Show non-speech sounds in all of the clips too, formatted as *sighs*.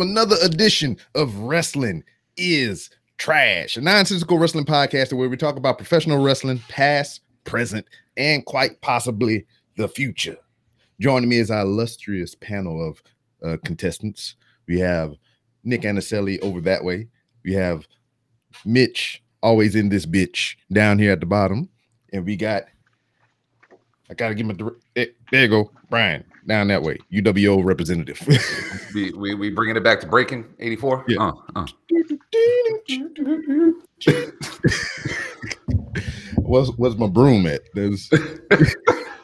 another edition of Wrestling is Trash, a nonsensical wrestling podcast where we talk about professional wrestling, past, present, and quite possibly the future. Joining me is our illustrious panel of uh, contestants. We have Nick Anicelli over that way. We have Mitch, always in this bitch, down here at the bottom. And we got, I gotta give him a, dir- eh, there you go, Brian, down that way, UWO representative. *laughs* We, we we bringing it back to breaking 84. Yeah. Uh, uh. *laughs* what's what's my broom at? There's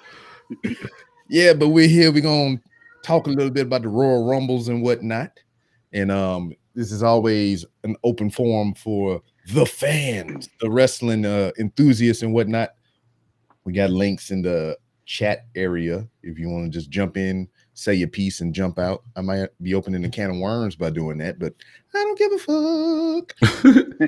*laughs* yeah, but we're here. We're gonna talk a little bit about the Royal Rumbles and whatnot. And um, this is always an open forum for the fans, the wrestling uh, enthusiasts and whatnot. We got links in the chat area if you want to just jump in, say your piece, and jump out. I might be opening a can of worms by doing that, but I don't give a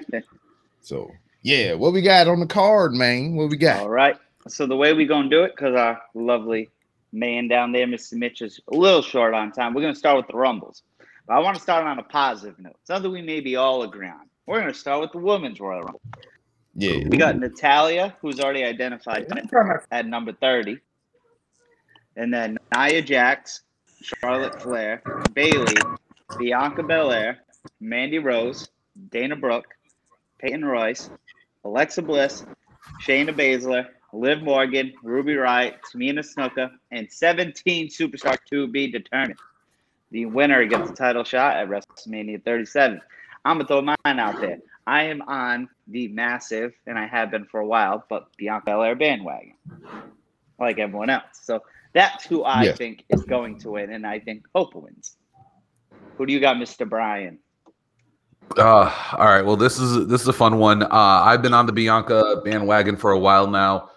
fuck. *laughs* So yeah, what we got on the card, man? What we got? All right. So the way we gonna do it, because our lovely man down there, Mr. Mitch, is a little short on time. We're gonna start with the rumbles. But I want to start on a positive note, something we maybe all agree on. We're gonna start with the women's Royal Rumble. Yeah, We got Natalya, who's already identified at number 30. And then Nia Jax, Charlotte Flair, Bayley, Bianca Belair, Mandy Rose, Dana Brooke, Peyton Royce, Alexa Bliss, Shayna Baszler, Liv Morgan, Ruby Riott, Tamina Snuka, and 17 superstars to be determined. The winner gets the title shot at WrestleMania 37. I'm gonna throw mine out there. I am on the massive, and I have been for a while, but Bianca Belair bandwagon, like everyone else. So that's who I Yes. think is going to win, and I think Hope wins. Who do you got, Mr. Brian? Uh, all right. Well, this is this is a fun one. Uh, I've been on the Bianca bandwagon for a while now.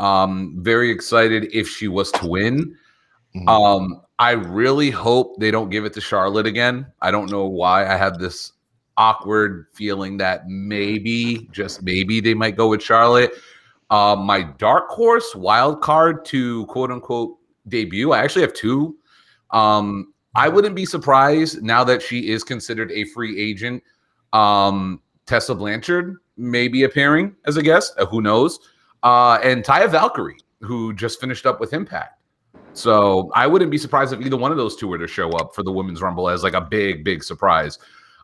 Um, very excited if she was to win. Mhm. Um, I really hope they don't give it to Charlotte again. I don't know why. I have this awkward feeling that maybe, just maybe, they might go with Charlotte. Uh, my dark horse wild card to quote unquote debut. I actually have two. Um, I wouldn't be surprised now that she is considered a free agent. Um, Tessa Blanchard may be appearing as a guest. Uh, who knows? Uh, and Taya Valkyrie, who just finished up with Impact. So I wouldn't be surprised if either one of those two were to show up for the women's rumble as like a big, big surprise.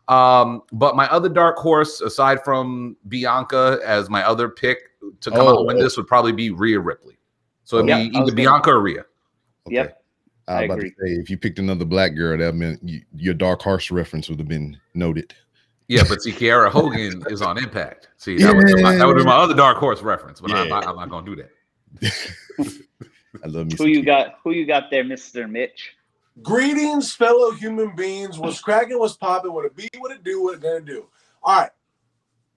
Um, but my other dark horse, aside from Bianca as my other pick to come out Oh. and win this, would probably be Rhea Ripley. So it'd Yep, be I was either gonna- Bianca or Rhea. Yep. I was I about agree. to say if you picked another black girl, that meant you, your dark horse reference would have been noted. Yeah, but see, Kiera Hogan *laughs* is on Impact. See, that would, be my, that would be my other dark horse reference, but I'm, Yeah. I'm not going to do that. *laughs* I love me. Who you Kiera. got? Who you got there, Mr. Mitch? Greetings, fellow human beings. What's cracking? What's popping? What it be? What it do? What it gonna do? All right.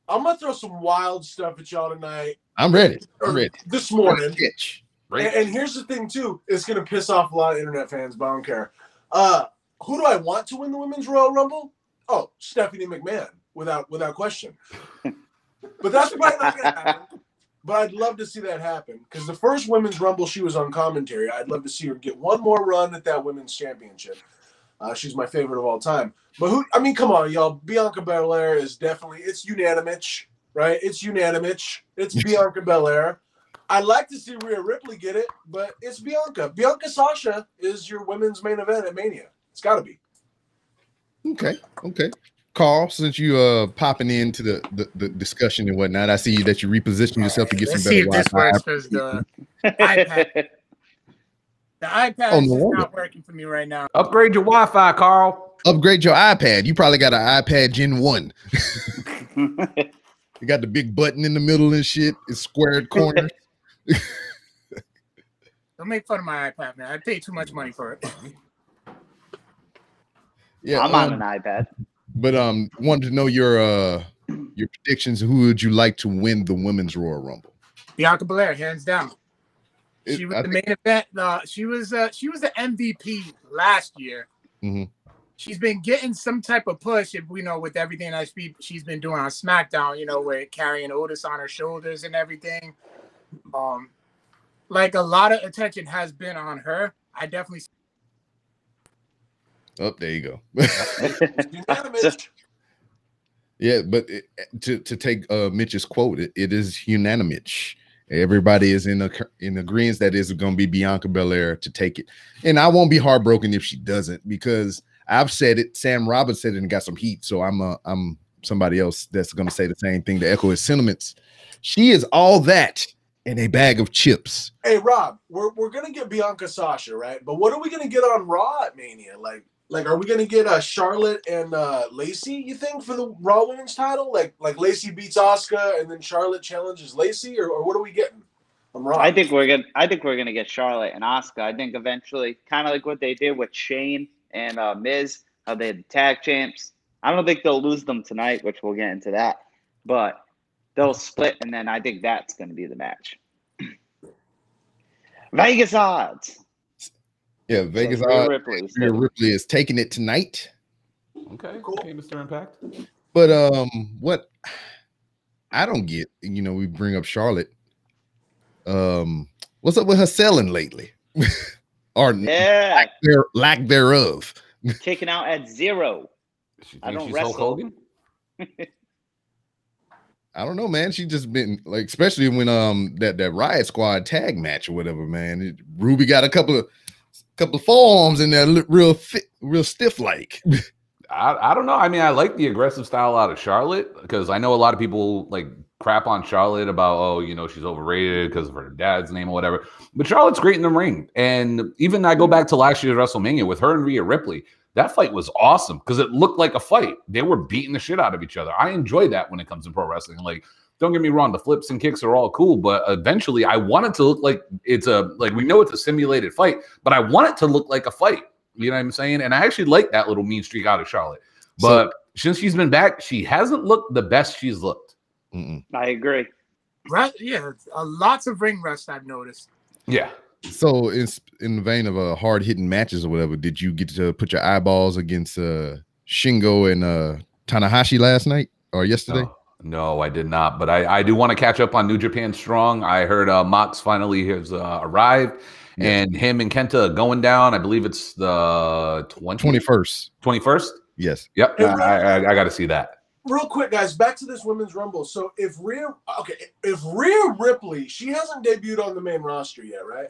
I'm gonna throw some wild stuff at y'all tonight. I'm ready. I'm ready. This morning. Pitch. Right? And, and here's the thing, too. It's gonna piss off a lot of internet fans, but I don't care. Uh, who do I want to win the women's Royal Rumble? Oh, Stephanie McMahon, without without question. *laughs* but that's probably not gonna happen. But I'd love to see that happen because the first women's rumble she was on commentary. I'd love to see her get one more run at that women's championship. Uh, she's my favorite of all time. But who? I mean, come on, y'all. Bianca Belair is definitely it's unanimous, right? It's unanimous. It's Bianca Belair. I'd like to see Rhea Ripley get it, but it's Bianca. Bianca Sasha is your women's main event at Mania. It's got to be. Okay. Okay. Carl, since you uh popping into the, the, the discussion and whatnot, I see that you repositioned yourself to get Let's some see better if this Wi-Fi. works the iPad, *laughs* the iPad Oh, is no just not working for me right now. Upgrade your Wi Fi, Carl. Upgrade your iPad. You probably got an iPad Gen 1. *laughs* *laughs* You got the big button in the middle and shit. It's squared corners. Don't make fun of my iPad, man. I paid too much money for it. Yeah. I'm on um, an iPad. But um, wanted to know your uh your predictions. Who would you like to win the women's Royal Rumble? Bianca Belair, hands down. It- She was I the think- main event. Uh, she was uh, she was the MVP last year. Mhm. She's been getting some type of push, if we know, with everything that she, she's been doing on SmackDown. You know, with carrying Otis on her shoulders and everything. Um, like a lot of attention has been on her. I definitely Oh, there you go. *laughs* Yeah, but it, to to take uh Mitch's quote, it, it is unanimous. Everybody is in a in agreement that it's going to be Bianca Belair to take it, and I won't be heartbroken if she doesn't because I've said it. Sam Roberts said it and got some heat, so I'm uh, I'm somebody else that's going to say the same thing to echo his sentiments. She is all that in a bag of chips. Hey Rob, we're we're gonna get Bianca Sasha, right? But what are we gonna get on Raw at Mania? Like like are we gonna get uh Charlotte and uh Lacey, you think, for the Raw Women's title? Like like Lacey beats Asuka and then Charlotte challenges Lacey, or, or what are we getting on Raw? I think we're gonna. I think we're gonna get Charlotte and Asuka. I think eventually, kind of like what they did with Shane and uh, Miz, how they had the tag champs. I don't think they'll lose them tonight, which we'll get into that. But they'll split, and then I think that's to be the match. *clears throat* Vegas odds. Yeah, Vegas Rhea odds. Ripley is Rhea Ripley is taking it tonight. Okay, Cool. okay, Mr. Impact. But um, what I don't get, you know, we bring up Charlotte. Um, what's up with her selling lately, *laughs* or Yeah, lack, there, lack thereof? *laughs* Taken out at zero. She I don't she's wrestle. Hogan. *laughs* I don't know, man. She just been like, especially when um that that Riot Squad tag match or whatever, man. It, Ruby got a couple of couple of forearms in there, look real fit, real stiff like. *laughs* I, I don't know. I mean, I like the aggressive style out of Charlotte because I know a lot of people like crap on Charlotte about, oh, you know, she's overrated because of her dad's name or whatever. But Charlotte's great in the ring. And even I go back to last year's WrestleMania with her and Rhea Ripley. That fight was awesome because it looked like a fight. They were beating the shit out of each other. I enjoy that when it comes to pro wrestling. Like, don't get me wrong, the flips and kicks are all cool, but eventually I want it to look like it's a like we know it's a simulated fight, but I want it to look like a fight. You know what I'm saying? And I actually like that little mean streak out of Charlotte. But since she's been back, she hasn't looked the best she's looked. Mm-mm. I agree. Right? Yeah, uh, lots of ring rust I've noticed. Yeah. So, in in the vein of uh, hard hitting matches or whatever, did you get to put your eyeballs against uh Shingo and uh Tanahashi last night or yesterday? No, no, I did not. But I, I do want to catch up on New Japan Strong. I heard uh, Mox finally has uh, arrived. Yeah. And him and Kenta going down. I believe it's the 20, Twenty first. 21st. Yes. Yep. Hey, I, I, I got to see that. Real quick, guys, back to this women's rumble. So if Rhea, okay, if Rhea Ripley, she hasn't debuted on the main roster yet, right?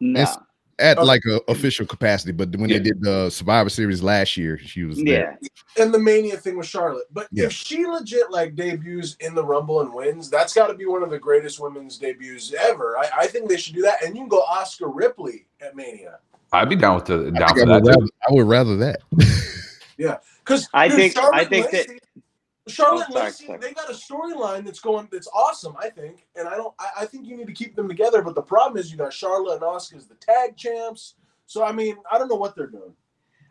No. It's- At Okay. like a official capacity, but when Yeah. they did the Survivor Series last year, she was there. Yeah. And the Mania thing with Charlotte. But Yeah. if she legit like debuts in the Rumble and wins, that's got to be one of the greatest women's debuts ever. I, I think they should do that. And you can go Asuka Ripley at Mania. I'd be down with the down think for I, would too. rather, I would rather that. *laughs* Yeah, because I think- I think that- Charlotte and Lacey, they got a storyline that's going that's awesome, I think. And I don't I, I think you need to keep them together. But the problem is you got Charlotte and Asuka as the tag champs. So I mean, I don't know what they're doing.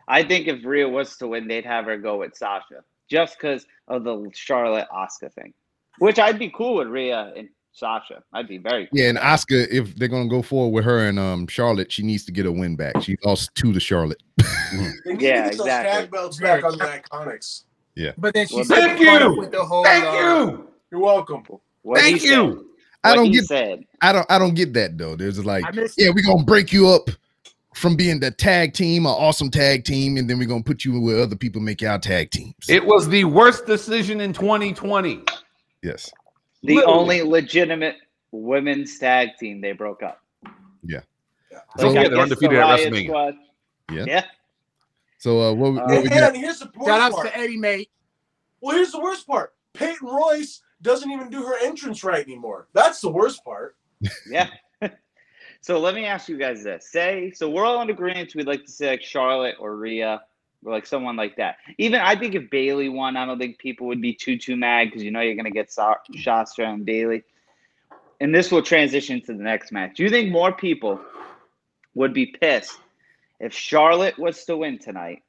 I think if Rhea was to win, they'd have her go with Sasha just because of the Charlotte Asuka thing, which I'd be cool with Rhea and Sasha. I'd be very cool. Yeah, and Asuka, if they're gonna go forward with her and um Charlotte, she needs to get a win back. She lost two to Charlotte. They need Yeah, to get those exactly. tag belts back on the iconics. But then she Well, said thank you! with the whole. Thank uh, you. You're welcome. What Thank you. Said, I what don't get said. I don't I don't get that though. There's like, yeah, we're gonna break you up from being the tag team, an awesome tag team, and then we're gonna put you where other people make y'all tag teams. It was the worst decision in 2020. yes. The Literally. only legitimate women's tag team they broke up. Don't Like, forget I they're undefeated the at WrestleMania. Squad- Yeah. Yeah. So uh what, Uh, what And, we got? and here's the worst Shout outs part. to Eddie Mate. Well, here's the worst part. Peyton Royce doesn't even do her entrance right anymore. That's the worst part. Yeah. *laughs* so let me ask you guys this. Say, so we're all in agreement we'd like to say like Charlotte or Rhea or like someone like that. Even I think if Bayley won, I don't think people would be too, too mad because you know you're going to get Sa- Shastra and Bayley. And this will transition to the next match. Do you think more people would be pissed if Charlotte was to win tonight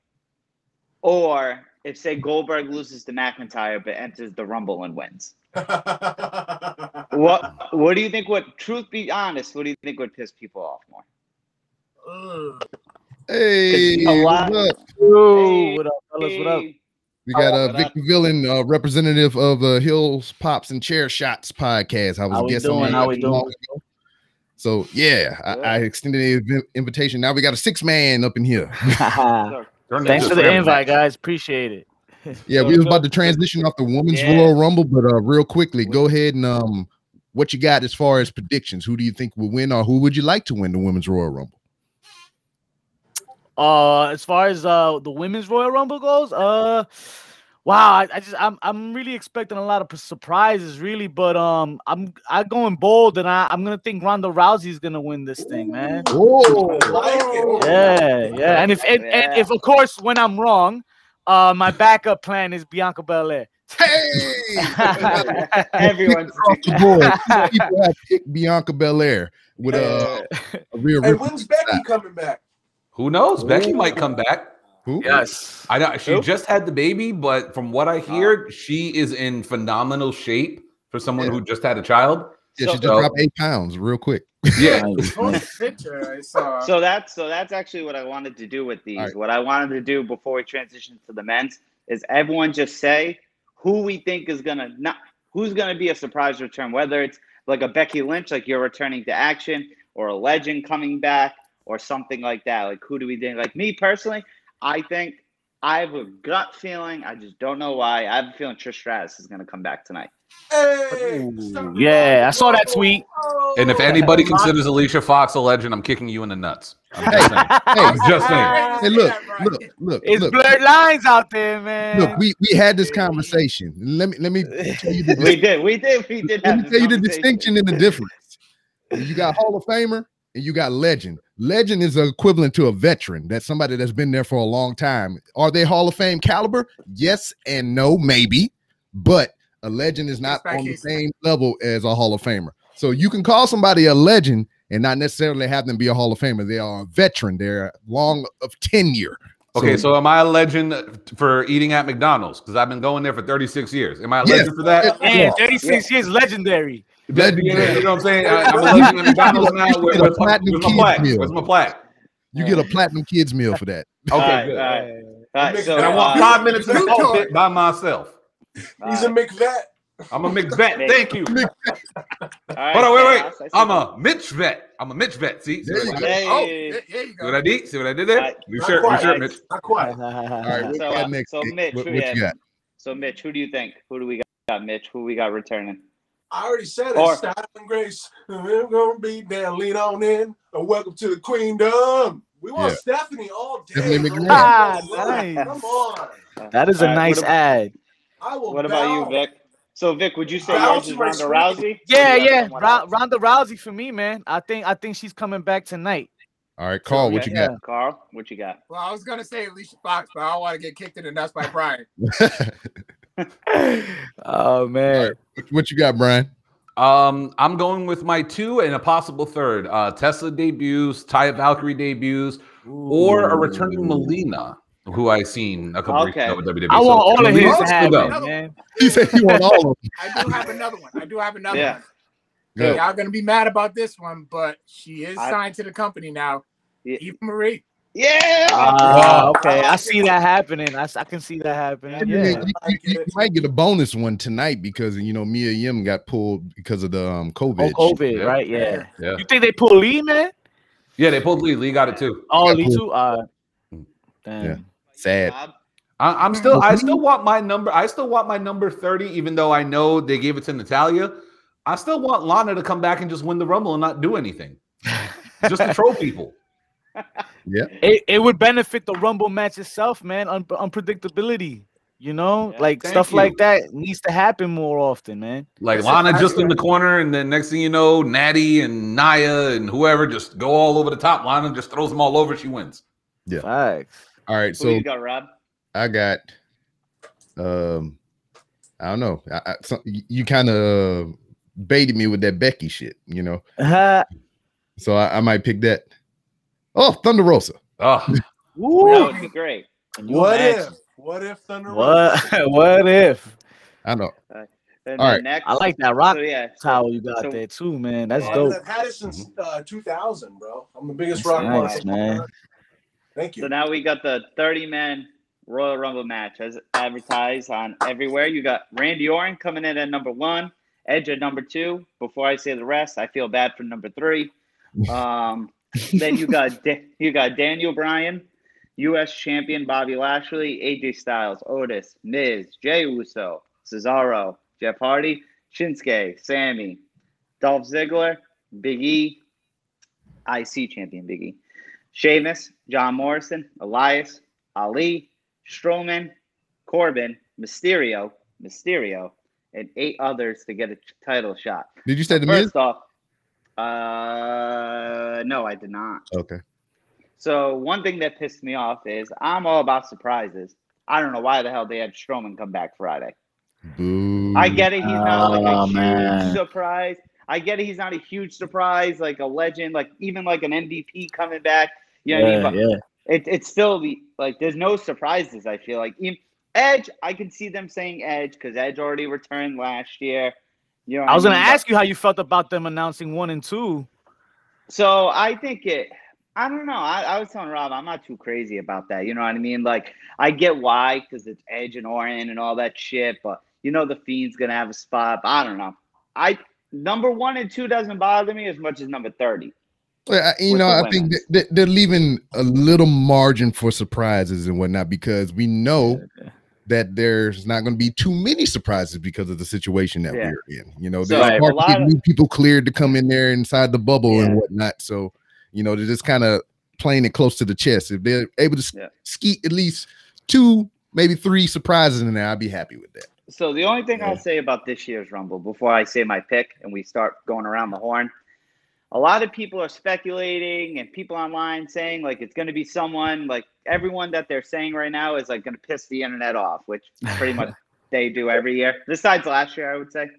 or if, say, Goldberg loses to McIntyre but enters the Rumble and wins? What What do you think? Would truth be honest? What do you think would piss people off more? Ugh. Hey, a lot- what's up? Yo, what up, fellas? What up? We got uh, What up? Villain, uh, representative of uh, Hills Pops and Chair Shots podcast. I was How a we guest doing? that How we not long doing? ago. So yeah, I, I extended the invitation. Now we got a six man up in here. *laughs* *laughs* Thanks for the invite, guys. Appreciate it. Yeah, we was about to transition off the women's Yeah. Royal Rumble, but uh, real quickly, go ahead and um, what you got as far as predictions? Who do you think will win, or who would you like to win the women's Royal Rumble? Uh, as far as uh the women's Royal Rumble goes, uh, wow, I, I just I'm I'm really expecting a lot of surprises, really. But um, I'm I going bold, and I I'm gonna think Ronda Rousey's gonna win this thing, man. Oh, I like. Yeah, yeah. And if and, and if of course when I'm wrong, uh, my backup plan is Bianca Belair. hey! Everyone's Across the board, people *laughs* have picked Bianca Belair with uh, a real. And when's Becky coming back? Who knows? Becky might come back. Who? yes. I know she Who? just had the baby, but from what I oh. hear, she is in phenomenal shape for someone Yeah. who just had a child. Yeah, she So- just dropped eight pounds real quick. *laughs* Yeah. Picture I saw. So that's so that's actually what I wanted to do with these. All right. What I wanted to do before we transition to the men's is everyone just say who we think is gonna not who's gonna be a surprise return, whether it's like a Becky Lynch, like you're returning to action, or a legend coming back, or something like that. Like who do we think? Like me personally, I think I have a gut feeling. I just don't know why. I have a feeling Trish Stratus is gonna come back tonight. Hey, yeah, I saw that tweet. And if anybody considers Alicia Fox a legend, I'm kicking you in the nuts. I'm just saying. Hey, I'm just saying. Hey, look, look, look, It's look, blurred lines out there, man. look. We we had this conversation. Let me let me tell you the *laughs* We did, we did, we did. let me tell you the distinction and the difference. You got Hall of Famer and you got legend. Legend is equivalent to a veteran. That's somebody that's been there for a long time. Are they Hall of Fame caliber? Yes and no, maybe. But a legend is not on the same level as a Hall of Famer. So you can call somebody a legend and not necessarily have them be a Hall of Famer. They are a veteran. They're long of tenure. Okay, so am I a legend for eating at McDonald's? Because I've been going there for 36 years. Am I a Yes. legend for that? Man, Yeah. 36 years legendary. Legend- You know what I'm saying? I, am a legend at now. You Where, get a where's, my, platinum where's my kids plaque? meal. Where's my plaque? you get a platinum kids meal for that. *laughs* Okay, All right, good. all right. All right, so and I want uh, five minutes in the Good by myself. He's a right, McVet. I'm a McVet. Thank you. all right, Hold on, wait, wait. see I'm a Mitch vet. I'm a Mitch vet. See, see There what, you I go. did? Oh, there, there you See what I did? See what I did there? Right. New Not shirt, new shirt, Mitch. Not quite. *laughs* All right, So, uh, next? so Mitch, what, who what you you got? So, Mitch, who do you think? Who do we got, Mitch? Who we got returning? I already said it. Or- Style and grace. We're gonna be down. Lean on in. And welcome to the queendom. We want Yeah. Stephanie all day. Stephanie bro. McMahon. Ah, Come on. That is a All right, nice what about- ad. I will. What about you. Vic? So, Vic, would you say Bow yours to is Ronda. Rousey? Yeah, Or yeah. someone Ron- else? Ronda Rousey for me, man. I think I think she's coming back tonight. All right, Carl, what Okay. you got? Carl, what you got? Well, I was gonna say Alicia Fox, but I don't want to get kicked in the nuts by Brian. *laughs* *laughs* oh man. what you got, Brian? Um, I'm going with my two and a possible third. Uh, Tessa debuts, Taya Valkyrie debuts, or a returning Melina, who I seen a couple Okay. weeks ago with WWE. I So, want all of his to still happen, man. He said he want all of them. *laughs* I do have another one. I do have another Yeah. one. Go. Y'all gonna be mad about this one, but she is I- signed to the company now. Yeah. Eva Marie. Yeah. Ah, okay. I I see that happening. I, s- I can see that happening. You, Yeah. you- you- you might get a bonus one tonight because you know Mia Yim got pulled because of the um, COVID. Oh, COVID, Yeah. right? Yeah. Yeah, You think they pull Lee, man? yeah, they pulled Lee. Lee got it too. Oh, Lee pull- too. Uh, damn. Yeah. Sad. I, I'm still, I still want my number. I still want my number 30, even though I know they gave it to Natalya. I still want Lana to come back and just win the Rumble and not do anything, just to troll people. Yeah. It, it would benefit the Rumble match itself, man. Un- unpredictability. You know, Yeah. like stuff you. like that needs to happen more often, man. Like Listen, Lana just in the corner, and then next thing you know, Natty and Naya and whoever just go all over the top. Lana just throws them all over. She wins. Yeah. Facts. All right, Who so you got, Rob? I got um I don't know. I, I, so, you- you kind of baited me with that Becky shit, you know. Uh, *laughs* So I, I might pick that. Oh, Thunder Rosa. *laughs* Oh, That would be great. Can What imagine? if? What if Thunder What? Rosa? *laughs* what if? I know. And All then right. next, I like that rock so yeah, so- towel you got so- there too, man. That's Yeah, dope. I've had it since uh, 2000, bro. I'm the biggest That's rock nice, man. Thank you. So now we got the 30 man Royal Rumble match as advertised on everywhere. You got Randy Orton coming in at number one, Edge at number two. Before I say the rest, I feel bad for number three. *laughs* Um, then you got Da- you got Daniel Bryan, U.S. champion Bobby Lashley, AJ Styles, Otis, Miz, Jey Uso, Cesaro, Jeff Hardy, Shinsuke, Sami, Dolph Ziggler, Big E, IC champion Big E, Sheamus, John Morrison, Elias, Ali, Strowman, Corbin, Mysterio, Mysterio, and eight others to get a title shot. Did you say the Miz? First off, uh, no, I did not. Okay. So one thing that pissed me off is I'm all about surprises. I don't know why the hell they had Strowman come back Friday. Boo. I get it, he's not like a Oh, huge man. surprise. I get it, he's not a huge surprise, like a legend, like even like an MVP coming back. You know what I mean? yeah, But yeah. it, it's still the like there's no surprises. I feel like even Edge, I can see them saying Edge because Edge already returned last year. You know, what I was gonna ask you how you felt about them announcing one and two. So I think it. I don't know. I, I was telling Rob, I'm not too crazy about that. You know what I mean? Like, I get why because it's Edge and Orton and all that shit. But you know, the Fiend's gonna have a spot. But I don't know. I number one and two doesn't bother me as much as number thirty. Well, I- you know, I think women. that that they're leaving a little margin for surprises and whatnot because we know that there's not going to be too many surprises because of the situation that Yeah. we're in. You know, So, there's hard lot of- new people cleared to come in there inside the bubble and whatnot. So, you know, they're just kind of playing it close to the chest. If they're able to Yeah. skeet at least two, maybe three surprises in there, I'd be happy with that. So the only thing Yeah. I'll say about this year's Rumble before I say my pick and we start going around the horn, a lot of people are speculating and people online saying like it's going to be someone like everyone that they're saying right now is like going to piss the internet off, which pretty much *laughs* they do every year. Besides last year, I would say.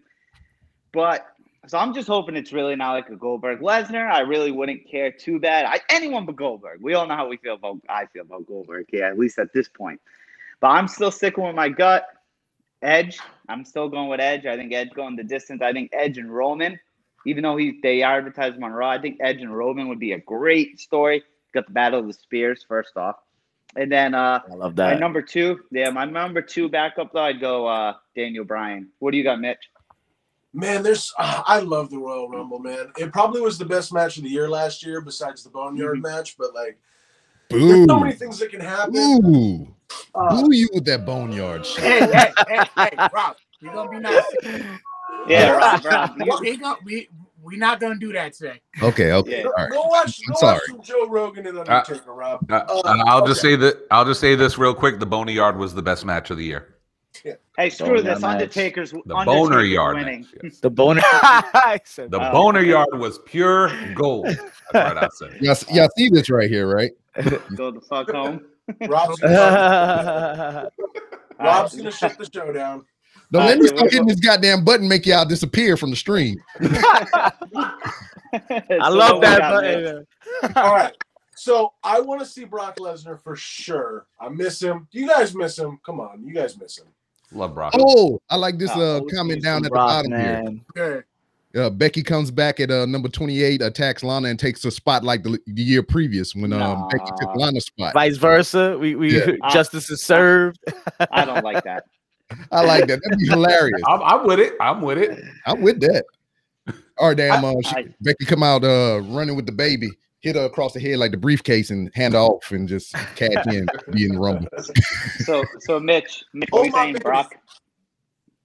But so I'm just hoping it's really not like a Goldberg Lesnar. I really wouldn't care too bad. I, anyone but Goldberg. We all know how we feel about I feel about Goldberg. Yeah, at least at this point. But I'm still sticking with my gut. Edge. I'm still going with Edge. I think Edge going the distance. I think Edge and Roman, even though he they advertised him on Raw, I think Edge and Roman would be a great story. Got the Battle of the Spears first off, and then uh I love my that. number two, yeah, my number two backup though, I'd go uh Daniel Bryan. What do you got, Mitch? Man, there's ah, I love the Royal Rumble, man. It probably was the best match of the year last year, besides the Boneyard match. But like, Boo. there's so many things that can happen. Ooh. Uh, Boo you with that boneyard shit. Hey, hey, hey, hey, Rob, you're gonna be nice. *laughs* Yeah, Rob, Rob, *laughs* We, you- we, we, we not gonna do that today. Okay, okay. Yeah. All right. Go watch, I'm go sorry. watch some Joe Rogan and Undertaker, Rob. Uh, Uh, and I'll just say that I'll just say this real quick: the Boneyard was the best match of the year. hey, screw Boneyard this. match. Undertaker's The Undertaker's Boner Yard winning. yes. *laughs* The boner. *laughs* The Oh. Boner Yard was pure gold. That's what I said. Y'all, y'all see this right here, right? Go the fuck home. Rob's, gonna. Rob's gonna shut the show down. Don't let me so start hitting this goddamn button, make y'all disappear from the stream. *laughs* I love that button. All *laughs* right. So I want to see Brock Lesnar for sure. I miss him. Do you guys miss him? Come on, you guys miss him. Love Brock. Oh, I like this uh, OG comment down at the Brock, bottom here. man. Good. Uh, Becky comes back at uh, number 28, attacks Lana, and takes a spot like the, the year previous when um, Nah. Becky took Lana's spot. Vice versa. We we Yeah. *laughs* justice is served. I don't like that. I like that. That'd be hilarious. I'm, I'm with it. I'm with it. I'm with that. Or damn, uh, she, I- Becky come out uh, running with the baby, hit her across the head like the briefcase, and hand off, and just cash in, be in the rumble. *laughs* So, so Mitch, Mitch Oh, what are you my saying, goodness. Brock?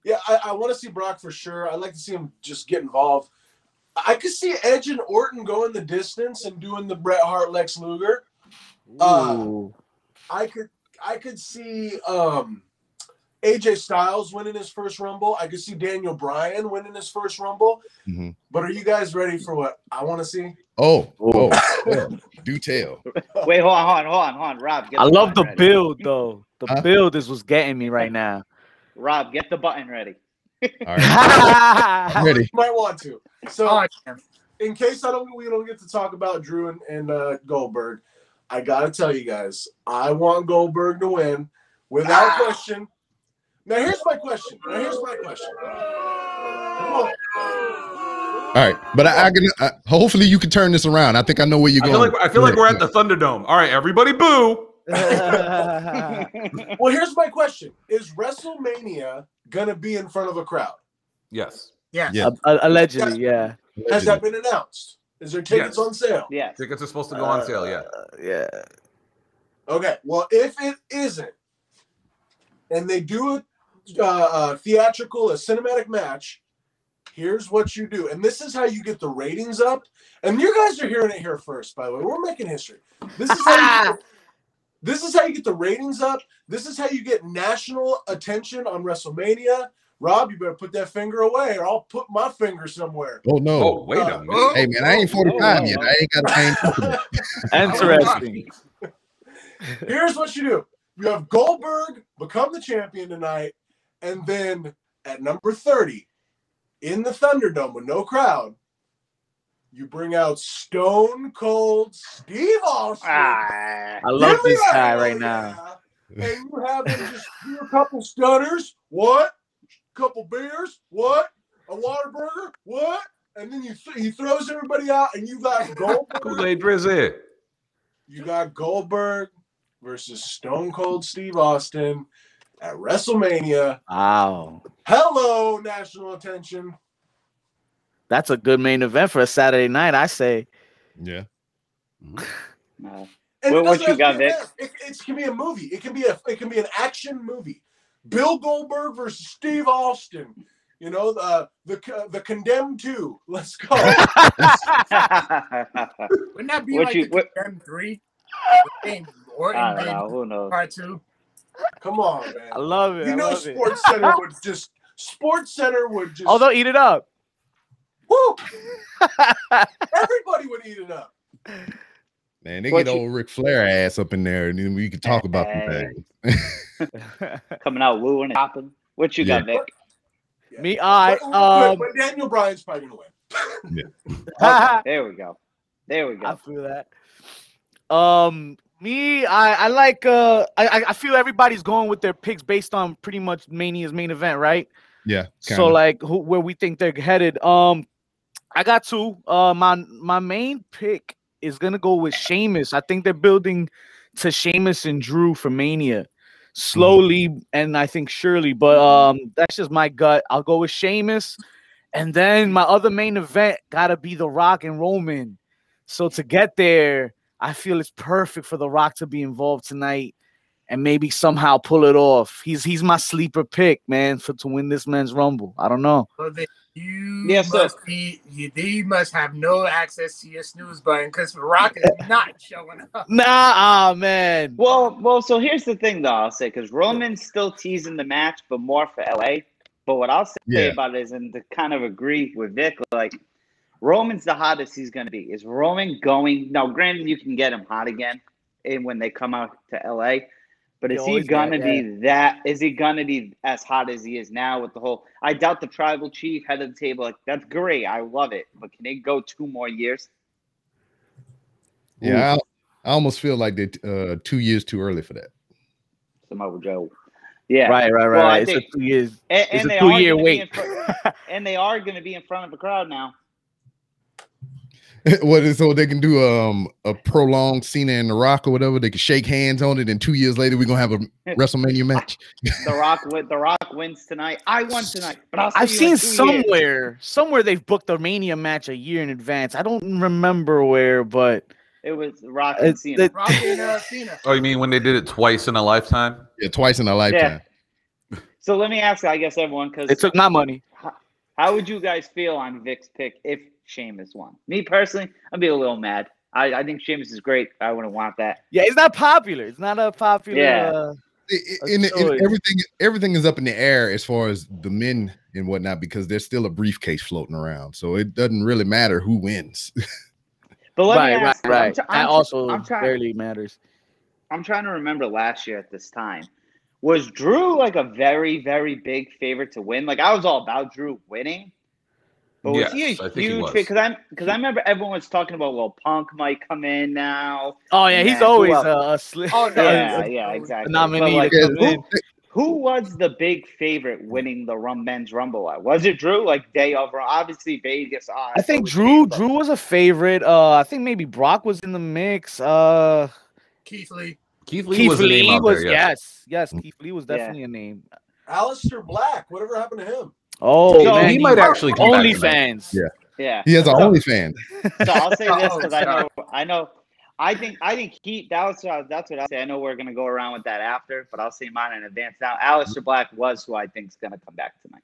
Yeah, I, I want to see Brock for sure. I'd like to see him just get involved. I could see Edge and Orton going the distance and doing the Bret Hart Lex Luger. Uh, Ooh. I could I could see um AJ Styles winning his first rumble. I could see Daniel Bryan winning his first rumble. Mhm. But are you guys ready for what I want to see? Oh, Ooh. oh, *laughs* do tell. Wait, hold on, hold on, hold on, hold on. Rob, get I love the button ready. build though. The Huh? build is what's getting me right now. Rob, get the button ready. All *laughs* right, *laughs* ready. You might want to. So Oh, in case I don't we don't get to talk about Drew and, and uh, Goldberg, I gotta tell you guys, I want Goldberg to win without question. Now here's my question. Now here's my question. Come on. All right, but I, I can. Uh, hopefully, you can turn this around. I think I know where you're I going. feel like I feel like we're at the Thunderdome. All right, everybody, boo. *laughs* Well, here's my question: Is WrestleMania gonna be in front of a crowd? Yes, Yes. Yeah. A- a- allegedly, yeah. Has that been announced? Is there tickets Yes. on sale? yes. tickets are supposed to go on sale. Yeah, Uh, yeah. Okay, well, if it isn't, and they do a, uh, a theatrical, a cinematic match, here's what you do. And this is how you get the ratings up. And you guys are hearing it here first, by the way. We're making history. This is how you get, *laughs* this is how you get the ratings up. This is how you get national attention on WrestleMania. Rob, you better put that finger away, or I'll put my finger somewhere. Oh no! Oh, wait a Uh. Hey man, I ain't 45 Oh, yet. I ain't got I ain't *laughs* Interesting. *laughs* Here's what you do: you have Goldberg become the champion tonight, and then at number 30, in the Thunderdome with no crowd, you bring out Stone Cold Steve Austin. Ah, I love this guy hell right now. yeah. And you have him just do a couple stutters. What? A Couple beers. What? A water burger. What? And then you th- he throws everybody out, and you got *laughs* Goldberg. Kool-Aid Drizzy. you got Goldberg versus Stone Cold Steve Austin at WrestleMania. Wow. Hello, national attention. That's a good main event for a Saturday night, I say. Yeah. *laughs* no. And What- it what you have got, to be a Vic? match. It, it can be a movie. It can be a it can be an action movie. Bill Goldberg versus Steve Austin. You know the the the condemned two. Let's go. *laughs* Wouldn't that be What like you- the what- Condemned three? *laughs* Orton I don't know. Who knows? part two. Come on, man. I love it. You I know, love it. Sports Center would just Sports Center would just. Oh, they'll eat it up. woo, *laughs* everybody would eat it up. Man, they What get you- old Ric Flair ass up in there, and then we can talk about some Hey. things. *laughs* *laughs* Coming out wooing and popping. What you got, Nick? Yeah. Me, I But- um, but Daniel Bryan's probably gonna win. I There we go. There we go. I feel that. Um, me, I I like uh, I I- feel everybody's going with their picks based on pretty much Mania's main event, right? Yeah. So kinda. like who, where we think they're headed. Um, I got two. Uh, my my main pick is gonna go with Sheamus. I think they're building to Sheamus and Drew for Mania, slowly and I think surely. But um, that's just my gut. I'll go with Sheamus, and then my other main event gotta be The Rock and Roman. So to get there, I feel it's perfect for The Rock to be involved tonight. And maybe somehow pull it off. He's he's my sleeper pick, man, for to win this men's rumble. I don't know. So then you Yeah, so- must be you, they must have no access to your snooze button because The Rock is *laughs* not showing up. Nah, ah, man. Well, well. So here's the thing, though. I'll say because Roman's still teasing the match, but more for LA. But what I'll say Yeah. about it is, and to kind of agree with Vic, like Roman's the hottest he's going to be. Is Roman going? Now, granted, you can get him hot again, and when they come out to LA. But is he always gonna got be that? Is he gonna be as hot as he is now with the whole? I doubt the tribal chief head of the table. Like that's great, I love it. But can it go two more years? yeah, I, I almost feel like they uh two years too early for that. Samoa Joe. Yeah, Right, right, right. Well, I right. It's think- a two years. And, It's and a two year gonna be in wait. fr- and they are going to be in front of a crowd now. *laughs* what is so they can do um a prolonged Cena and The Rock or whatever? They can shake hands on it, and two years later we're gonna have a *laughs* WrestleMania match. *laughs* The Rock, wi- the Rock wins tonight. I won tonight, but I'll see I've you seen in two years. somewhere, somewhere they've booked a Mania match a year in advance. I don't remember where, but It was Rock and Cena. the- Rock and uh, Cena. Oh, you mean when they did it twice in a lifetime? Yeah, twice in a lifetime. So let me ask, I guess everyone, because it took my money. how would you guys feel on Vic's pick if Sheamus won? Me personally, I'd be a little mad. I, I think Sheamus is great. I wouldn't want that. Yeah, it's not popular. It's not a popular. Yeah. Uh, It- A it- and- and choice. everything everything is up in the air as far as the men and whatnot because there's still a briefcase floating around. So it doesn't really matter who wins. *laughs* But let right, me right, ask, I'm right. tr- that I'm also I'm trying- barely matters. I'm trying to remember last year at this time. Was Drew like a very, very big favorite to win? Like I was all about Drew winning. But was he a think huge was. because I'm because I remember everyone was talking about well Punk might come in now. Oh yeah, he's always else? a, a, sli- Oh, no, *laughs* Yeah, a- yeah, exactly. a nominee like, to Yeah, in. who was the big favorite winning the Rum Men's Rumble? Was it Drew? Like day of obviously Vegas. odds, I think Drew was- Drew was a favorite. Uh, I think maybe Brock was in the mix. Uh, Keith Lee. Keith Lee Keith was a name Lee out was there, yes. yes, yes. Keith Lee was Yeah. definitely a name. Aleister Black. Whatever happened to him? Oh So man, he might actually come back tonight. OnlyFans. Yeah. Yeah. He has a So- OnlyFans. So I'll say this *laughs* because I know, I know, I think I think he that was uh, that's what I'll say. I know we're gonna go around with that after, but I'll say mine in advance now. Aleister Black was who I think is gonna come back tonight.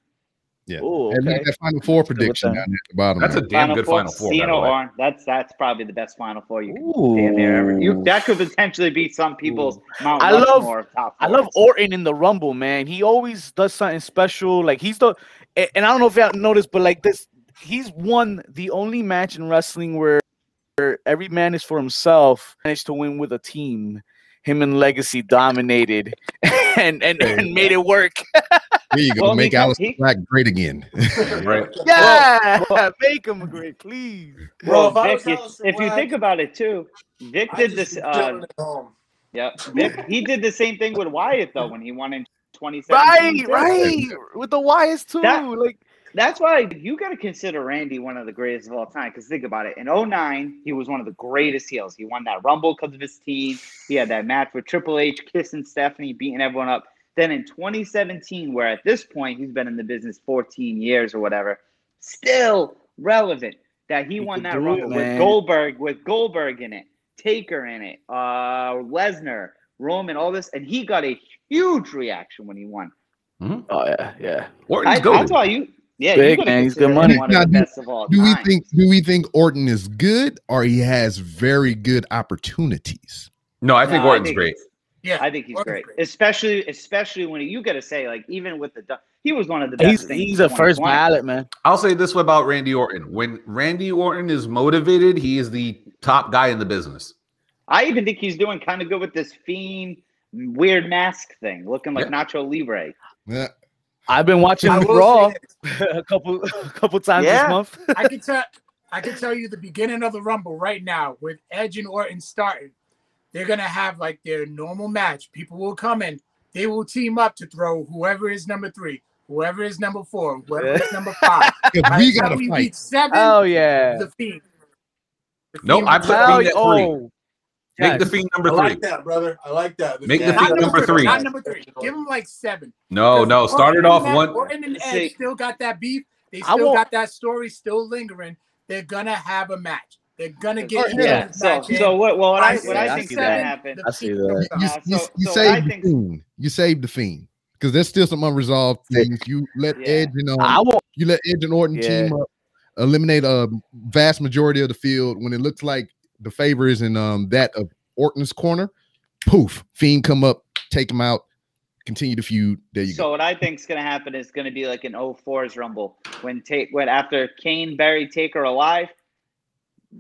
Yeah. Ooh, And look okay. at that final four prediction down at the bottom. That's a man. damn good final four. by Cena the or that's that's probably the best final four you can Ooh. damn near ever. You that could potentially be some people's Mount I love- Rushmore of top. I love. Orton in the Rumble, man. He always does something special. Like he's the, a- and I don't know if y'all noticed, but like this, he's won the only match in wrestling where, where every man is for himself. Managed to win with a team. Him and Legacy dominated, *laughs* and and, and made it work. There you go. Well, Make he- Alice he- Black great again. *laughs* Right. Yeah, *laughs* make him great, please. Bro, Well, if Vic, if, if you think about it too, Vic did just this. Uh, chilling yep, Vic, he did the same thing with Wyatt though when he won in 2017. Right, right. With the Wyatts too. That- like That's why you got to consider Randy one of the greatest of all time. Because think about it. In 09, he was one of the greatest heels. He won that Rumble because of his team. He had that match with Triple H, kissing Stephanie, beating everyone up. Then in 2017, where at this point he's been in the business 14 years or whatever, still relevant that he, He won that do it, Rumble with. Goldberg, with Goldberg in it, Taker in it, uh, Lesnar, Roman, all this, and he got a huge reaction when he won. Mm-hmm. oh yeah, yeah. Orton's I, good. that's why you, yeah, Big, you man, he's good money. Now, do- best of all do we time. think do we think Orton is good or he has very good opportunities? No, I think No, Orton's think great. Yeah, I think he's Orton's great, great. especially especially when you got to say like even with the he was one of the best. He's things he's a first 2020. ballot man. I'll say this about Randy Orton. When Randy Orton is motivated, he is the top guy in the business. I even think he's doing kind of good with this fiend weird mask thing, looking like Nacho Libre. Yeah. I've been watching Raw *laughs* a couple a couple times Yeah. this month. I *laughs* can tell I can tell you the beginning of the Rumble right now with Edge and Orton starting. They're gonna have like their normal match. People will come in. They will team up to throw whoever is number three, whoever is number four, whoever is number *laughs* five. By we gotta we fight. reach seven, Oh yeah. the Fiend. The Nope, Fiend I will put throw- Oh, at three. oh. Make the Yes. Fiend I number like that, brother. I like that. Make the Fiend- Fiend Not number three. Not number three. Give them like seven. No, no. Start it off one. Orton and See- Edge still got that beef. They still got that story still lingering. They're gonna have a match. They're gonna get into Yeah. this So match in. so what what I By what I I think see is that. gonna happen. I see that. comes You, out. Uh, you, so- you so I saved the fiend. You saved the fiend because there's still some unresolved things. You let Yeah. Edge, you know, I won't. you let Edge and Orton Yeah. team up, eliminate a vast majority of the field when it looks like the favor is in um that of Orton's corner. Poof, fiend come up, take him out, continue the feud. There you So go. what I think is going to happen is going to be like an 04's Rumble when take when after Kane buried Taker alive,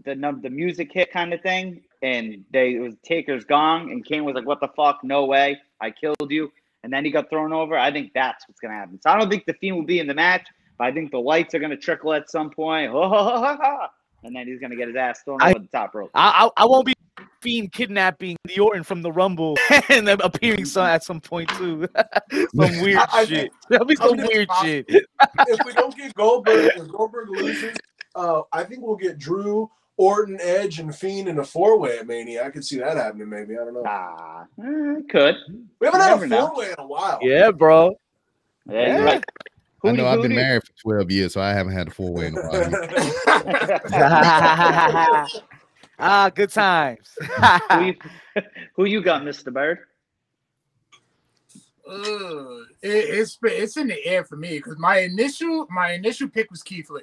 the num the music hit kind of thing, and they it was Taker's gong, and Kane was like, "What the fuck? No way! I killed you!" And then he got thrown over. I think that's what's going to happen. So I don't think the Fiend will be in the match, but I think the lights are going to trickle at some point. *laughs* and then he's going to get his ass thrown I- over the top rope. I, I I won't be fiend kidnapping the Orton from the Rumble *laughs* and then appearing some at some point too. *laughs* some *laughs* weird I- I shit. think- That'll be I some weird I- shit. if we don't get Goldberg, if Goldberg loses, uh, I think we'll get Drew, Orton, Edge, and Fiend in a four way at Mania. I could see that happening. Maybe I don't know. Ah, could. We haven't you had a four way in a while. Yeah, bro. Yeah, you're Yeah. Right. I Who- know I've been married for 12 years, so I haven't had a four way in a while. *laughs* ah, good times. who, you, *laughs* who you got, Mr. Bird? Ugh, it, it's it's in the air for me because my initial my initial pick was Keith Lee.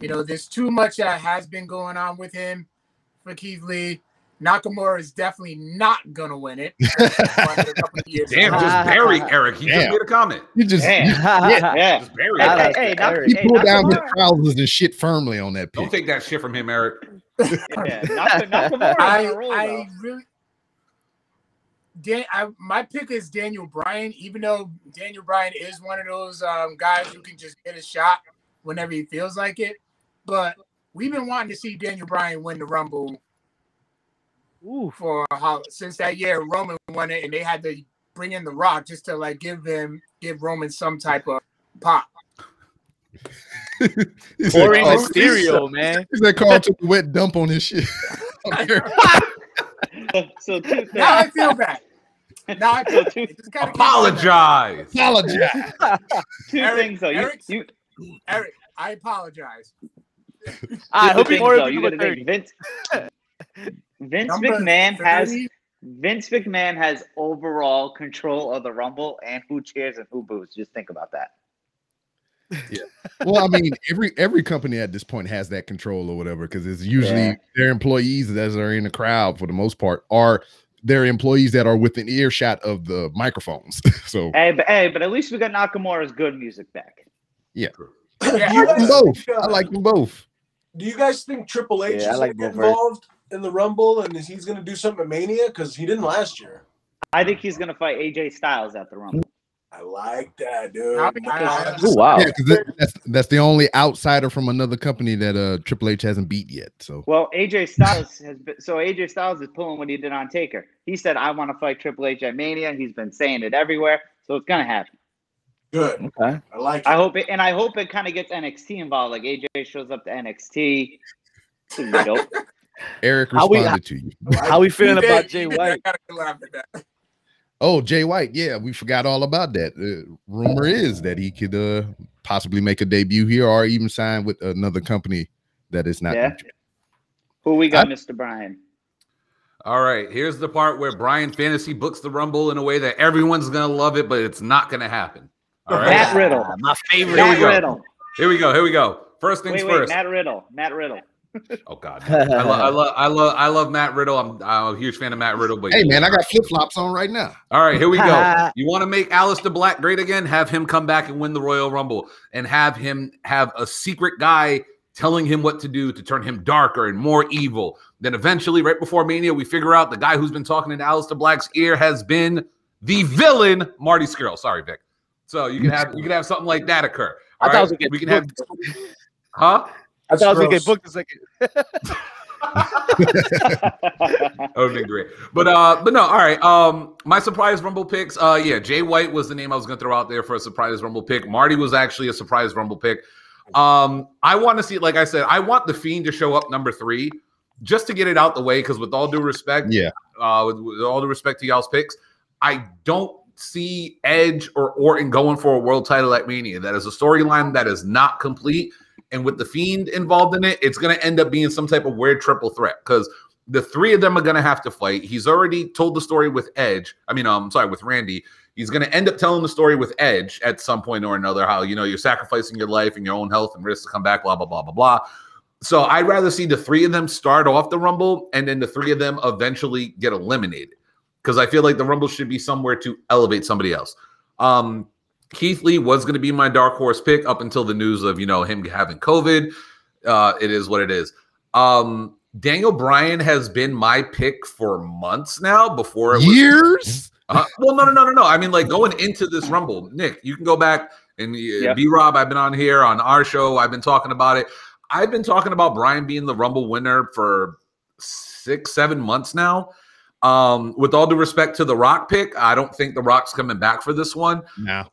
You know, there's too much that has been going on with him for Keith Lee. Nakamura is definitely not gonna win it. Won it a couple of years *laughs* Damn, just *laughs* bury Eric. He just made a comment. You just Damn. you- Yeah. *laughs* Just bury Hey, Eric. hey, hey. Nak- Eric. he hey, pulled down his trousers and shit firmly on that Don't take that shit from him, Eric. Yeah, Nakamura I, on roll, I really Dan, I, my pick is Daniel Bryan, even though Daniel Bryan is one of those um, guys who can just get a shot whenever he feels like it. But we've been wanting to see Daniel Bryan win the Rumble Ooh. for how since that year Roman won it, and they had to bring in The Rock just to like give him give Roman some type of pop. He said, Or in Carl- Mysterio, man. he said Carl took a wet dump on his shit. *laughs* *laughs* so two Now I feel bad. Now I *laughs* feel bad. It just kinda came out of that. Apologize. Apologize. Two Eric- things though. You, Eric's- you, Eric, I apologize. I two hope things, more though. people You are gotta think 30. Vince. Vince Number McMahon has Vince McMahon has overall control of the Rumble and who cheers and who boos. Just think about that. Yeah. well, I mean, every every company at this point has that control or whatever, because it's usually Yeah. their employees that are in the crowd for the most part are their employees that are within earshot of the microphones. *laughs* so Hey, but hey, but at least we got Nakamura's good music back. Yeah. you I like them both. think, uh, I like them both. Do you guys think Triple H Yeah, I is like gonna get both versions. involved in the Rumble and is he's going to do something at Mania? Because he didn't last year. I think he's gonna fight AJ Styles at the Rumble. I like that, dude. I'll be- I- Oh wow. Yeah, because that's that's the only outsider from another company that uh Triple H hasn't beat yet. So Well, AJ Styles has been so AJ Styles is pulling what he did on Taker. He said, "I want to fight Triple H at Mania." He's been saying it everywhere, so it's gonna happen. Good. Okay. I like it. I hope it, and I hope it kind of gets NXT involved. Like AJ shows up to NXT. It's gonna dope. *laughs* Eric How we- responded to you. How we feeling He about he Jay did. White? I gotta laugh at that. Oh, Jay White. Yeah, we forgot all about that. Uh, rumor is that he could uh possibly make a debut here or even sign with another company that is not. Yeah. Who we got, Mr. Brian? All right, here's the part where Brian Fantasy books the Rumble in a way that everyone's gonna love it, but it's not gonna happen. All right, Matt Riddle. My favorite. Here we go. Riddle. here we go. Here we go. First things Wait, wait, first. Matt Riddle. Matt Riddle. Oh God, I love, I love, I love, I love Matt Riddle. I'm, I'm a huge fan of Matt Riddle. But Hey man, I got flip flops on right now. All right, here we go. *laughs* You want to make Aleister Black great again? Have him come back and win the Royal Rumble, and have him have a secret guy telling him what to do to turn him darker and more evil. Then eventually, right before Mania, we figure out the guy who's been talking in Aleister Black's ear has been the villain, Marty Scurll. Sorry, Vic. So you can *laughs* have you can have something like that occur. I All thought it was right? gonna we can have, *laughs* huh? I thought I was gonna gross. get booked a second. *laughs* That would have been great. But uh, but no, all right. Um, my surprise rumble picks. Uh, yeah, Jay White was the name I was gonna throw out there for a surprise rumble pick. Marty was actually a surprise rumble pick. Um, I want to see, like I said, I want the fiend to show up number three, just to get it out the way. Because with all due respect, Yeah. uh, with, with all due respect to y'all's picks, I don't see Edge or Orton going for a world title at Mania. That is a storyline that is not complete. And with the Fiend involved in it, it's going to end up being some type of weird triple threat because the three of them are going to have to fight. He's already told the story with Edge. I mean, I'm sorry, with Randy. He's going to end up telling the story with Edge at some point or another. How you know you're sacrificing your life and your own health and risk to come back. Blah blah blah blah blah. So I'd rather see the three of them start off the Rumble and then the three of them eventually get eliminated because I feel like the Rumble should be somewhere to elevate somebody else. Um, Keith Lee was going to be my dark horse pick up until the news of you know him having COVID. Uh, it is what it is. Um, Daniel Bryan has been my pick for months now. Before it was Years? uh, well, no, no, no, no, no. I mean, like going into this Rumble, Nick, you can go back and uh, Yep. B Rob. I've been on here on our show. I've been talking about it. I've been talking about Bryan being the Rumble winner for six, seven months now. Um, with all due respect to the Rock pick, I don't think the Rock's coming back for this one. No.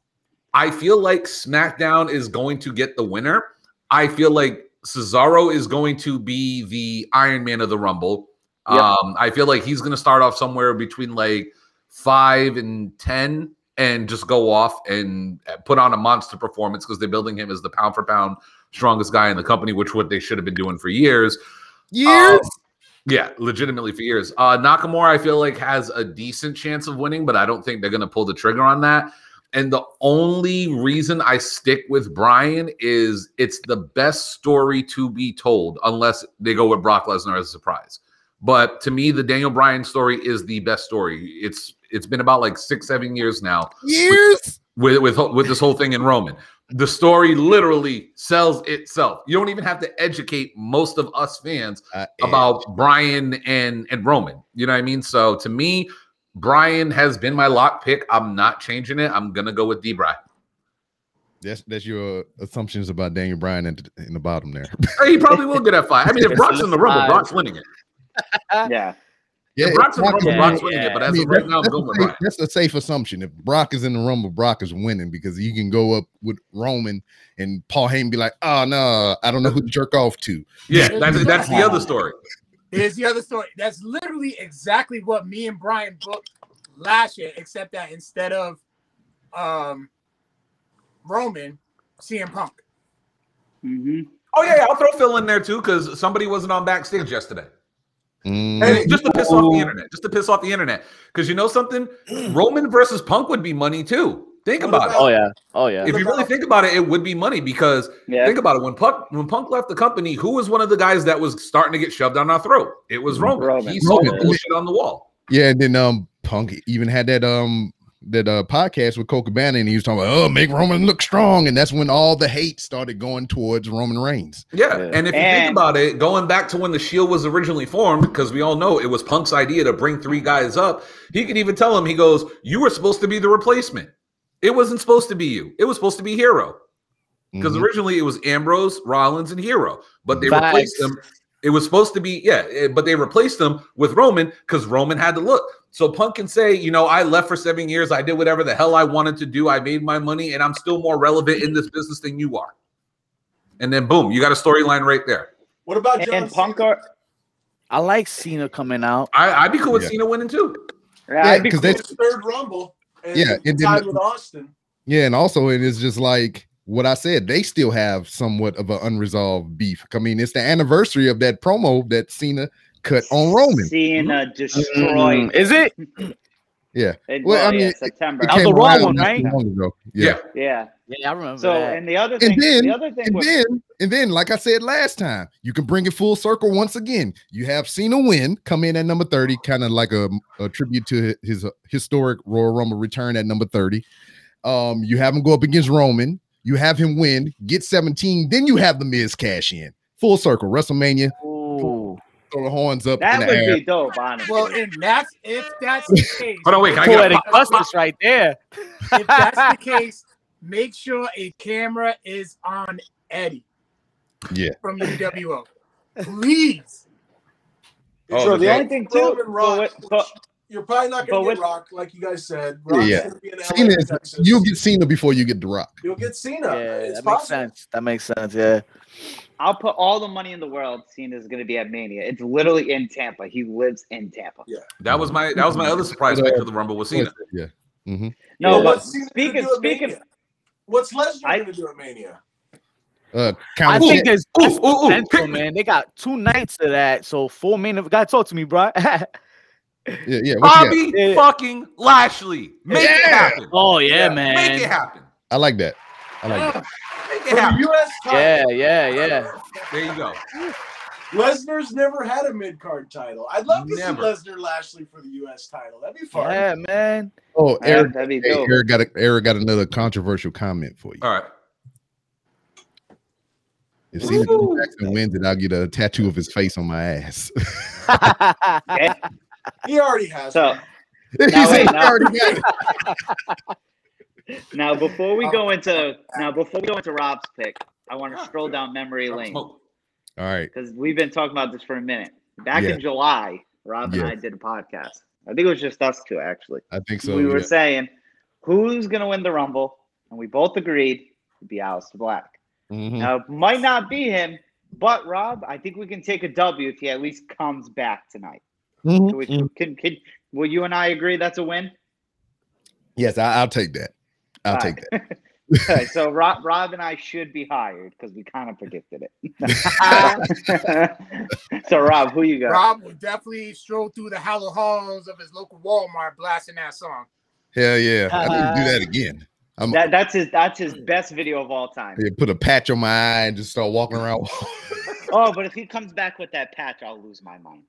I feel like SmackDown is going to get the winner. I feel like Cesaro is going to be the Iron Man of the Rumble. Yep. Um, I feel like he's going to start off somewhere between like five and 10 and just go off and put on a monster performance because they're building him as the pound for pound strongest guy in the company, which what they should have been doing for years. Years? Um, yeah, legitimately for years. Uh, Nakamura, I feel like has a decent chance of winning, but I don't think they're going to pull the trigger on that. And the only reason I stick with Brian is it's the best story to be told, unless they go with Brock Lesnar as a surprise. But to me, the Daniel Bryan story is the best story. It's it's been about like six, seven years now Years? with with with this whole thing in Roman. The story literally sells itself. You don't even have to educate most of us fans Uh, about Brian and and Roman. You know what I mean? So to me, Brian has been my lock pick. I'm not changing it. I'm gonna go with D. Bry. that's that's your assumptions about Daniel Bryan in, the- in the bottom there. He probably will get that fight. I mean, if Brock's in the Rumble, Brock's winning it. *laughs* yeah. If Brock's in the Rumble, yeah, Brock's winning yeah. it. But I mean, of right that's, now, I'm going a with safe, that's a safe assumption. If Brock is in the Rumble, Brock is winning because you can go up with Roman and Paul Heyman be like, ah, "Oh no, I don't know who to jerk off to." Yeah, that's that's the *laughs* other story. Here's the other story. That's literally exactly what me and Brian booked last year, except that instead of um Roman, CM Punk. Mm-hmm. Oh yeah, yeah, I'll throw Phil in there too because somebody wasn't on backstage yesterday. Mm. Hey, just to piss off the internet, just to piss off the internet. Because you know something, Roman versus Punk would be money too. Think What about it. Oh yeah. Oh yeah. If you really think about it, it would be money because Yeah. think about it. When Punk when Punk left the company, who was one of the guys that was starting to get shoved down our throat? It was Roman. Roman. He saw the Roman. bullshit on the wall. Yeah, and then um Punk even had that um that uh podcast with Colt Cabana and he was talking about oh make Roman look strong, and that's when all the hate started going towards Roman Reigns. Yeah. Yeah. And if you And- think about it, going back to when the Shield was originally formed, because we all know it was Punk's idea to bring three guys up, he could even tell him, he goes, You were supposed to be the replacement. It wasn't supposed to be you. It was supposed to be Hero. Because Mhm. originally it was Ambrose, Rollins, and Hero, but they Facts. replaced them. It was supposed to be, yeah, eh, but they replaced them with Roman because Roman had to look. So Punk can say, you know, I left for seven years. I did whatever the hell I wanted to do. I made my money, and I'm still more relevant in this business than you are. And then boom, you got a storyline right there. What about And, John and Punk are I like Cena coming out. I, I'd be cool with Yeah. Cena winning too. yeah, I'd be 'cause cool. they- His third Rumble. And Yeah, yeah, and tied the- with Austin. Yeah, and also it is just like what I said. They still have somewhat of an unresolved beef. I mean, it's the anniversary of that promo that Cena cut on Roman. Cena destroyed. Mm, is it? *clears throat* Yeah, It, Well, well, I mean, yeah, it- September. it That was the wrong one, right? long ago. Yeah. yeah. Yeah, I remember So, that. and the other thing, And then, the other thing and was, then, and then, like I said last time, you can bring it full circle once again. You have Cena win, come in at number 30, kind of like a, a tribute to his uh, historic Royal Rumble return at number 30. Um, you have him go up against Roman, you have him win, get 17, then you have the Miz cash in. Full circle, WrestleMania, Ooh. Throw the horns up that in the would air. be dope, honestly. Well, and that's if that's the *laughs* case. Hold on, wait, can I get Poetic a justice right there. if that's the *laughs* case, make sure a camera is on Eddie. Yeah. From UWO. Please. Oh, so the only thing too, Roman but, Rock, but- you're probably not going to what- get Rock, like you guys said. Yeah, Rock's yeah. gonna be in LA, Cena is, Texas. you'll get Cena before you get The Rock. You'll get Cena. Yeah, it's that makes sense. That makes sense. Yeah. I'll put all the money in the world. Cena's going to be at Mania. It's literally in Tampa. He lives in Tampa. Yeah, that was my that was my other surprise pick for the Rumble with Cena. Yeah. Mm-hmm. No, Well, but what's Cena gonna speaking speaking, What's Lesnar I- going to do at Mania? Uh, I think there's, Ooh, there's ooh, ooh, potential, pick man. They got two nights of that. So four main event. Gotta talk to me, bro. *laughs* yeah, yeah. What? Bobby Yeah. fucking Lashley. Make it happen. oh yeah, Make man. Make it happen. I like that. I like that. Make it the happen. U.S. title, Yeah, yeah, yeah. There you go. Lesnar's never had a mid card title. I'd love to Never. see Lesnar Lashley for the U.S. title. That'd be fun. Yeah, man. Oh, Yeah, Eric, that'd hey, dope. Eric got a, Eric got another controversial comment for you. All right. If Cena Jackson wins it, I'll get a tattoo of his face on my ass. *laughs* *laughs* He already has. So he Now, said wait, he now- already got it. *laughs* now before we go into now before we go into Rob's pick, I want to stroll down memory lane All right. because we've been talking about this for a minute. Back Yeah. in July, Rob and I did a podcast. I think it was just us two actually. I think so. we were saying who's going to win the Rumble, and we both agreed it'd be Aleister Black. Mhm. Now, it might not be him, but Rob, I think we can take a W if he at least comes back tonight. Mhm, Can we, can, can, will you and I agree that's a win? Yes, I, I'll take that. I'll *laughs* All take right. that. Okay, so Rob, Rob and I should be hired because we kind of predicted it. *laughs* so Rob, who you got? Rob would definitely stroll through the hollow halls of his local Walmart blasting that song. Hell yeah. I need to do that uh, again. I'm That, that's his that's his best video of all time. yeah, put a patch on my eye and just start walking around. *laughs* Oh, but if he comes back with that patch, I'll lose my mind.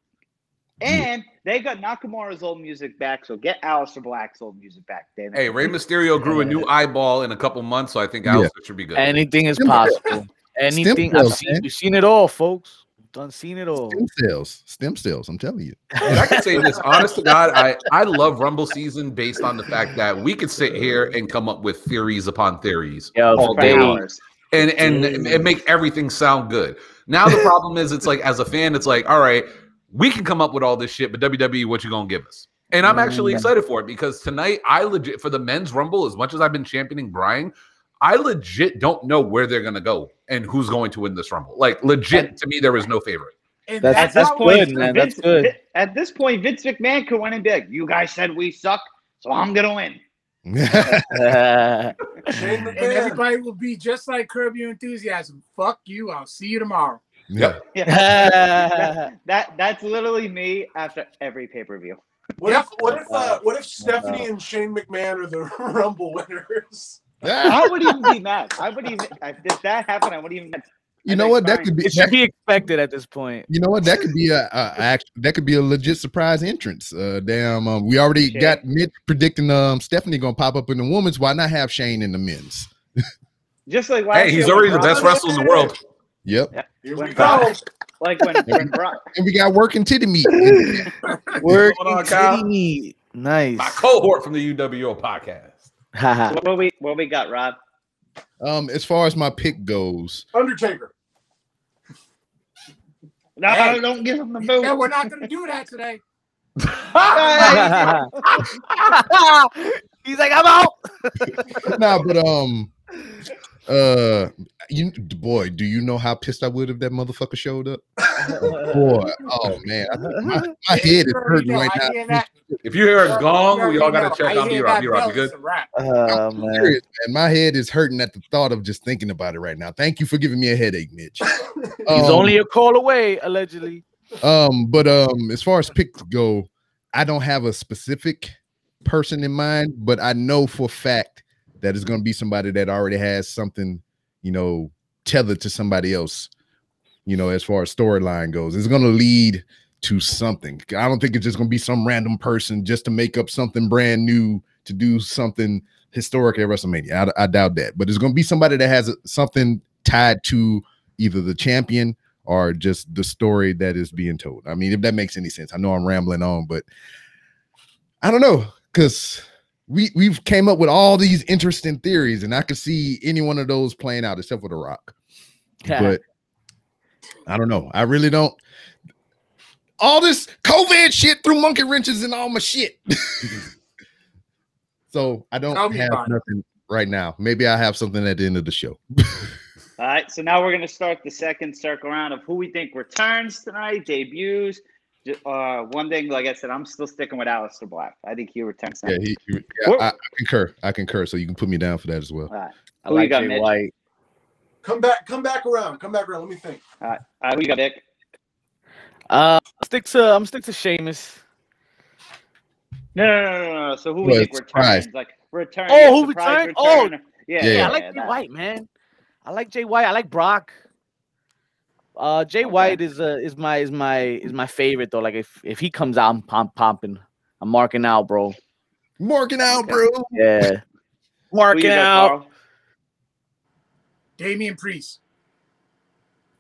And they got Nakamura's old music back, so get Aleister Black's old music back, damn. Hey, Rey Mysterio grew a new eyeball in a couple months, so I think Yeah. Should be good. Anything is possible. Anything. I've seen, we've seen it all, folks. We've done seen it all. Stem cells. Stem cells. I'm telling you. *laughs* And I can say this, honest to God, I, I love Rumble season based on the fact that we could sit here and come up with theories upon theories Yo, all day hours. and and, and make everything sound good. Now the problem is, it's like as a fan, it's like, all right, we can come up with all this shit, but WWE, what you gonna give us? And I'm actually mm. excited for it because tonight, I legit for the men's rumble, as much as I've been championing Brian, I legit don't know where they're gonna go and who's going to win this rumble. Like legit, to me, there is no favorite. And That's- At this how- good, man. That's Vince- good. At this point, Vince McMahon could win and be like, "You guys said we suck, so I'm gonna win." Shane *laughs* *laughs* And everybody will be just like Curb Your Enthusiasm. Fuck you. I'll see you tomorrow. Yeah. Yeah. *laughs* that, *laughs* that that's literally me after every pay per view. What if what if uh, what if Stephanie and Shane McMahon are the *laughs* Rumble winners? Ah, I would even be mad. I would even if that happened. I would even. you know what? That could be. It should be expected at this point. You know what? That could be a, a act. That could be a legit surprise entrance. Uh, damn. Um, we already Shane. got Mitch predicting um Stephanie gonna pop up in the women's. Why not have Shane in the men's? Just like last Hey, he's already the best wrestler in the world. Yep. Here When we Brock- go. Like when *laughs* when Brock, And we got working titty meat. *laughs* Working on, titty meat. Nice. My cohort from the UWO podcast. *laughs* Haha. what we what we got, Rob? um, as far as my pick goes, Undertaker. No, Hey. don't give him the Yeah, boot. we're not gonna do that today. He's like, I'm out. nah, but um, uh, you boy, do you know how pissed I would if that motherfucker showed up? Boy, oh man, I my, my head is hurting right now. that. If you hear a gong, we all got to check I on hear B-Rob. that B-Rob, bell, you good? it's. Oh, I'm man. serious, man. My head is hurting at the thought of just thinking about it right now. Thank you for giving me a headache, Mitch. *laughs* He's Um, only a call away, allegedly. Um, but um, as far as picks go, I don't have a specific person in mind, but I know for a fact that it's going to be somebody that already has something, you know, tethered to somebody else. You know, as far as storyline goes, it's going to lead to something. I don't think it's just going to be some random person just to make up something brand new to do something historic at WrestleMania. I, I doubt that, but it's going to be somebody that has something tied to either the champion or just the story that is being told. I mean, if that makes any sense. I know I'm rambling on, but I don't know because we we've came up with all these interesting theories, and I could see any one of those playing out except for The Rock. But I don't know. I really don't. All this COVID shit threw monkey wrenches in all my shit. *laughs* so I don't Tell me have about nothing right now. Maybe I have something at the end of the show. *laughs* All right, so now we're gonna start the second circle round of who we think returns tonight, debuts. Ju- Uh, one thing, like I said, I'm still sticking with Aleister Black. I think he returns. Yeah, he, he- yeah, I, I concur. I concur. So you can put me down for that as well. All right, I Who you like got, Jay Mitch? White. Come back, come back around, come back around. Let me think. all right, all right, who you got, Dick? Uh, stick to I'm stick to Sheamus. No, no, no, no, no. So who we Well, think it's returns? surprise. Like return? Oh, yeah, who surprise returned? Oh, return. yeah, Yeah, Yeah, yeah, I like Jay that. White, man. I like Jay White. I like Brock. Uh, Jay Okay. White is uh, is my is my is my favorite though. Like if if he comes out, I'm pump, pumping. I'm marking out, bro. Marking out, bro. Yeah, *laughs* marking out. Carl? Damian Priest.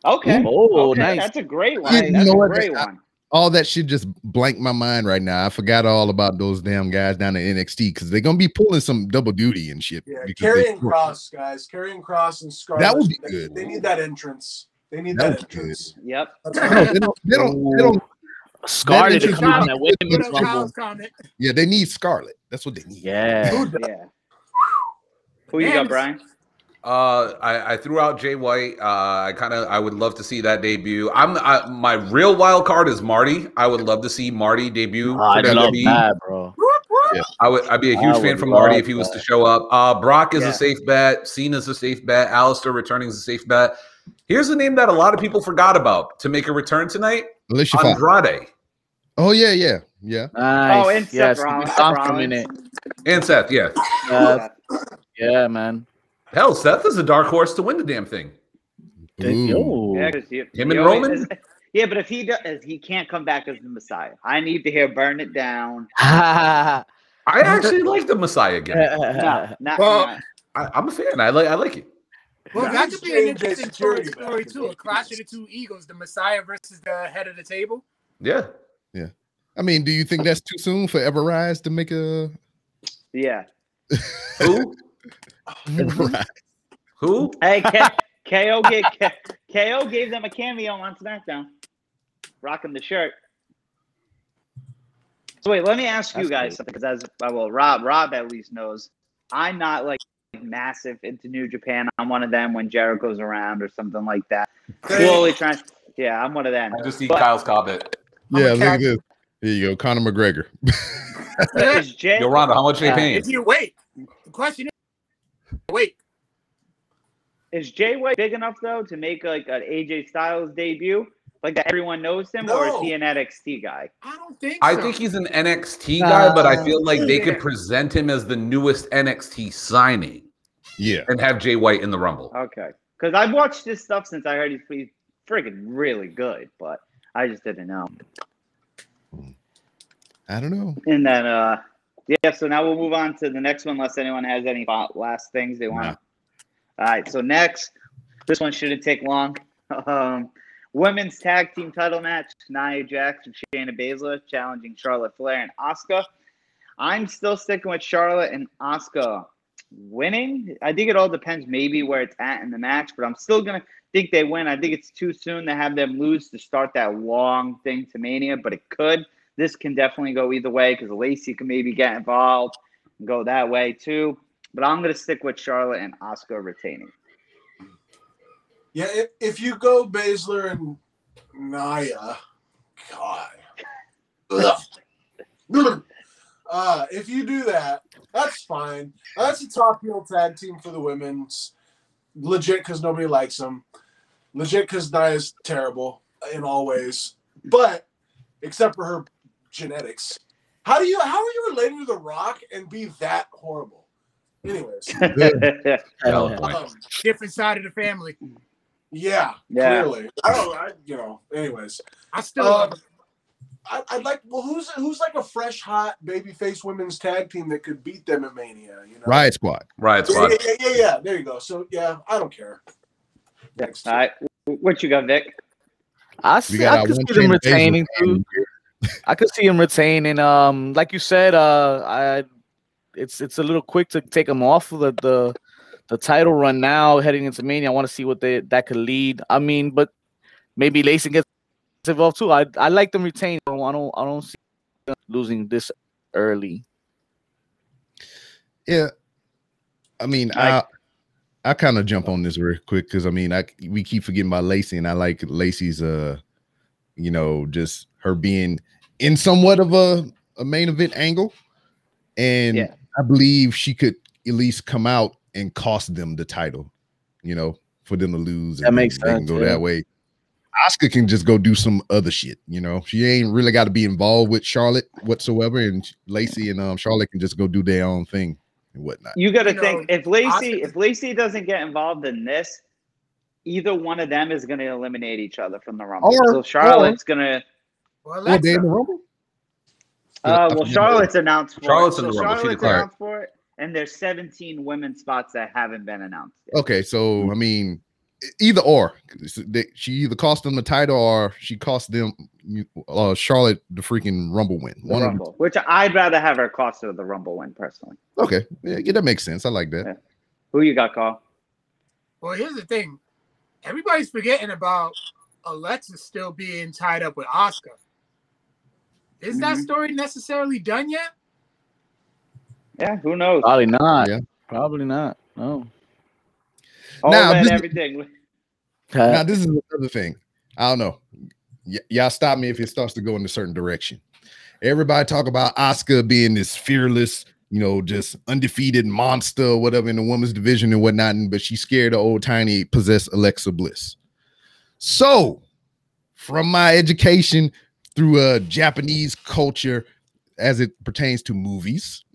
Okay. Oh, okay, nice. That's a great one. You- you That's know a what? great I- one. All that shit just blanked my mind right now. I forgot all about those damn guys down at NXT because they're gonna be pulling some double duty and shit. Yeah, Karrion Kross, guys. Karrion Kross and Scarlett. That would be they, good. They need that entrance. They need That that, would good. Yep. That's No, what- they don't. They don't. They don't. Scarlett to That come is- that women's rumble. Yeah, they need Scarlett. That's what they need. Yeah. Who? Yeah. Who you got, Brian? Uh, I, I threw out Jay White. Uh, I kind of I would love to see that debut. I'm I, my real wild card is Marty. I would love to see Marty debut. Oh, I for love WWE. that, bro. I would I'd be a huge would fan for Marty if he was to show up. Uh, Brock is Yeah. a safe bet. Cena's a safe bet. Aleister returning is a safe bet. Here's a name that a lot of people forgot about to make a return tonight. Alicia Fox. Andrade Oh yeah, yeah, yeah. Nice. Oh, and Seth yes, Rollins- gone Seth for a minute. and Seth. Yeah, Uh, yeah, man. hell, Seth is a dark horse to win the damn thing. Ooh. Yo. Yeah, 'cause you- Him and always- Roman? Yeah, but if he does, he can't come back as the Messiah. I need to hear "Burn It Down." *laughs* I actually like the Messiah game. No, not, Well- not- I, I'm a fan. I like I like it. Well, Now that could be an interesting story, story too. A clash of the two egos, the Messiah versus the head of the table. Yeah. Yeah. I mean, do you think that's too soon for Ever-Rise to make a yeah. *laughs* Who? Ever-Rise? Who? Hey, K- KO *laughs* gave K- KO gave them a cameo on SmackDown, rocking the shirt. So wait, let me ask you guys cool. something because as well, Rob Rob at least knows I'm not like massive into New Japan. I'm one of them when Jericho's around or something like that. Slowly trying. Yeah, I'm one of them. I just see But- Kyle's comment. Yeah, look at this. Here you go, Conor McGregor. *laughs* Is Jay- Yo, Rhonda, how much they Uh, paying? If you wait, the question is, wait. is Jay White big enough though to make like an AJ Styles debut? Like that everyone knows him, or is he an NXT guy? I don't think. I so. think he's an NXT guy, but I feel like they could present him as the newest NXT signing Yeah. and have Jay White in the Rumble. Okay, because I've watched this stuff since I heard he's, he's friggin' really good, but I just didn't know. I don't know. And then, uh, yeah, so now we'll move on to the next one, unless anyone has any last things they want. Nah. All right, so next, this one shouldn't take long. *laughs* Um, women's tag team title match: Nia Jax and Shayna Baszler challenging Charlotte Flair and Asuka. I'm still sticking with Charlotte and Asuka winning. I think it all depends maybe where it's at in the match, but I'm still gonna think they win. I think it's too soon to have them lose to start that long thing to Mania, but it could. This can definitely go either way because Lacey can maybe get involved and go that way too. But I'm gonna stick with Charlotte and Asuka retaining. Yeah, if, if you go Baszler and Nia, God. Uh, if you do that, that's fine. That's a top heel tag team for the women's. Legit because nobody likes them. Legit because Nia's terrible in all ways. But except for her genetics. How do you how are you related to The Rock and be that horrible? Anyways. *laughs* *laughs* Um, different side of the family. Yeah, Yeah. clearly. I don't I, you know, anyways. I still Um. I, I'd like. Well, who's who's like a fresh, hot babyface women's tag team that could beat them at Mania? You know, Riot Squad. Riot Squad. yeah, yeah, yeah, yeah. There you go. So yeah, I don't care. Next. All right, what you got, Vic? I see. got I our could see them retaining I could see him retaining. Um, like you said, uh, I, it's it's a little quick to take him off of the the, the title run now, heading into Mania. I want to see what they that could lead. I mean, but maybe Lacey gets involved too. I I like them retaining. I don't I don't see them losing this early. Yeah. I mean, I- I I kind of jump on this real quick because I mean, I we keep forgetting about Lacey, and I like Lacey's uh, you know, just her being in somewhat of a, a main event angle. And Yeah. I believe she could at least come out and cost them the title, you know, for them to lose. That and makes they can sense, go yeah. that way. Asuka can just go do some other shit, you know. She ain't really got to be involved with Charlotte whatsoever, and Lacey and um Charlotte can just go do their own thing and whatnot. You got to think know, if Lacey Asuka- if Lacey doesn't get involved in this, either one of them is going to eliminate each other from the rumble. Or- so Charlotte's going to. Well, Oh, they in the Rumble? Uh, well, Charlotte's announced for Charlotte's it. in So the Rumble. She Charlotte's declared. announced for it, and there's 17 women spots that haven't been announced. Yet. Okay, so I mean, either or. She either cost them the title or she cost them uh, Charlotte the freaking Rumble win. The One of them. rumble, which I'd rather have her cost her the rumble win personally. Okay, yeah, yeah, that makes sense. I like that. Yeah. Who you got, Carl? well, here's the thing. Everybody's forgetting about Alexa still being tied up with Asuka. Is that Mhm. story necessarily done yet? Yeah, who knows? Probably not. Yeah. Probably not. No. All now, that, this- everything. Now this is another thing. I don't know. Y- y'all stop me if it starts to go in a certain direction. Everybody talk about Asuka being this fearless, you know, just undefeated monster or whatever in the women's division and whatnot, but she's scared of old tiny possessed Alexa Bliss. So, from my education through uh Japanese culture as it pertains to movies, *laughs*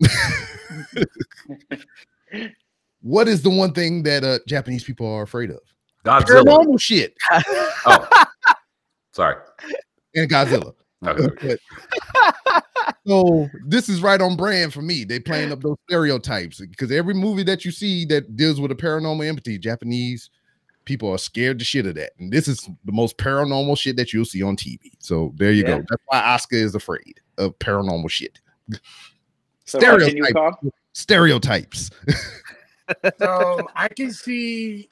what is the one thing that uh Japanese people are afraid of? Godzilla. Paranormal shit *laughs* Oh, sorry. and Godzilla. *laughs* Okay. So this is right on brand for me. They playing up those stereotypes because every movie that you see that deals with a paranormal entity, Japanese people are scared the shit of that. And this is the most paranormal shit that you'll see on TV. So there you Yeah. go. That's why Asuka is afraid of paranormal shit. *laughs* So continue, Stereotypes. Stereotypes. *laughs* So I can see,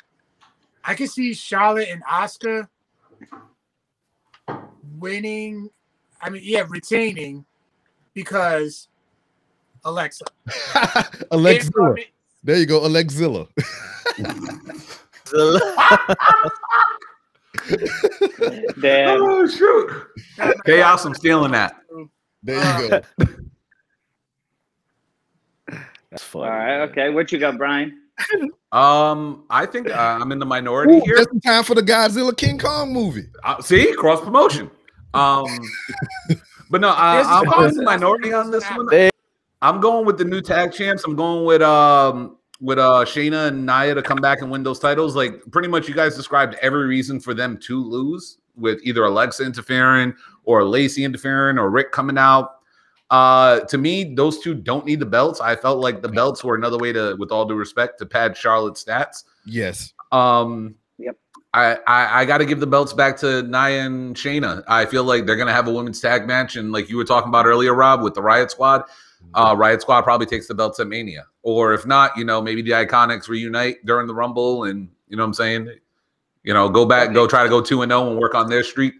I can see Charlotte and Asuka winning. I mean, yeah, retaining because Alexa. *laughs* Alexzilla. If- There you go, Alexzilla. *laughs* Damn. Oh shoot! Chaos. I'm stealing that. There you go. *laughs* That's funny. All right. Okay. What you got, Brian? Um, I think uh, I'm in the minority Ooh, here. just in time for the Godzilla King Kong movie. Uh, see, cross promotion. Um, but no, I, I'm I'm in the minority on this one. I'm going with the new tag champs. I'm going with um with uh Shayna and Nia to come back and win those titles. Like pretty much, you guys described every reason for them to lose with either Alexa interfering or Lacey interfering or Rick coming out. Uh, to me, those two don't need the belts. I felt like the belts were another way to, with all due respect, to pad Charlotte's stats. Yes. Um, Yep. I I, I got to give the belts back to Nia and Shayna. I feel like they're gonna have a women's tag match, and like you were talking about earlier, Rob, with the Riot Squad. Uh, Riot Squad probably takes the belts at Mania, or if not, you know, maybe the Iconics reunite during the Rumble, and you know what I'm saying. You know, go back, go try to go two and zero, and work on their streak.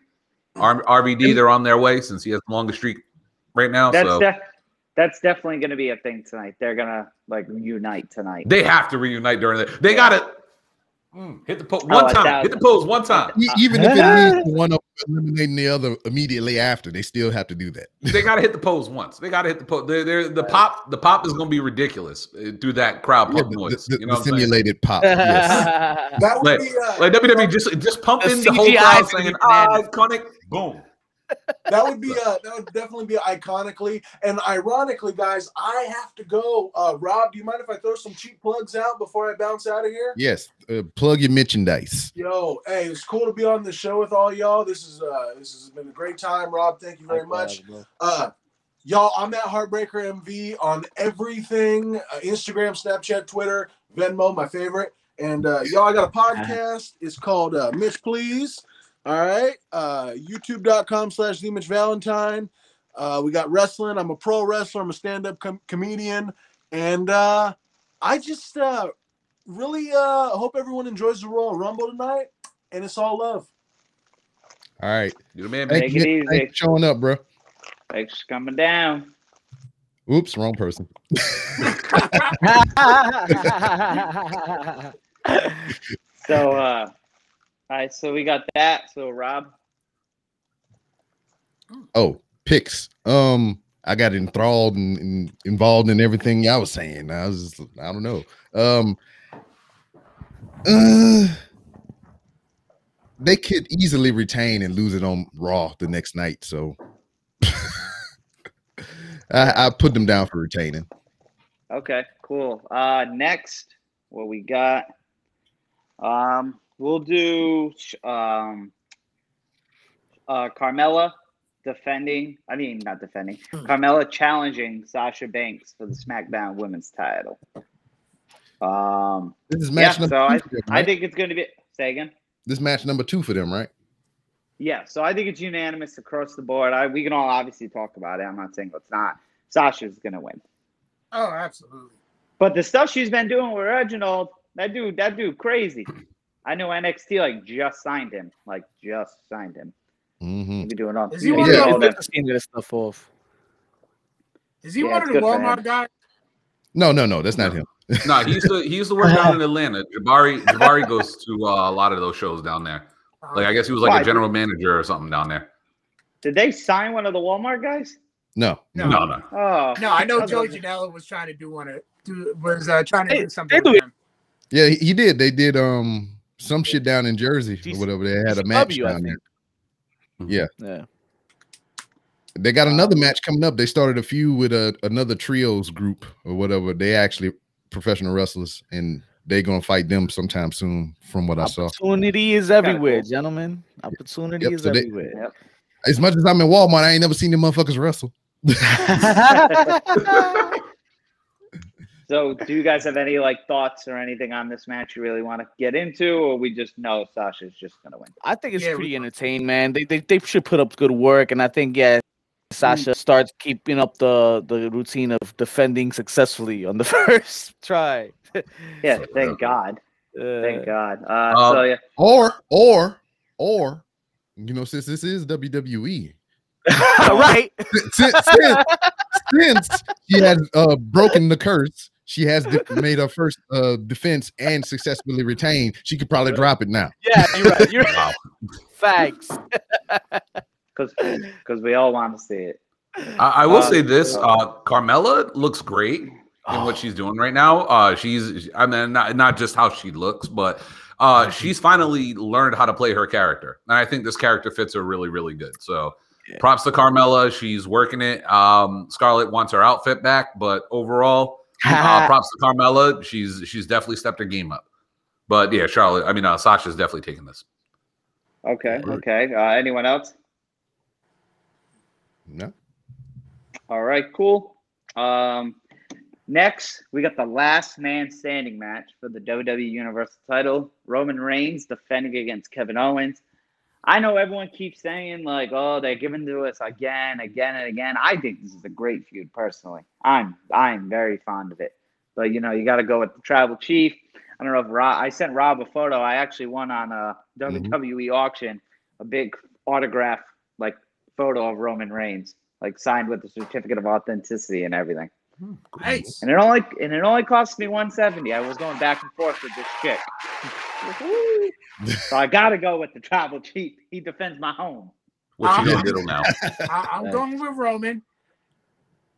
R- RVD, they're on their way since he has the longest streak right now. That's so def- that's definitely going to be a thing tonight. They're gonna like unite tonight. they have to reunite during the. They got to hit the pose one Oh, time. Hit the pose one time. Even if it means one of them eliminating the other immediately after, they still have to do that. they got to hit the pose once. They got to hit the pose. They're, they're, the pop, the pop is going to be ridiculous uh, through that crowd Yeah, the, noise. the- you know the what I'm saying? simulated pop. *laughs* Yes. That would Like, be uh, like WWE just just pump The in the whole CGI crowd is gonna saying ah bananas. iconic boom. That would be uh that would definitely be iconically. And ironically guys i have to go. Uh rob do you mind if i throw some cheap plugs out before i bounce out of here? Yes. Uh, plug your merchandise. yo hey it's cool to be on the show with all y'all. This is uh this has been a great time. Rob thank you very much. uh y'all i'm at heartbreaker mv on everything uh, instagram snapchat twitter venmo my favorite. And uh y'all i got a podcast. It's called uh mitch please all right uh youtube.com slash the mitch valentine uh we got wrestling i'm a pro wrestler i'm a stand-up com- comedian and uh i just uh really uh hope everyone enjoys the royal rumble tonight and it's all love All right. You're the man, man. Thank Take you, it thanks easy. for showing up, bro. Thanks for coming down. Oops, wrong person. *laughs* *laughs* So uh all right, so we got that. So Rob, Oh, picks. Um, I got enthralled and, and involved in everything y'all was saying. I was just, I don't know. Um, uh, they could easily retain and lose it on Raw the next night. So *laughs* I, I put them down for retaining. Okay, cool. Uh next, what we got? Um, we'll do um uh Carmella defending, I mean not defending, Carmella challenging Sasha Banks for the SmackDown women's title. Um This is yeah, match number so two I, for them, I right? think it's gonna be say again. this match number two for them, right? Yeah, so I think it's unanimous across the board. I we can all obviously talk about it. I'm not saying it's not. Sasha's gonna win. Oh, absolutely. But the stuff she's been doing with Reginald, that dude, that dude, crazy. I know NXT like just signed him, like just signed him. Mm-hmm. He'll be doing all. Is he'll he be one doing of all those- this stuff off. Is he Yeah, one of the good for him. Walmart guys? No, no, no, that's not him. *laughs* No, he used to he used to work down in *laughs* Atlanta. Jabari Jabari goes to uh, a lot of those shows down there. Like I guess he was like Why? a general manager or something down there. Did they sign one of the Walmart guys? No, No. No, no. Oh No, I know was Joey Janela was trying to do one of do was uh, trying to They- do something. they do with it. him. yeah, he, he did. They did um some shit down in Jersey or whatever. They had a match GCW, down there. Yeah. Mm-hmm. Yeah. They got another match coming up. They started a feud with a, another trios group or whatever. They actually professional wrestlers, and they're gonna fight them sometime soon, from what I saw. Opportunity is everywhere, gentlemen. Opportunity Yep, is so they- everywhere. Yep. As much as I'm in Walmart, I ain't never seen them motherfuckers wrestle. *laughs* *laughs* So, do you guys have any like thoughts or anything on this match you really want to get into, or we just know Sasha's just gonna win? I think it's Yeah, pretty entertaining, man. They, they they should put up good work, and I think yeah, Sasha starts keeping up the the routine of defending successfully on the *laughs* first try. Yeah, thank God, thank Uh, God. Uh, Um, so yeah, Or, or, or, you know, since this is WWE, *laughs* right. since, since, since she has uh, broken the curse, she has de- *laughs* made her first uh, defense and successfully retained. She could probably drop it now. Yeah, you're right. You're right. *laughs* Facts. *laughs* because because we all want to see it. I, I will Uh, say this: uh, Carmella looks great. in what she's doing right now. Uh, she's, I mean, not, not just how she looks, but uh, she's finally learned how to play her character. And I think this character fits her really, really good. So Yeah. props to Carmella. She's working it. Um, Scarlett wants her outfit back, but overall, uh, props to Carmella. She's she's definitely stepped her game up. But yeah, Charlotte, I mean, uh, Sasha's definitely taking this. Okay, okay. Uh, anyone else? No. All right, cool. Um, next, we got the last man standing match for the WWE Universal title. Roman Reigns defending against Kevin Owens. I know everyone keeps saying, like, oh, they're giving to us again, again, and again. I think this is a great feud, personally. I'm I'm very fond of it. But, you know, you got to go with the tribal chief. I don't know if Rob, I sent Rob a photo. I actually won on a. Mm-hmm. WWE auction a big autograph, like, photo of Roman Reigns, like, signed with the certificate of authenticity and everything. Hmm, nice. And it only and it only cost me 170. I was going back and forth with this chick. *laughs* so I gotta go with the tribal chief. He defends my home. What you Uh, gonna do now? *laughs* I, I'm going with Roman,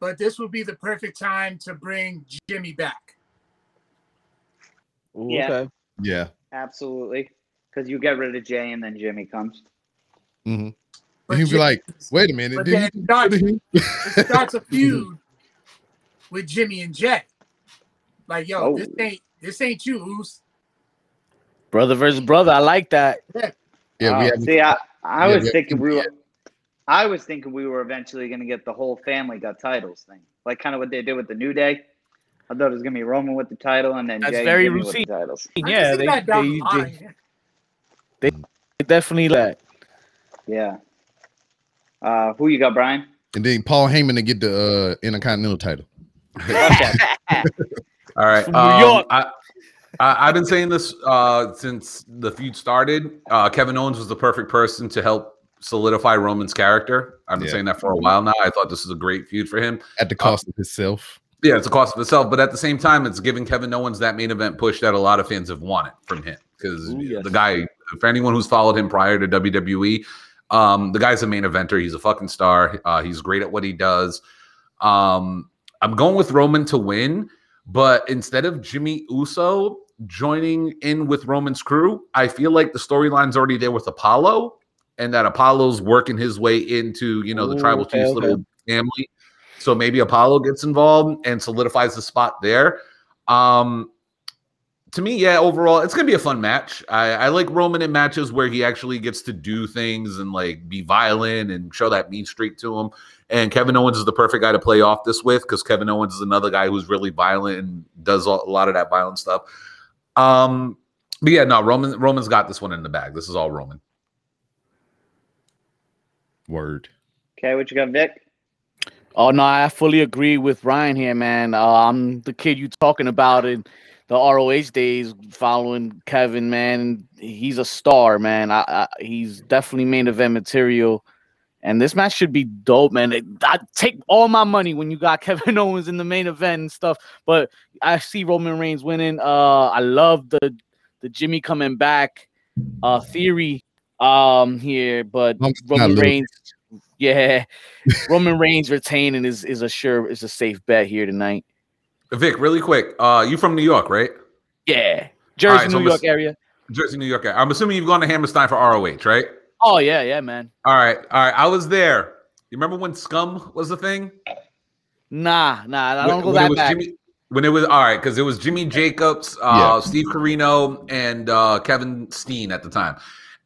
but this would be the perfect time to bring Jimmy back. Ooh, Yeah. okay. Yeah. Absolutely. Because you get rid of Jay and then Jimmy comes. Mm-hmm. But He'd be like, wait a minute. but then he, not- did *laughs* it starts a feud with Jimmy and Jay. Like, yo, Oh. this ain't this ain't you, Oos. Brother versus brother. I like that. Yeah, Uh, we haven't. see, I, I yeah, was we thinking we haven't were. I was thinking we were eventually going to get the whole family got titles thing, like kind of what they did with the New Day. I thought it was going to be Roman with the title and then That's Jay very Jimmy routine. with the titles. Yeah, see they, they, the they, they definitely that. Yeah. Uh, who you got, Brian? And then Paul Heyman to get the uh, Intercontinental title. *laughs* *laughs* All right. From New um, York. I, I, I've been saying this uh, since the feud started. Uh, Kevin Owens was the perfect person to help solidify Roman's character. I've been Yeah. saying that for a while now. I thought this was a great feud for him. At the cost of himself. Yeah, it's a cost of itself, but at the same time, it's giving Kevin Owens that main event push that a lot of fans have wanted from him. Because yes. the guy, for anyone who's followed him prior to WWE, um, the guy's a main eventer. He's a fucking star. Uh, he's great at what he does. Um, I'm going with Roman to win, but instead of Jimmy Uso joining in with Roman's crew, I feel like the storyline's already there with Apollo, and that Apollo's working his way into you know the Ooh, tribal okay, chief's okay. little family. So maybe Apollo gets involved and solidifies the spot there. Um, to me, yeah, overall, it's gonna be a fun match. I, I like Roman in matches where he actually gets to do things and like be violent and show that mean streak to him. And Kevin Owens is the perfect guy to play off this with because Kevin Owens is another guy who's really violent and does a lot of that violent stuff. Um, but yeah, no, Roman Roman's got this one in the bag. This is all Roman. Word. Okay, what you got, Vic? Oh no, I fully agree with Ryan here, man. Uh, I'm the kid you talking about in the ROH days, following Kevin, man. He's a star, man. I, I, he's definitely main event material, and this match should be dope, man. It- I take all my money when you got *laughs* Kevin Owens in the main event and stuff, but I see Roman Reigns winning. Uh, I love the the Jimmy coming back uh theory um here, but I'm Roman Reigns, yeah, *laughs* Roman Reigns retaining is is a sure is a safe bet here tonight. Vic, really quick. Uh, you from New York, right? Yeah, Jersey, right, so New York let's- area. Jersey, New York. Area. I'm assuming you've gone to Hammerstein for ROH, right? Oh yeah, yeah, man. All right, all right. I was there. You remember when Scum was the thing? Nah, nah, I don't go when, when that was back. Jimmy, when it was all right, because it was Jimmy Jacobs, uh, Steve Corino, and uh, Kevin Steen at the time,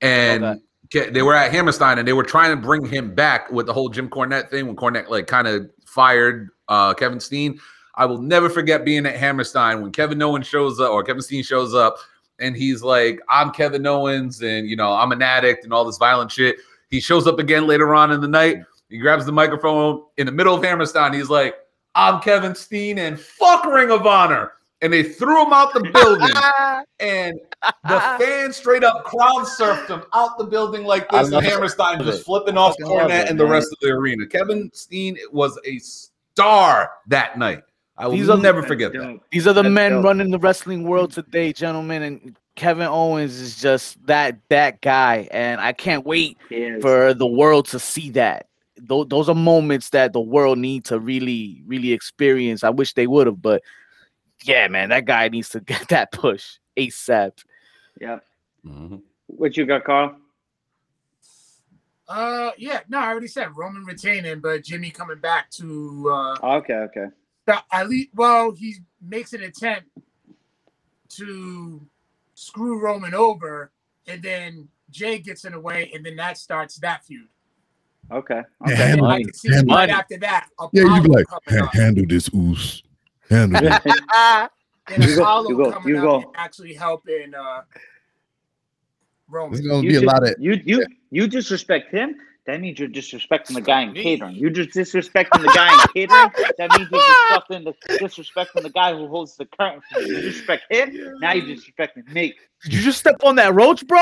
and Okay. They were at Hammerstein, and they were trying to bring him back with the whole Jim Cornette thing when Cornette like kind of fired uh, Kevin Steen. I will never forget being at Hammerstein when Kevin Owens shows up or Kevin Steen shows up, and he's like, "I'm Kevin Owens, and you know I'm an addict and all this violent shit." He shows up again later on in the night. He grabs the microphone in the middle of Hammerstein. He's like, I'm Kevin Steen and fuck Ring of Honor. And they threw him out the building. *laughs* and the fans straight up crowd surfed him out the building like this. And Hammerstein it. just flipping off Cornette it, and the rest of the arena. Kevin Steen was a star that night. I will These are- never forget that. These are the That's men dope. running the wrestling world today, gentlemen. And Kevin Owens is just that that guy, and I can't wait for the world to see that. th- those are moments that the world needs to really, really experience. I wish they would have, but yeah, man, that guy needs to *laughs* get that push ASAP. Yep. Mhm. What you got, Carl? Uh, yeah, no, I already said Roman retaining, but Jimmy coming back to uh, Okay, okay. The- at least. Well, he makes an attempt to screw Roman over, and then Jay gets in the way, and then that starts that feud. Okay. Yeah, handle I can see handle right it. after that. Yeah, you be like, coming "Ha- handle this, oos. Handle *laughs* this. *laughs* And You go, Apollo you go, coming you up go. and actually helping uh, Roman. There's gonna You, be a lot of you you you disrespect him. That means you're disrespecting the guy in catering. You just disrespecting the guy in *laughs* catering. That means you're disrespecting the disrespecting the guy who holds the curtain. For you. you disrespect him. Now you're disrespecting me. Did you just step on that roach, bro?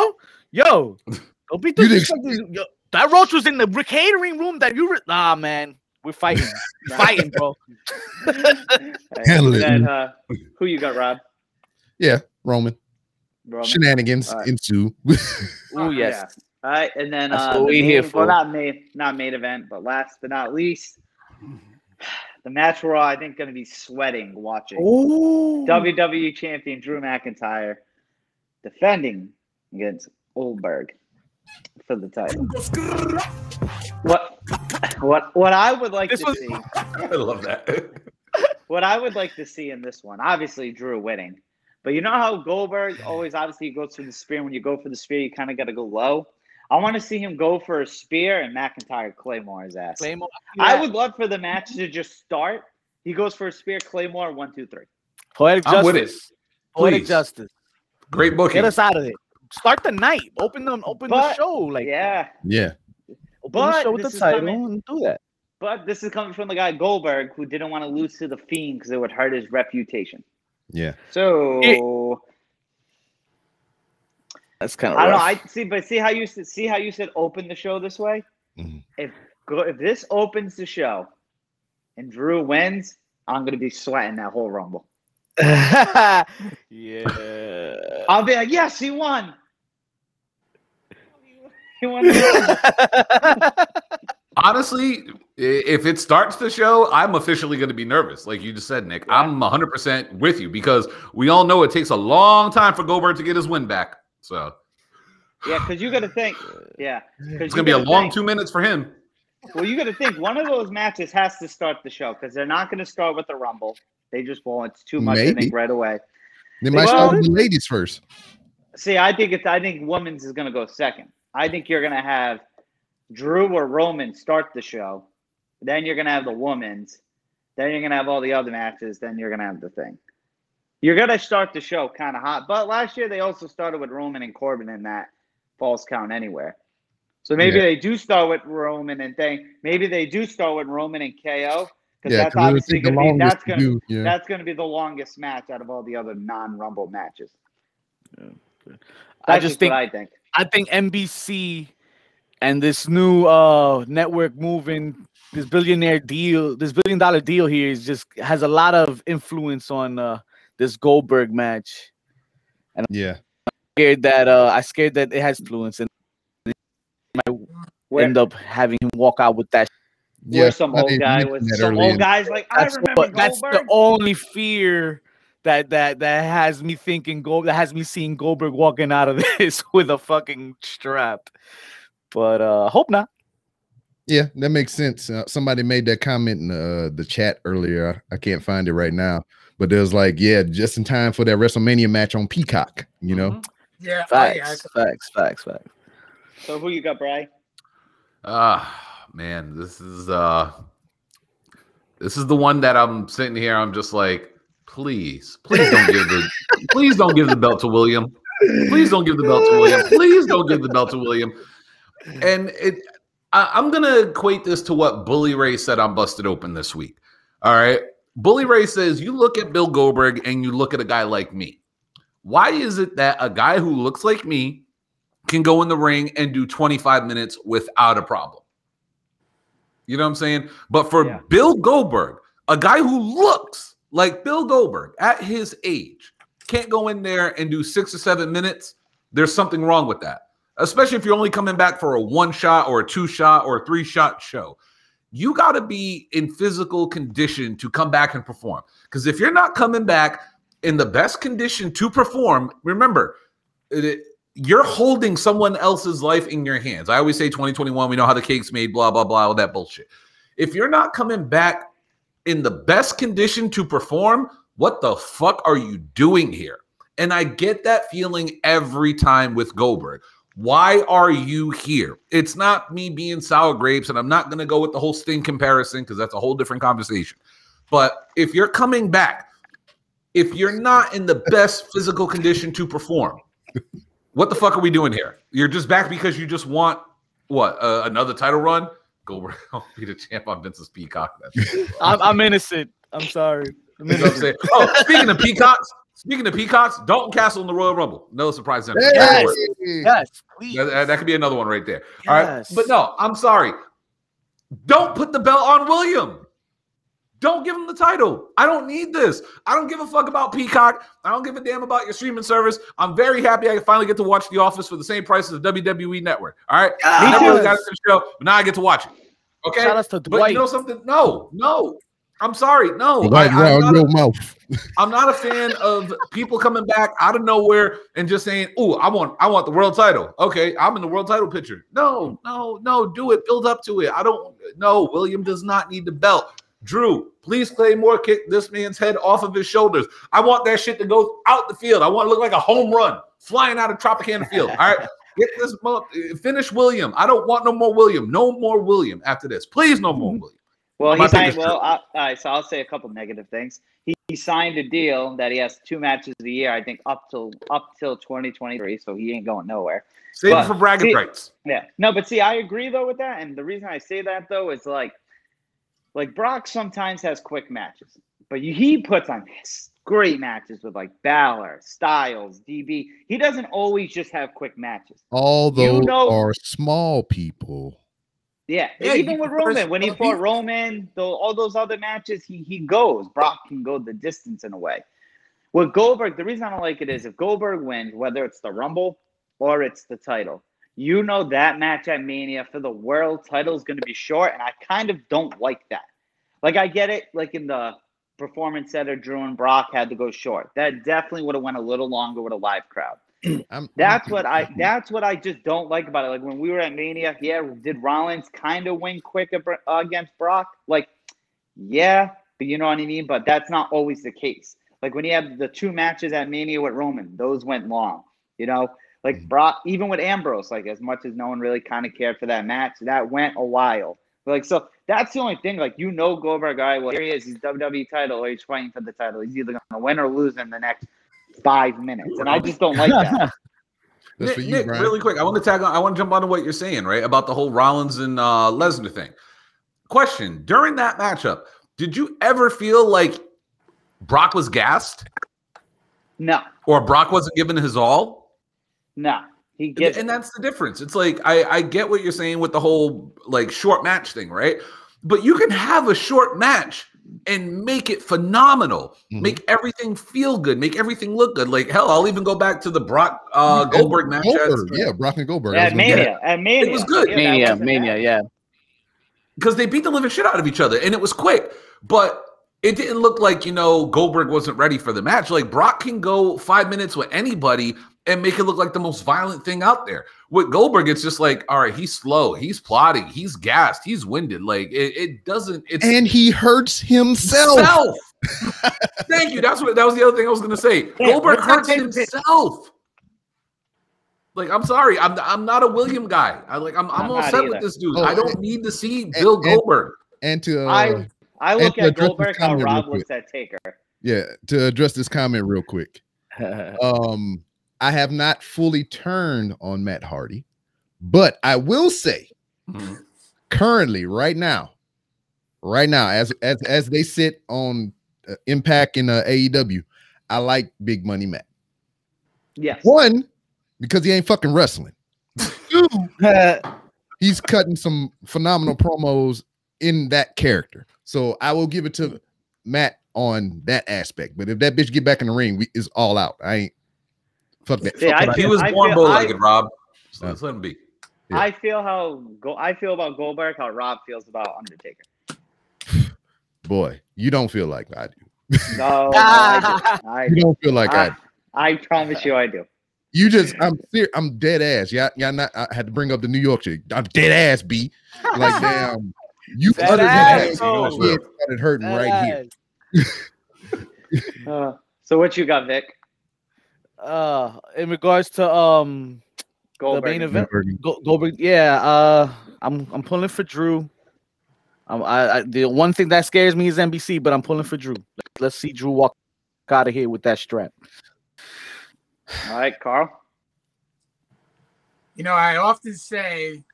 Yo, *laughs* don't be You disrespecting. Yo, that roach was in the catering room that you. Re- nah, man, we're fighting, *laughs* fighting, bro. Handle it. Then, uh, who you got, Rob? yeah, Roman Roman? shenanigans All right. ensue. Oh yes, Yeah. All right, and then That's uh, what the we main, here well, not main, not main event, but last but not least, *sighs* the match we're all I think going to be sweating watching. Oh, WWE Champion Drew McIntyre defending against Goldberg for the title. What *laughs* what what I would like This to was- see *laughs* I love that. *laughs* what I would like to see in this one, obviously Drew winning. But you know how Goldberg always obviously goes for the spear. When you go for the spear, you kind of got to go low. I want to see him go for a spear and McIntyre Claymore his ass. Claymore. I would love for the match to just start. He goes for a spear, Claymore, one, two, three. poetic I'm with it. justice. Poetic justice. Great booking. Get us out of it. Start the night. Open them. Open the show. Like Yeah. yeah, Open but the show with the this is title coming- and do that. But this is coming from the guy Goldberg who didn't want to lose to the Fiend because it would hurt his reputation. yeah. So That's kind of. I don't know. I see, but see how you see how you said open the show this way. Mhm. If go if this opens the show, and Drew wins, I'm gonna be sweating that whole rumble. *laughs* yeah. I'll be like, yes, he won. *laughs* He won. *laughs* Honestly, if it starts the show, I'm officially going to be nervous. Like you just said, Nick. I'm 100% with you because we all know it takes a long time for Goldberg to get his win back. So yeah, because you got to think. *sighs* Yeah, it's going to be a long two minutes for him. Well, you got to think one of those matches has to start the show because they're not going to start with the rumble. They just won't. It's too much. I think right away. They might Well- start with the ladies first. See, I think it's. I think women's is going to go second. I think you're going to have Drew or Roman start the show. Then you're going to have the women's. Then you're going to have all the other matches. Then you're going to have the thing. You're going to start the show kind of hot. But last year they also started with Roman and Corbin in that false count anywhere. So maybe Yeah. they do start with Roman and thing. Maybe they do start with Roman and KO because Yeah, that's 'cause it would obviously going to be longest that's going to do. Yeah, that's going to be the longest match out of all the other non-Rumble matches. yeah I That's just think what I think. I think NBC and this new uh network moving this billionaire deal, this billion dollar deal here is just has a lot of influence on uh this Goldberg match. yeah. I'm scared that uh I scared that it has influence and might Where, end up having him walk out with that. Yeah, where some old guy mention was some old guys like I That's, remember what, that's the only fear that that that has me thinking Gold that has me seeing Goldberg walking out of *laughs* this with a fucking strap. But uh hope not. Yeah, that makes sense. Uh, somebody made that comment in uh, the chat earlier. I, I can't find it right now, but it was like, yeah, just in time for that WrestleMania match on Peacock. You know, Mhm. Yeah, oh, yeah, Facts, facts, facts, facts. So who you got, Bry? Ah, man, this is uh this is the one that I'm sitting here. I'm just like, please, please don't give the *laughs* please don't give the belt to William. Please don't give the belt to William. Please don't give the belt to William. And it I, I'm gonna equate this to what Bully Ray said on Busted Open this week. All right. Bully Ray says, you look at Bill Goldberg and you look at a guy like me. Why is it that a guy who looks like me can go in the ring and do 25 minutes without a problem? You know what I'm saying? But for Yeah. Bill Goldberg, a guy who looks like Bill Goldberg at his age, can't go in there and do six or seven minutes. There's something wrong with that. especially if you're only coming back for a one shot or a two shot or a three shot show. You got to be in physical condition to come back and perform. Because if you're not coming back in the best condition to perform, remember, it, you're holding someone else's life in your hands. I always say 2021, we know how the cake's made, blah, blah, blah, all that bullshit. If you're not coming back in the best condition to perform, what the fuck are you doing here? And I get that feeling every time with Goldberg. Why are you here? It's not me being sour grapes, and I'm not going to go with the whole Sting comparison because that's a whole different conversation. But if you're coming back, if you're not in the best physical condition to perform, what the fuck are we doing here? You're just back because you just want what uh, another title run? Will *laughs* be the champ on Vince's Peacock. I'm, I'm innocent. I'm sorry. You know what I'm saying? Oh, speaking of peacocks, speaking of peacocks, Dalton Castle in the Royal Rumble. No surprise. there. Yes. Yes, please. That, that- that could be another one right there. All right. Yes. But no, I'm sorry. Don't put the belt on William. Don't give him the title. I don't need this. I don't give a fuck about Peacock. I don't give a damn about your streaming service. I'm very happy I can finally get to watch The Office for the same price as the WWE Network. All right. I never really got into the shout but now I get to watch it. Okay. Shout outs to But you know something? No, no. I'm sorry. No. Right I, am not a, mouth. *laughs* I'm not a fan of people coming back out of nowhere and just saying, "Oh, I want, I want the world title." Okay, I'm in the world title picture. No, no, no. Do it. Build up to it. I don't. No, William does not need the belt. Drew, please Claymore kick this man's head off of his shoulders. I want that shit to go out the field. I want to look like a home run flying out of Tropicana Field. All right. *laughs* Get this finish William. I don't want no more William. No more William after this. Please, no more William. Well, he signed. Well. I, all right. So I'll say a couple negative things. He, he signed a deal that he has two matches a year. I think up till up till 2023. So he ain't going nowhere. Save But- it for bragging see- rights. Yeah. No, but see, I agree though with that. And the reason I say that though is like, like Brock sometimes has quick matches, but he puts on great matches with like Balor, Styles, DB. He doesn't always just have quick matches. All those know- are small people. Yeah, Yeah, even with Roman, when he fought people. Roman, though all those other matches, he he goes. Brock can go the distance in a way. With Goldberg, the reason I don't like it is if Goldberg wins, whether it's the Rumble or it's the title, you know that match at Mania for the world title is going to be short, and I kind of don't like that. Like I get it, like in the performance center, Drew and Brock had to go short. That definitely would have went a little longer with a live crowd. *clears throat* I'm, That's what I. That's what I just don't like about it. Like when we were at Mania, yeah, did Rollins kind of win quick against Brock? Like, yeah, but you know what I mean. But that's not always the case. Like when he had the two matches at Mania with Roman, those went long. You know, like Brock, even with Ambrose, like as much as no one really kind of cared for that match, that went a while. Like so, that's the only thing. Like you know, Goldberg, right, well here he is, he's WWE title, or he's fighting for the title. He's either going to win or lose in the next five minutes, and I just don't like that. *laughs* That's Nick, for you, Nick, Brian. really quick, I want to tag on. I want to jump onto what you're saying, right, about the whole Rollins and uh, Lesnar thing. Question: During that matchup, did you ever feel like Brock was gassed No, or Brock wasn't giving his all? no, he And, gets and that's the difference. It's like I, I get what you're saying with the whole like short match thing, right? But you can have a short match and make it phenomenal, Mhm. make everything feel good, make everything look good. Like hell, I'll even go back to the Brock uh, Goldberg match. Goldberg, yeah, Brock and Goldberg. I was at Mania. At Mania, It was good. Yeah, Mania, Mania, bad. yeah. because they beat the living shit out of each other and it was quick but it didn't look like you know goldberg wasn't ready for the match like brock can go five minutes with anybody and make it look like the most violent thing out there with goldberg it's just like all right he's slow he's plotting he's gassed he's winded like it, it doesn't it's And he hurts himself. self. *laughs* thank you that's what that was the other thing i was gonna say Yeah, goldberg hurts take the piss. himself like I'm sorry, I'm I'm not a William guy. I like I'm I'm, I'm all not set with this dude. Oh, I don't and- need to see Bill Goldberg. And to uh, I I look at Goldberg how Rob quick. looks at Taker. yeah, to address this comment real quick. *laughs* Um, I have not fully turned on Matt Hardy, but I will say Mhm. currently, right now, right now, as as as they sit on uh, Impact in uh, AEW, I like Big Money Matt. Yes. One, because he ain't fucking wrestling. *laughs* Two, *laughs* he's cutting some phenomenal promos in that character. So I will give it to Matt on that aspect. But if that bitch get back in the ring, we is all out. I ain't fuck that. See, fuck I what He was I born feel- bow-legged, Rob. So let's let him be. Yeah. I feel how go. I feel about Goldberg. How Rob feels about Undertaker. *sighs* Boy, you don't feel like I do. No, no I do. *laughs* I, You don't feel like I. do. I, I promise you, I do. You just, I'm ser- I'm dead ass. Yeah, yeah. Not. I had to bring up the New York chick. I'm dead ass. B. Like damn. You Dead other than ass, that, bro. started hurting right here. *laughs* Uh, so what you got, Vic? Uh, in regards to um Goldberg. the main event, Go, Goldberg. Yeah, uh, I'm I'm pulling for Drew. Um, I, I the one thing that scares me is NBC, but I'm pulling for Drew. Let's see Drew walk out of here with that strap. All right, Carl. You know, I often say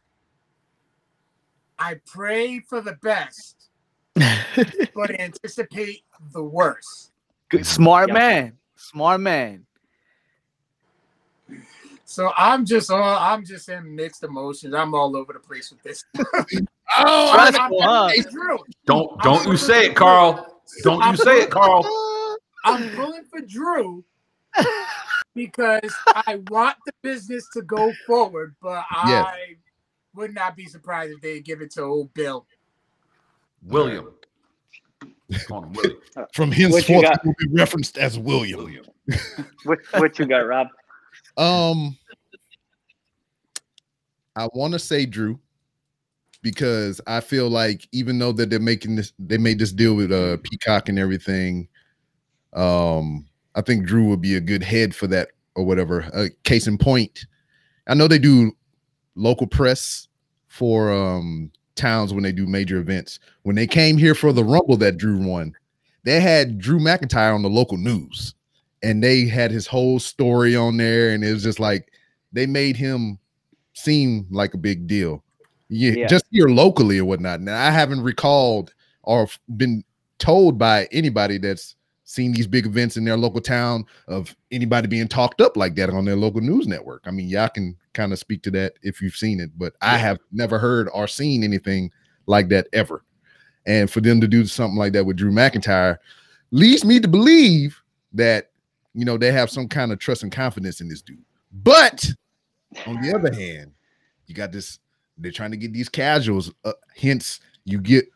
I pray for the best, *laughs* but anticipate the worst. Good, smart Yep. man, smart man. So I'm just all I'm just in mixed emotions. I'm all over the place with this. *laughs* Oh, I'm, me, huh? it's Drew. Don't don't you say it, Carl. Don't you say it, Carl. I'm pulling for Drew *laughs* because I want the business to go forward, but Yes. I would not be surprised if they give it to old Bill. William. William. *laughs* from What you henceforth will be referenced as William. William. What, what you got, Rob? Um, I want to say Drew because I feel like even though that they're making this, they made this deal with uh Peacock and everything. Um, I think Drew would be a good head for that or whatever. Uh, case in point, I know they do local press for um towns when they do major events. When they came here for the Rumble that Drew won, they had Drew McIntyre on the local news and they had his whole story on there and it was just like they made him seem like a big deal. Yeah, Yeah. just here locally or whatnot. Now i haven't recalled or been told by anybody that's seen these big events in their local town of anybody being talked up like that on their local news network. I mean y'all can kind of speak to that if you've seen it but i have never heard or seen anything like that ever. And for them to do something like that with drew mcintyre leads me to believe that you know they have some kind of trust and confidence in this dude. But on the other hand, you got this. They're trying to get these casuals. Uh, hence, you get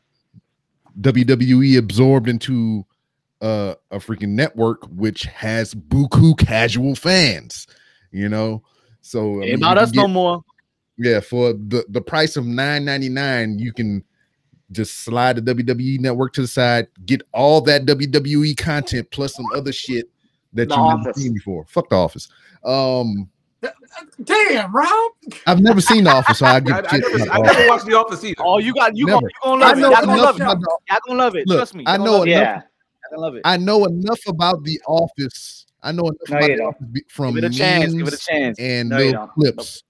WWE absorbed into uh, a freaking network which has buku casual fans. You know, so I mean, about us can no more. yeah, for the the price of nine ninety nine, you can just slide the WWE network to the side, get all that WWE content plus some other shit that The you've never seen before. Fuck the office. Um, Damn, Rob. I've never seen the office, so I *laughs* I, give I shit never, I never watched The Office either. Oh, you got you Never. gonna you gonna I love it. know Y'all gonna love it. about the Y'all gonna love it. Look, Trust me. I know it. enough- Yeah. Y'all love it. I know enough about the office. I know enough No, about the office be- from Give it a chance. Give it a chance. and No, you little don't. clips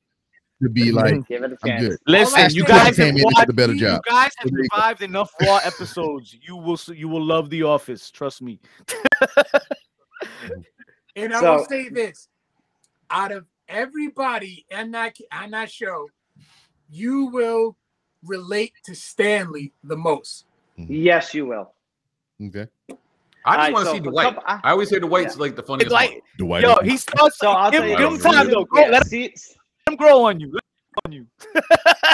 to be like, Give it a I'm good. Listen, All you I guys came have in and did watched, a better you guys have So there you go. survived enough raw episodes. You will you will love The Office. Trust me. *laughs* And I So- will say this: out of everybody in that on that show, you will relate to Stanley the most. Mm-hmm. Yes, you will. Okay. I just Alright, want to so see for Dwight. couple- I- I always say Dwight's like the funniest Like, one. Dwight. yo, he starts. So I'll give, you. give him time though. Go, Yeah, let see, him grow on you. Let him grow on you. *laughs*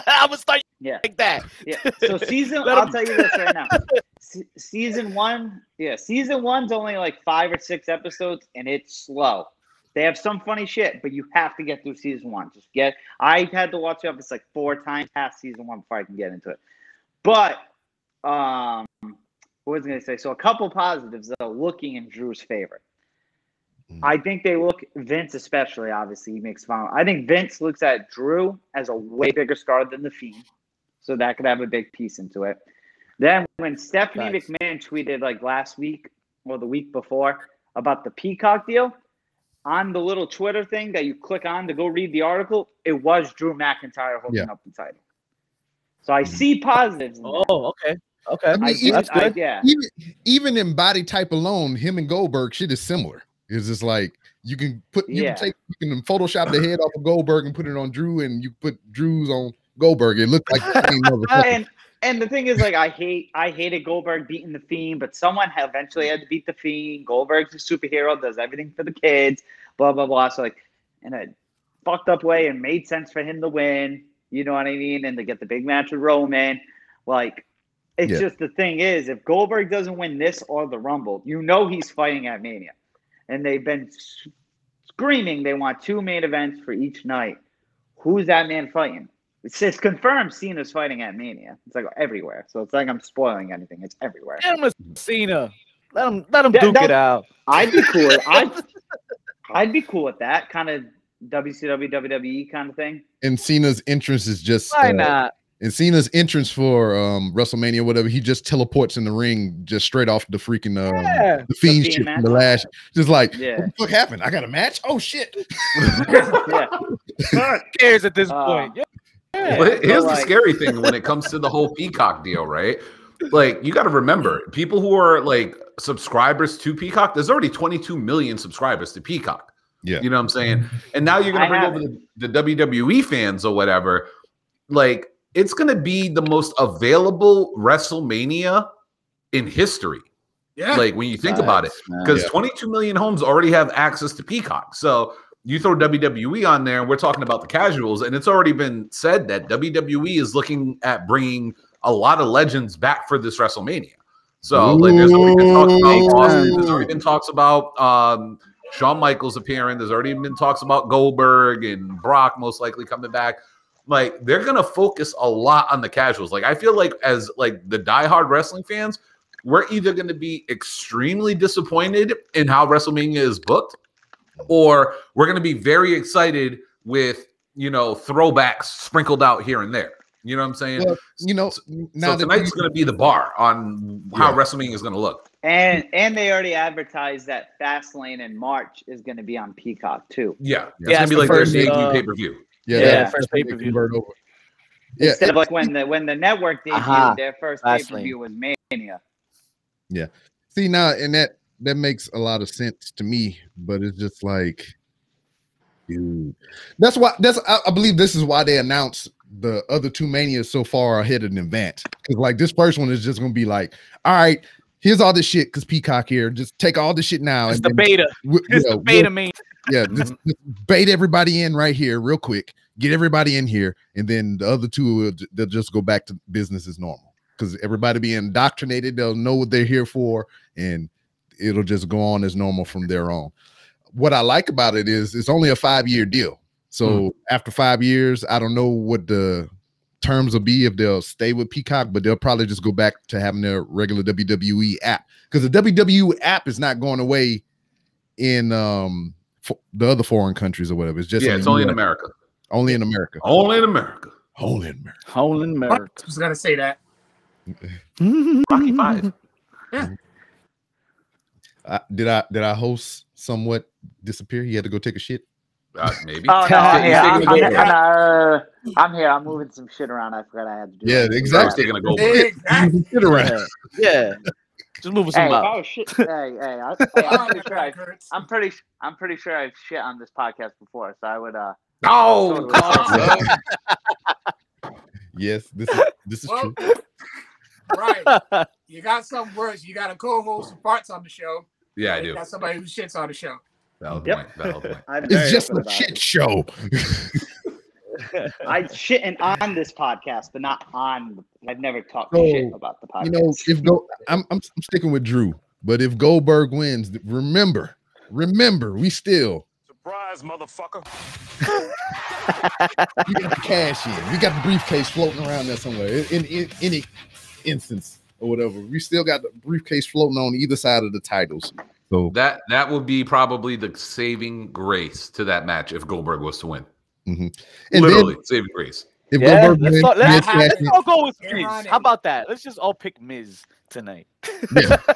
I'm gonna start yeah, like that. yeah. *laughs* So season, I'll him- tell you this right now. *laughs* Se- season one, yeah, season one's only like five or six episodes, and it's slow. They have some funny shit, but you have to get through season one. Just get. I had to watch. It's like four times past season one before I can get into it. But um, what was I gonna say? So a couple positives though, looking in Drew's favor. Mhm. I think they look Vince, especially. Obviously, he makes fun. I think Vince looks at Drew as a way bigger star than the Fiend, so that could have a big piece into it. Then when Stephanie Facts. McMahon tweeted like last week or the week before about the Peacock deal, on the little Twitter thing that you click on to go read the article, it was Drew McIntyre holding Yeah. up the title. So I mm-hmm. see positives. In that. Oh, okay, okay. I mean, I, even- That's I- good. yeah. even even in body type alone, him and Goldberg shit is similar. It's just like you can put you Yeah. can take you can Photoshop the head off of Goldberg and put it on Drew, and you put Drew's on Goldberg. It looked like the same *laughs* motherfucker. and and the thing is, like, I hate I hated Goldberg beating the Fiend, but someone eventually had to beat the Fiend. Goldberg's a superhero, does everything for the kids, blah blah blah. So like, in a fucked up way and made sense for him to win. You know what I mean? And to get the big match with Roman. Like, it's Yeah. just the thing is, if Goldberg doesn't win this or the Rumble, you know he's fighting at Mania. And they've been screaming they want two main events for each night. Who's that man fighting? It's, it's confirmed Cena's fighting at Mania. It's like everywhere. So it's like I'm spoiling anything. It's everywhere. Get him a Cena. Let him let him That- duke that- it out. I'd be cool. I'd, *laughs* I'd be cool with that kind of WCW, WWE kind of thing. And Cena's entrance is just Why uh, not? And Cena's entrance for um WrestleMania, whatever, he just teleports in the ring just straight off the freaking uh, Yeah. the fiend Fiend shit from the match. last. Just like, Yeah. what the fuck happened? I got a match. Oh shit! *laughs* Yeah. *laughs* Who cares at this Uh, point? Yeah. Well, so, here's the like- scary thing when it comes to the whole Peacock deal, right? Like, you got to remember, people who are like subscribers to Peacock, there's already 22 million subscribers to Peacock. Yeah. You know what I'm saying? And now you're going to bring over the, the WWE fans or whatever. Like, it's going to be the most available WrestleMania in history. Yeah. Like, when you think about it, because Yeah. 22 million homes already have access to Peacock. So you throw WWE on there, and we're talking about the casuals, and it's already been said that WWE is looking at bringing a lot of legends back for this WrestleMania. So like, there's already been talks about Austin. There's already been talks about um, Shawn Michaels appearing. There's already been talks about Goldberg and Brock most likely coming back. Like they're gonna focus a lot on the casuals. Like I feel like as like the diehard wrestling fans, we're either going to be extremely disappointed in how WrestleMania is booked, or we're going to be very excited with you know throwbacks sprinkled out here and there. You know what I'm saying? Well, you know, now that tonight's you- going to be the bar on how Yeah. WrestleMania is going to look. And and they already advertised that Fastlane in March is going to be on Peacock too. Yeah, it's Yeah, going to be the like their first, debut uh, pay per view. yeah, Yeah, that- first they pay-per-view. convert over. Yeah, Instead of like when the when the network debuted, Aha. their first pay per view was Mania. Yeah. See now, and that that makes a lot of sense to me, but it's just like, dude, that's why that's I, I believe this is why they announced the other two manias so far ahead of an event because like this first one is just gonna be like, all right, here's all this shit because Peacock here, just take all this shit now It's and the beta. we- It's yeah, the beta main. yeah, just, mm-hmm. just bait everybody in right here, real quick. Get everybody in here, and then the other two will they'll just go back to business as normal because everybody be indoctrinated. They'll know what they're here for, and it'll just go on as normal from there on. What I like about it is it's only a five year deal. So after five years, I don't know what the terms will be if they'll stay with Peacock, but they'll probably just go back to having their regular WWE app because the WWE app is not going away in um fo- the other foreign countries or whatever. It's just yeah, it's the only in America. Only in America. Only in America. Only in America. Whole in America. I was gonna say that. Rocky Five. *laughs* Uh, did I did I host somewhat disappear? He had to go take a shit. Uh, maybe. *laughs* Oh no, I'm here. I'm, taking a I'm, Goldberg. I'm, uh, I'm here. I'm moving some shit around. I forgot I had to do. Yeah, that. Exactly. taking a Goldberg. Exactly. Sit around. Yeah. yeah. Just moving some Hey, out. oh shit! Hey, hey, I, hey, I'm pretty sure *laughs* I, I'm pretty. I'm pretty sure I've shit on this podcast before, so I would, uh, No, Oh, Yes, this is this is Well, true. right. You got something worse. You got a co-host who farts on the show. Yeah, I You do. got somebody who shits on the show. Valid Yep. point. Valid point. *laughs* It's just a about shit it. show. *laughs* I shitting on this podcast, but not on. I've never talked So, shit about the podcast. you know, if go, I'm, I'm I'm sticking with Drew, but if Goldberg wins, remember, remember, we still Surprise, motherfucker. *laughs* we got the cash in. We got the briefcase floating around there somewhere. In, in, in any instance or whatever, we still got the briefcase floating on either side of the titles. So That that would be probably the saving grace to that match if Goldberg was to win. Mm-hmm. and then Literally, saving grace. if Yeah, Goldberg let's, wins, all, let's, Miz cash let's all go with Miz. How about that? Let's just all pick Miz tonight. Yeah. *laughs*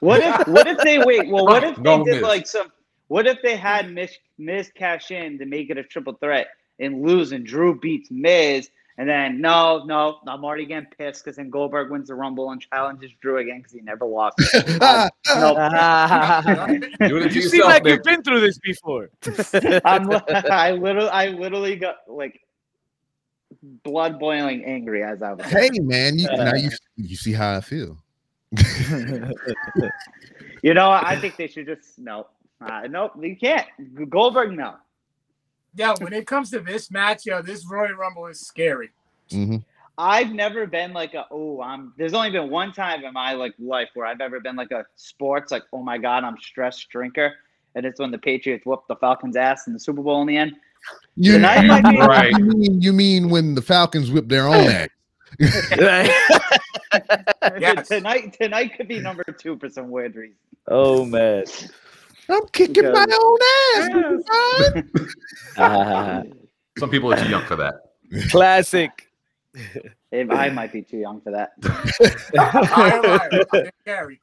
What if what if they wait? Well, what if they did Miz. like some? What if they had Miz, Miz cash in to make it a triple threat and lose, and Drew beats Miz, and then no, no, I'm already getting pissed because then Goldberg wins the Rumble and challenges Drew again because he never lost. *laughs* Nope. *laughs* Do you seem like Nick. you've been through this before. *laughs* I'm, I literally, I literally got like blood boiling angry as I was. hey man, you, now you you see how I feel. You know, I think they should just no, uh, nope, you can't. Goldberg, no. Yeah, when it comes to this match, yo, this Royal Rumble is scary. Mhm. I've never been like a oh I'm there's only been one time in my like life where I've ever been like a sports like oh my god I'm stressed drinker and it's when the Patriots whooped the Falcons ass in the Super Bowl in the end. You, Tonight you might be- mean- Right. you mean you mean when the Falcons whip their own ass? *laughs* Yes. tonight tonight could be number two for some weird reason. oh man. I'm kicking my own ass. Ryan. *laughs* Some people are too young for that. Classic. If I might be too young for that. Liar, liar. Jim Carrey.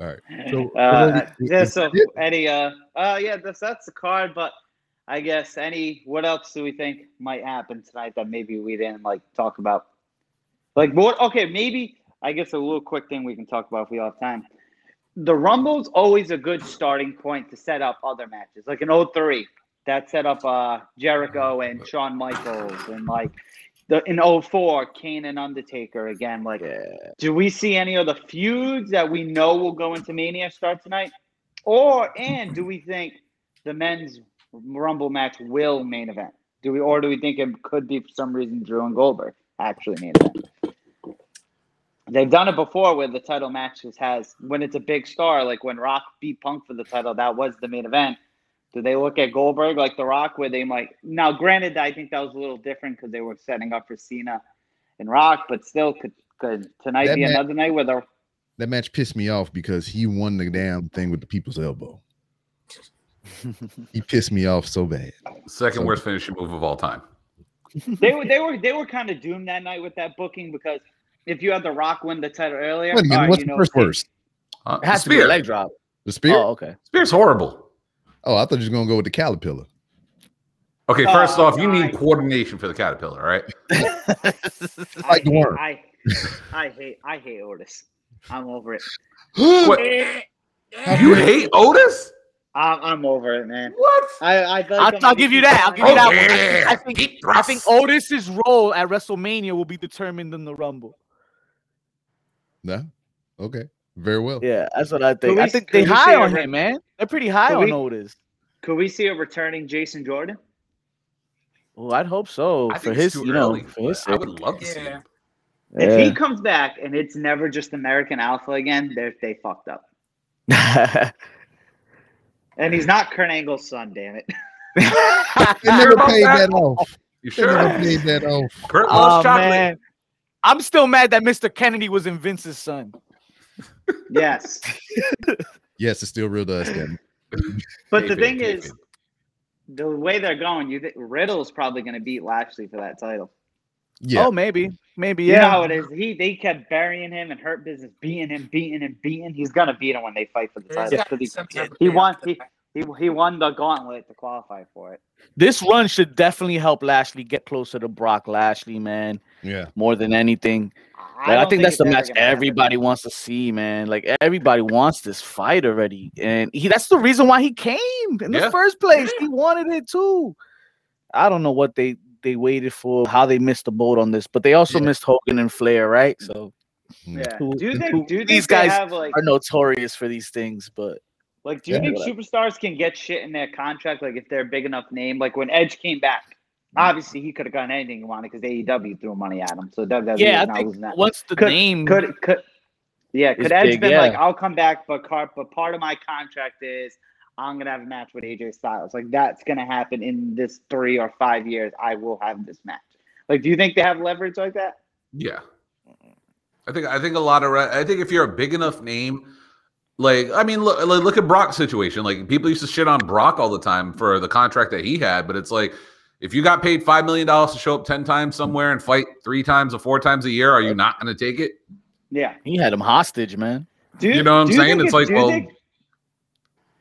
All right. So, Uh, yeah, so any uh uh yeah, that's that's the card, but I guess any what else do we think might happen tonight that maybe we didn't like talk about? Like what okay, maybe I guess a little quick thing we can talk about if we all have time. The Rumble's always a good starting point to set up other matches. Like in 03, that set up uh Jericho and Shawn Michaels and like the in 04, Kane and Undertaker again. Like do we see any of the feuds that we know will go into Mania start tonight? Or and do we think the men's Rumble match will main event? Do we or do we think it could be for some reason Drew and Goldberg actually main event? They've done it before where the title matches has when it's a big star, like when Rock beat Punk for the title, that was the main event. Do they look at Goldberg like The Rock, where they might now? Granted, I think that was a little different because they were setting up for Cena and Rock, but still, could could tonight That be match- another night where the That match pissed me off because he won the damn thing with the people's elbow. *laughs* he pissed me off so bad. Second So- worst finishing move of all time. they were they were they were kind of doomed that night with that booking because if you had The Rock win the title earlier, What again? all right, What's you the know, first worst? Uh, It has to be a Spear. leg drop. The spear? Oh, Oh, okay. Spear's horrible. Oh, I thought you were gonna go with the caterpillar. Okay, first Oh, off, you I- need coordination for the caterpillar, right? *laughs* like the hate- worm. I, I hate I hate Otis. I'm over it. What? You hate Otis? I'm, I'm over it, man. What? I, I I'll, I'm I'll give you that. I'll give you Oh, that one. yeah. I think, I think, Deep I think thrust. Otis's role at WrestleMania will be determined in the Rumble. No? Okay. Very well. Yeah, that's what I think. we- I think they we high on re- him, man. They're pretty high Could on we- Otis. Could we see a returning Jason Jordan? Well, I'd hope so I for his, you know, early. for his I would love to see Yeah. If he comes back and it's never just American Alpha again, they they fucked up. *laughs* And he's not Kurt Angle's son, damn it. They never *laughs* about paid that? that off. You They never sure? paid that off. Kurt loves oh chocolate. man, I'm still mad that Mr. Kennedy was in Vince's son. Yes. *laughs* Yes, it's still real to us, then. But the Kayfabe, thing is, kayfabe. the way they're going, you think Riddle's probably going to beat Lashley for that title. Yeah. Oh, maybe, maybe, You yeah. know how it is. He they kept burying him and hurt business, beating him, beating him, beating. He's gonna beat him when they fight for the title. gotta 'cause be He, some he won. He, he he won the gauntlet to qualify for it. This run should definitely help Lashley get closer to Brock Lashley, man. Yeah. More than anything. Like, I, don't think that's the match gonna happen. everybody wants to see, man. Like everybody wants this fight already, and he that's the reason why he came in Yeah. the first place. He wanted it too. I don't know what they they waited for, how they missed the boat on this, but they also Yeah. missed Hogan and Flair, right? So hmm. Yeah. Who- Do you who- Do you think these they guys have like are notorious for these things, but like? Do you Yeah. think superstars can get shit in their contract? Like if they're a big enough name, like when Edge came back. Obviously, he could have gotten anything he wanted because AEW threw money at him. So WWE yeah, I think that. once the Could- name Could could yeah? Could Edge big, been yeah. like, "I'll come back, but car, but part of my contract is I'm gonna have a match with AJ Styles. Like that's gonna happen in this three or five years. I will have this match. Like, do you think they have leverage like that? Yeah. I think I think a lot of re- I think if you're a big enough name, like I mean, look look at Brock's situation. Like people used to shit on Brock all the time for the contract that he had, but it's like if you got paid five million dollars to show up ten times somewhere and fight three times or four times a year, are you not going to take it? Yeah. he had him hostage, man. Do You know what I'm saying? think It's it- like, well- think-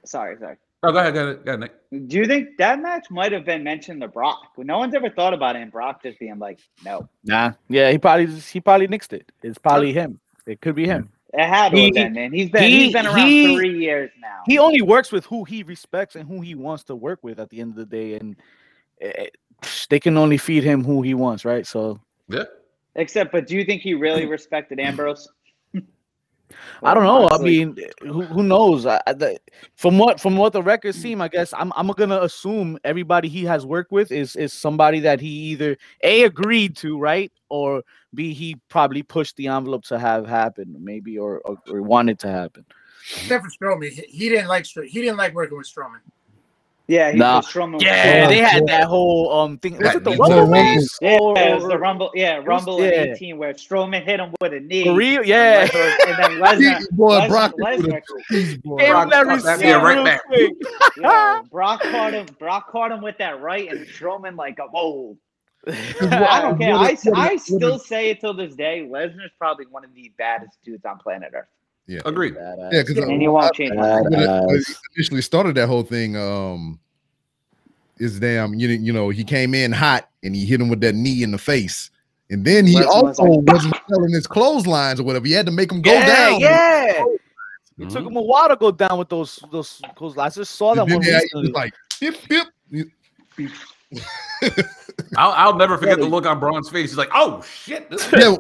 sorry, sorry. Oh, go ahead, go ahead, go ahead, Nick. Do you think that match might have been mentioned to Brock? No one's ever thought about it, and Brock just being like, "No." Nah, yeah, he probably just- he probably nixed it. It's probably him. It could be him. It had to He- have been, man. He's been he- he's been around he- three years now. He only works with who he respects and who he wants to work with at the end of the day, and eh, they can only feed him who he wants, right? So Yeah. Except, but do you think he really respected Ambrose? *laughs* I don't know. I mean, who, who knows? I, I- the, from what from what the records seem, I guess I'm I'm gonna assume everybody he has worked with is is somebody that he either a agreed to, right, or b he probably pushed the envelope to have happen, maybe, or or, or wanted to happen. Except for Strowman, he, he didn't like Stro- he didn't like working with Strowman. Yeah, he Nah. was Strowman. was Yeah, they had that whole um thing. Was That it the knee Rumble Rumble. match? Yeah, it was the Rumble. Yeah, Rumble in yeah. 18 where Strowman hit him with a knee. For real? and Yeah. Lesnar- And then *laughs* Lesnar, boy, Les- Brock Lesnar, He's boy. Gave Brock that caught that receipt right real back. quick. *laughs* yeah, *laughs* Brock caught him. Brock caught him with that right, and Strowman like, a whoa. I don't care. I, What a- what a- I what a- still say it till this day. Lesnar's probably one of the baddest dudes on planet Earth, Yeah, agreed. Badass. Yeah, because and you won't change. my mind. when it, when it Badass. initially started that whole thing, um, is damn, you, you know, he came in hot and he hit him with that knee in the face. And then he Lesnar was also like, wasn't selling his clotheslines or whatever. He had to make him go yeah, down. yeah. It Mhm. took him a while to go down with those those those. I just saw that one he had- he recently. was like, hip, hip. *laughs* I'll, I'll never forget the look on Braun's face. He's like, "Oh shit!" Yeah,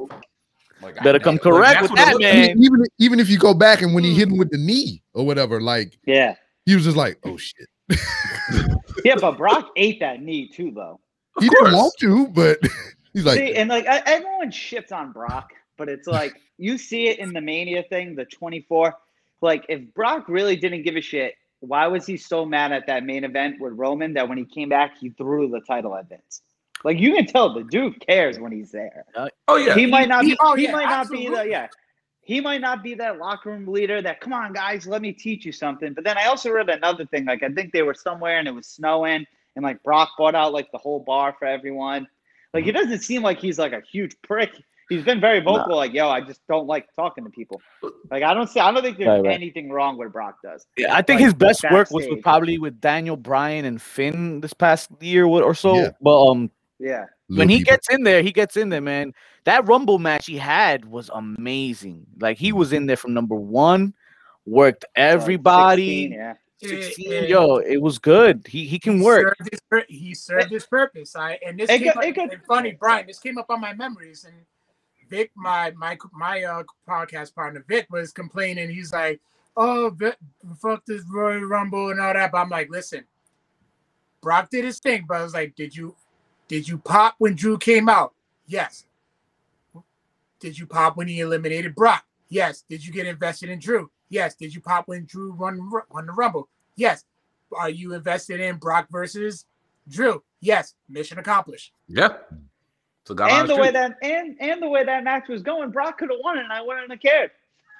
like, Better God come damn. Like, correct that's with that, looked I man. mean, even even if you go back and when he hmm. hit him with the knee or whatever, like Yeah, he was just like, oh *laughs* shit. *laughs* yeah, but Brock ate that knee too, though. Of he course. didn't want to, but *laughs* he's like, See, and like I, everyone shits on Brock, but it's like you see it in the Mania thing, the 24. Like if Brock really didn't give a shit, why was he so mad at that main event with Roman that when he came back he threw the title at Vince? Like you can tell the dude cares when he's there. Oh yeah. He might not he- be. oh, he yeah, might not be the yeah. He might not be that locker room leader that come on guys, let me teach you something. But then I also read another thing. Like I think they were somewhere and it was snowing, and like Brock bought out like the whole bar for everyone. Like he doesn't seem like he's like a huge prick. He's been very vocal, like yo, I just don't like talking to people. Like I don't see, I don't think there's Right, right. anything wrong with Brock does. Yeah, I think like, his best work was with probably with Daniel Bryan and Finn this past year or or so. Yeah. But um, Yeah, little when he people. gets in there, he gets in there, man. That Rumble match he had was amazing. Like he was in there from number one, worked So, like, everybody. 16, yeah. 16, Yeah, yeah. yo, it was good. He he can He work. served his he served his purpose. I and this It came could- up, it could- funny, Brian. This came up on my memories, and Vic, my my my uh podcast partner, Vic, was complaining. He's like, "Oh, Vic, fuck this Royal Rumble and all that." But I'm like, listen, Brock did his thing, but I was like, did you did you pop when Drew came out? Yes. Did you pop when he eliminated Brock? Yes. Did you get invested in Drew? Yes. Did you pop when Drew won won the Rumble? Yes. Are you invested in Brock versus Drew? Yes. Mission accomplished. Yeah. So got And the his way shoe. that and and the way that match was going, Brock could have won it, and I wouldn't have cared.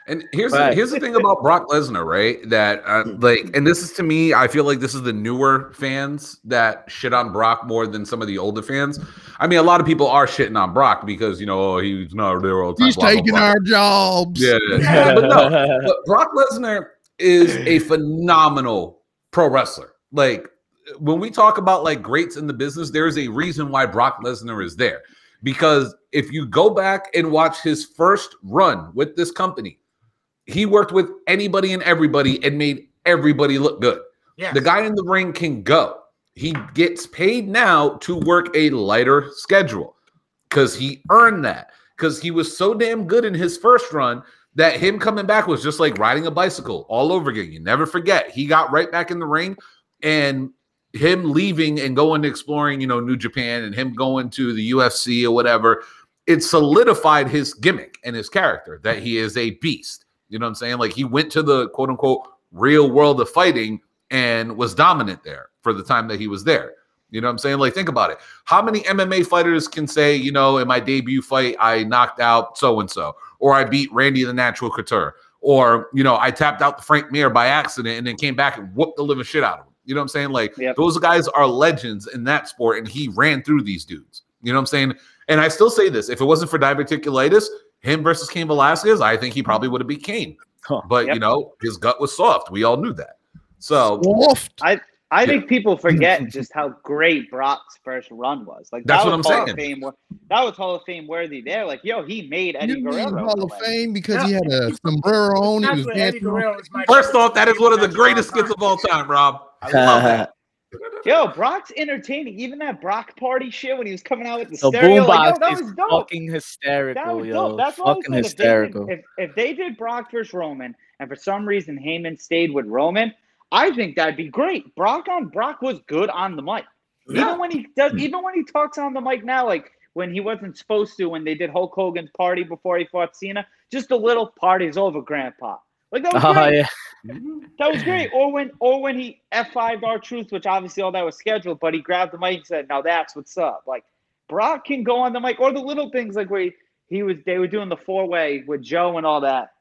And here's the, here's the thing about Brock Lesnar, right? That uh, like, and this is to me, I feel like this is the newer fans that shit on Brock more than some of the older fans. I mean, a lot of people are shitting on Brock because you know oh, he's not there all the time. He's blah, blah, taking blah. our jobs. Yeah, *laughs* but no, but *laughs* Brock Lesnar is a phenomenal pro wrestler. Like when we talk about like greats in the business, there is a reason why Brock Lesnar is there. Because if you go back and watch his first run with this company, he worked with anybody and everybody and made everybody look good. Yes. The guy in the ring can go. He gets paid now to work a lighter schedule because he earned that. Because he was so damn good in his first run that him coming back was just like riding a bicycle all over again. You never forget. He got right back in the ring and him leaving and going to exploring, you know, New Japan and him going to the UFC or whatever, it solidified his gimmick and his character that he is a beast. You know what I'm saying? Like he went to the quote unquote real world of fighting and was dominant there for the time that he was there. You know what I'm saying? Like, think about it. How many MMA fighters can say, you know, in my debut fight, I knocked out so and so, or I beat Randy the Natural Couture, or, you know, I tapped out the Frank Mir by accident and then came back and whooped the living shit out of him. You know what I'm saying? Like, Yep. those guys are legends in that sport, and he ran through these dudes. You know what I'm saying? And I still say this if it wasn't for diverticulitis, him versus Cain Velasquez, I think he probably mm-hmm. would have beat Cain. Huh. But, you know, his gut was soft. We all knew that. So, Soft. I Yeah. think people forget *laughs* just how great Brock's first run was. Like That's that what was I'm Hall saying. Of Fame, that was Hall of Fame worthy. There, like yo, he made Eddie You mean Guerrero. Hall of. Fame because he had a *laughs* sombrero on. He was Eddie Guerrero is my first off, that is one of the greatest skits of all time, Rob. I love that. *laughs* Yo, *laughs* Brock's entertaining. Even that Brock party shit when he was coming out with the, The stereo, like, boombox yo, that is was dope. fucking That hysterical, was yo. dope. That's what I was fucking hysterical. If they, did, if, if they did Brock versus Roman, and for some reason Heyman stayed with Roman, I think that'd be great. Brock on Brock was good on the mic. Yeah. Even when he does, even when he talks on the mic now, like when he wasn't supposed to, when they did Hulk Hogan's party before he fought Cena, just a little party's over, Grandpa. Like that was Oh great. yeah. That was great. Or when or when he F5'd R-Truth, which obviously all that was scheduled, but he grabbed the mic and said, Now that's what's up. Like Brock can go on the mic, or the little things like where he, he was they were doing the four-way with Joe and all that.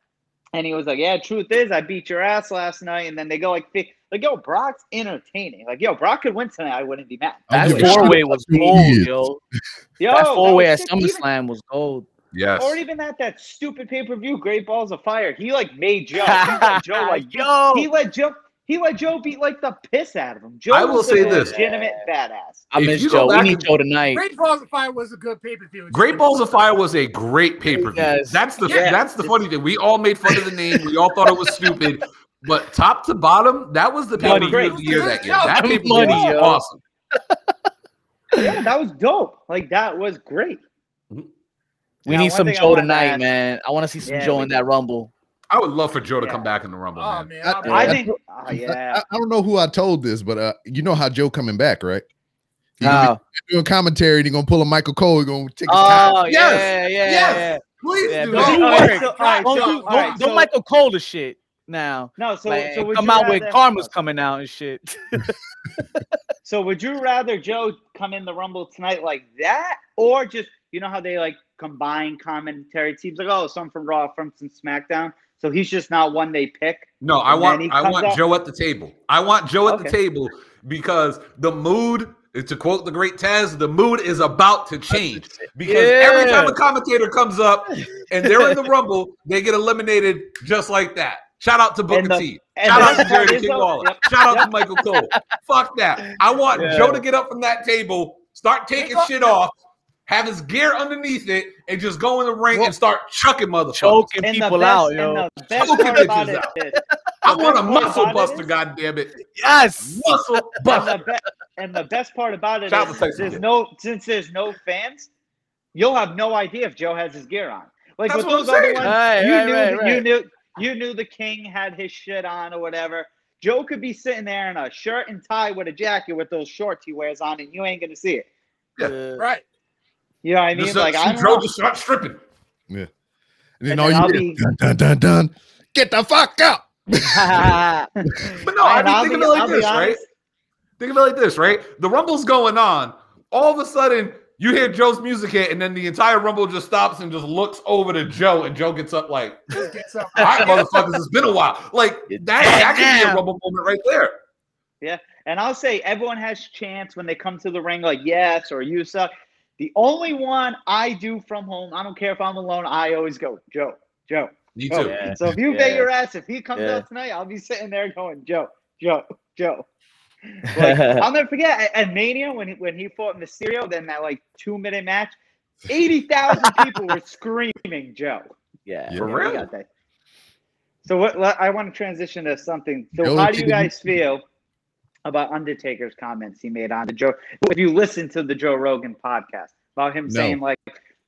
And he was like, Yeah, truth is I beat your ass last night. And then they go like fi- like, yo, Brock's entertaining. Like, yo, Brock could win tonight. I wouldn't be mad. That four way was who gold, yo. *laughs* Yo, that that four way was at sick. Even- SummerSlam was gold. Yes. Or even at that stupid pay per view, Great Balls of Fire. He like made Joe. He let *laughs* Joe like yo. he let Joe he let Joe beat like the piss out of him. Joe I will was say a this. legitimate badass. I If miss Joe. We back need Joe tonight. Great Balls of Fire was a good pay per view. Great Balls of Fire was a great pay per view. Yes. That's the Yes. that's the funny thing. We all made fun of the name. We all thought it was stupid. But top to bottom, that was the pay per view of the year that year. That pay per view was awesome. Yeah, that was dope. Like that was great. Mm-hmm. We Now, need some Joe tonight, ask- man. I want to see some Yeah, Joe in that Rumble. I would love for Joe to Yeah. come back in the Rumble, Oh man. man, I- I'm- I think oh yeah. I, I don't know who I told this, but uh, you know how Joe coming back, right? He gonna be doing commentary. He gonna pull a Michael Cole. He gonna take his time. oh Yes. yeah, yeah, Yes. yeah. Please Yeah, do that. do All right, work. so- all right, Don't, so- do, don't, right, so- Michael Cole the shit now. No, so Like, so come you out with rather- Karma's coming out and shit. *laughs* So would you rather Joe come in the Rumble tonight like that, or just you know how they like combine commentary teams? Like, oh, some from Raw, from some SmackDown. So he's just not one they pick. No, I want I want out- Joe at the table. I want Joe at the table because the mood, to quote the great Taz, the mood is about to change. Because every time a commentator comes up and they're in the *laughs* rumble, they get eliminated just like that. Shout out to Booker the- T. Shout out to Jerry is, King though- Lawler. yep, Shout out yep. to Michael Cole. Fuck that. I want Yeah. Joe to get up from that table, start taking shit off, have his gear underneath it, and just go in the ring Well- and start chucking motherfuckers. Choking And people best, out, yo. and Choking bitches out. is, I want a muscle buster, is- God damn it. Yes. Muscle and buster. the, be- and the best part about it Shout out is there's no since there's no fans, you'll have no idea if Joe has his gear on. Like That's with what I'm those other ones, Right, you right, knew right, that- you knew you knew the king had his shit on or whatever. Joe could be sitting there in a shirt and tie with a jacket with those shorts he wears on, and you ain't gonna see it. Yeah. right. You know what I mean? Just, like uh, I don't Joe just start stripping. Yeah. And then all then you I'll hear be- dun, dun, dun, dun. Get the fuck out. *laughs* *laughs* But no, I And mean, I'll think be- of it like I'll this, right? Think of it like this, right? The rumble's going on. All of a sudden, you hear Joe's music hit, and then the entire rumble just stops and just looks over to Joe, and Joe gets up like, Just get some- "All right, motherfuckers, it's been a while." Like *laughs* that, that could be a rumble moment right there. Yeah, and I'll say everyone has chance when they come to the ring, like yes or you suck. The only one I do from home, I don't care if I'm alone, I always go, Joe, Joe. Me Joe. too. Yeah. So if you Yeah. bet your ass, if he comes Yeah. out tonight, I'll be sitting there going, Joe, Joe, Joe. Like, *laughs* I'll never forget at, at Mania when he, when he fought Mysterio, then that like two minute match, eighty thousand *laughs* people were screaming Joe. yeah. For Yeah, real? we got that. So what? I want to transition to something. So Joe how do you guys feel about Undertaker's comments he made on the Joe? If you listen to the Joe Rogan podcast about him No. saying like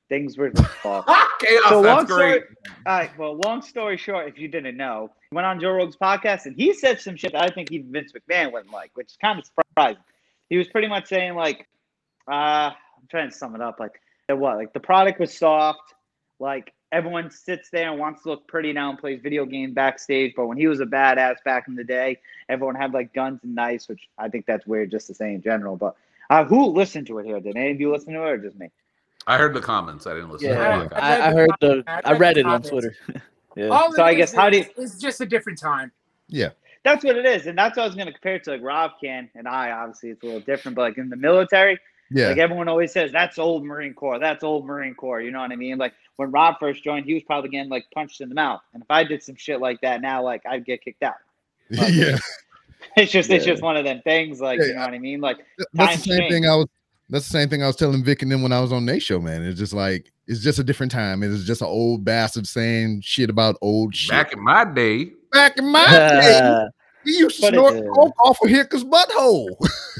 things were. *laughs* Well, Chaos. so long that's great. story. All right. Well, long story short, if you didn't know, he went on Joe Rogan's podcast and he said some shit that I think even Vince McMahon wouldn't like, which is kind of surprising. He was pretty much saying like, uh, I'm trying to sum it up. Like, that what? Like the product was soft. Like everyone sits there and wants to look pretty now and plays video games backstage. But when he was a badass back in the day, everyone had like guns and knives, which I think that's weird just to say in general. But uh, who listened to it here? Did any of you listen to it or just me? I heard the comments. I didn't listen. Yeah, to the. I, I heard the. I read it on Twitter. *laughs* yeah. All So it I is guess how do you- It's just a different time. Yeah. That's what it is, and that's what I was going to compare it to. Like Rob can, and I obviously it's a little different, but like in the military, Yeah. like everyone always says, that's old Marine Corps, that's old Marine Corps. You know what I mean? Like when Rob first joined, he was probably getting like punched in the mouth, and if I did some shit like that now, like I'd get kicked out. *laughs* yeah. *laughs* It's just it's just one of them things, like Yeah, you know what I mean? Like That's the same change. thing I was. That's the same thing I was telling Vic and them when I was on their show, man. It's just like it's just a different time. It's just an old bastard saying shit about old shit. Back in my day, Back in my *laughs* day, we used to snort coke off of Hicker's butthole.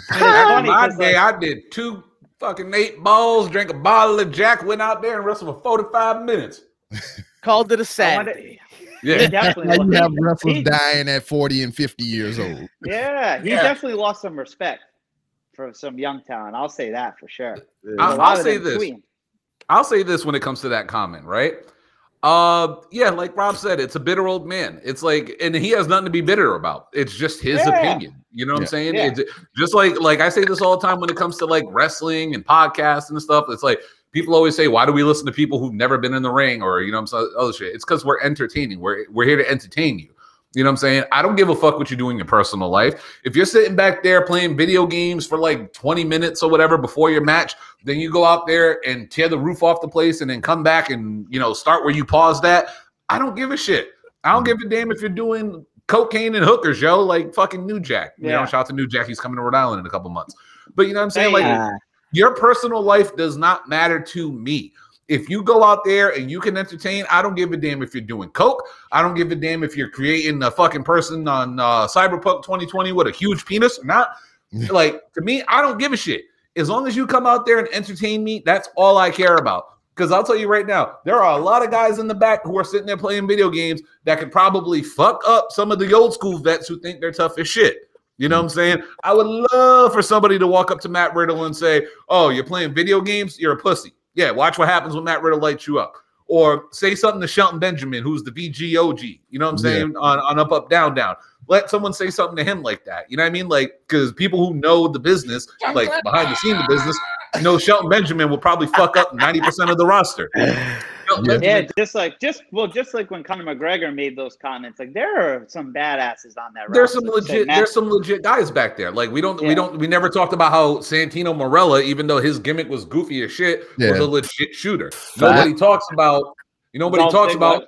*laughs* funny My 'cause, day, like, I did two fucking eight balls, drank a bottle of Jack, went out there and wrestled for 45 minutes. *laughs* Called it a wonder- Saturday. Yeah. definitely you have wrestlers dying at 40 and 50 years old. *laughs* Yeah, he Yeah. definitely lost some respect for some young talent. I'll say that for sure. I'll, I'll say this. tweeting. I'll say this when it comes to that comment, right? Uh, yeah, like Rob said, it's a bitter old man. It's like, and he has nothing to be bitter about. It's just his Yeah. opinion. You know what Yeah. I'm saying? Yeah. It's just like, like I say this all the time when it comes to like wrestling and podcasts and stuff. It's like people always say, "Why do we listen to people who've never been in the ring?" Or you know, what I'm saying other shit. It's because we're entertaining. We're we're here to entertain you. You know what I'm saying? I don't give a fuck what you do in your personal life. If you're sitting back there playing video games for like 20 minutes or whatever before your match, then you go out there and tear the roof off the place and then come back and you know start where you paused at. I don't give a shit. I don't mm. give a damn if you're doing cocaine and hookers, yo, like fucking New Jack. You know, Yeah. shout out to New Jack. He's coming to Rhode Island in a couple months. But you know what I'm saying? Like your personal life does not matter to me. If you go out there and you can entertain, I don't give a damn if you're doing coke. I don't give a damn if you're creating a fucking person on uh, Cyberpunk 2020 with a huge penis or not. like to me, I don't give a shit. As long as you come out there and entertain me, that's all I care about. Because I'll tell you right now, there are a lot of guys in the back who are sitting there playing video games that could probably fuck up some of the old school vets who think they're tough as shit. You know what I'm saying? I would love for somebody to walk up to Matt Riddle and say, Oh, you're playing video games? You're a pussy. Yeah, watch what happens when Matt Riddle lights you up. Or say something to Shelton Benjamin, who's the VGOG. You know what I'm Yeah. saying? On, on up, up, down, down. Let someone say something to him like that. You know what I mean? Like, because people who know the business, like behind the scene, the business, know Shelton Benjamin will probably fuck up 90% of the roster. *laughs* Shelton Yeah. Yeah, just like just well, just like when Conor McGregor made those comments, like there are some badasses on that. there's some legit Matt- there's some legit guys back there. Like we don't we don't we never talked about how Santino Marella even though his gimmick was goofy as shit was a legit shooter. Nobody talks about you know nobody Dolph talks Ziggler. about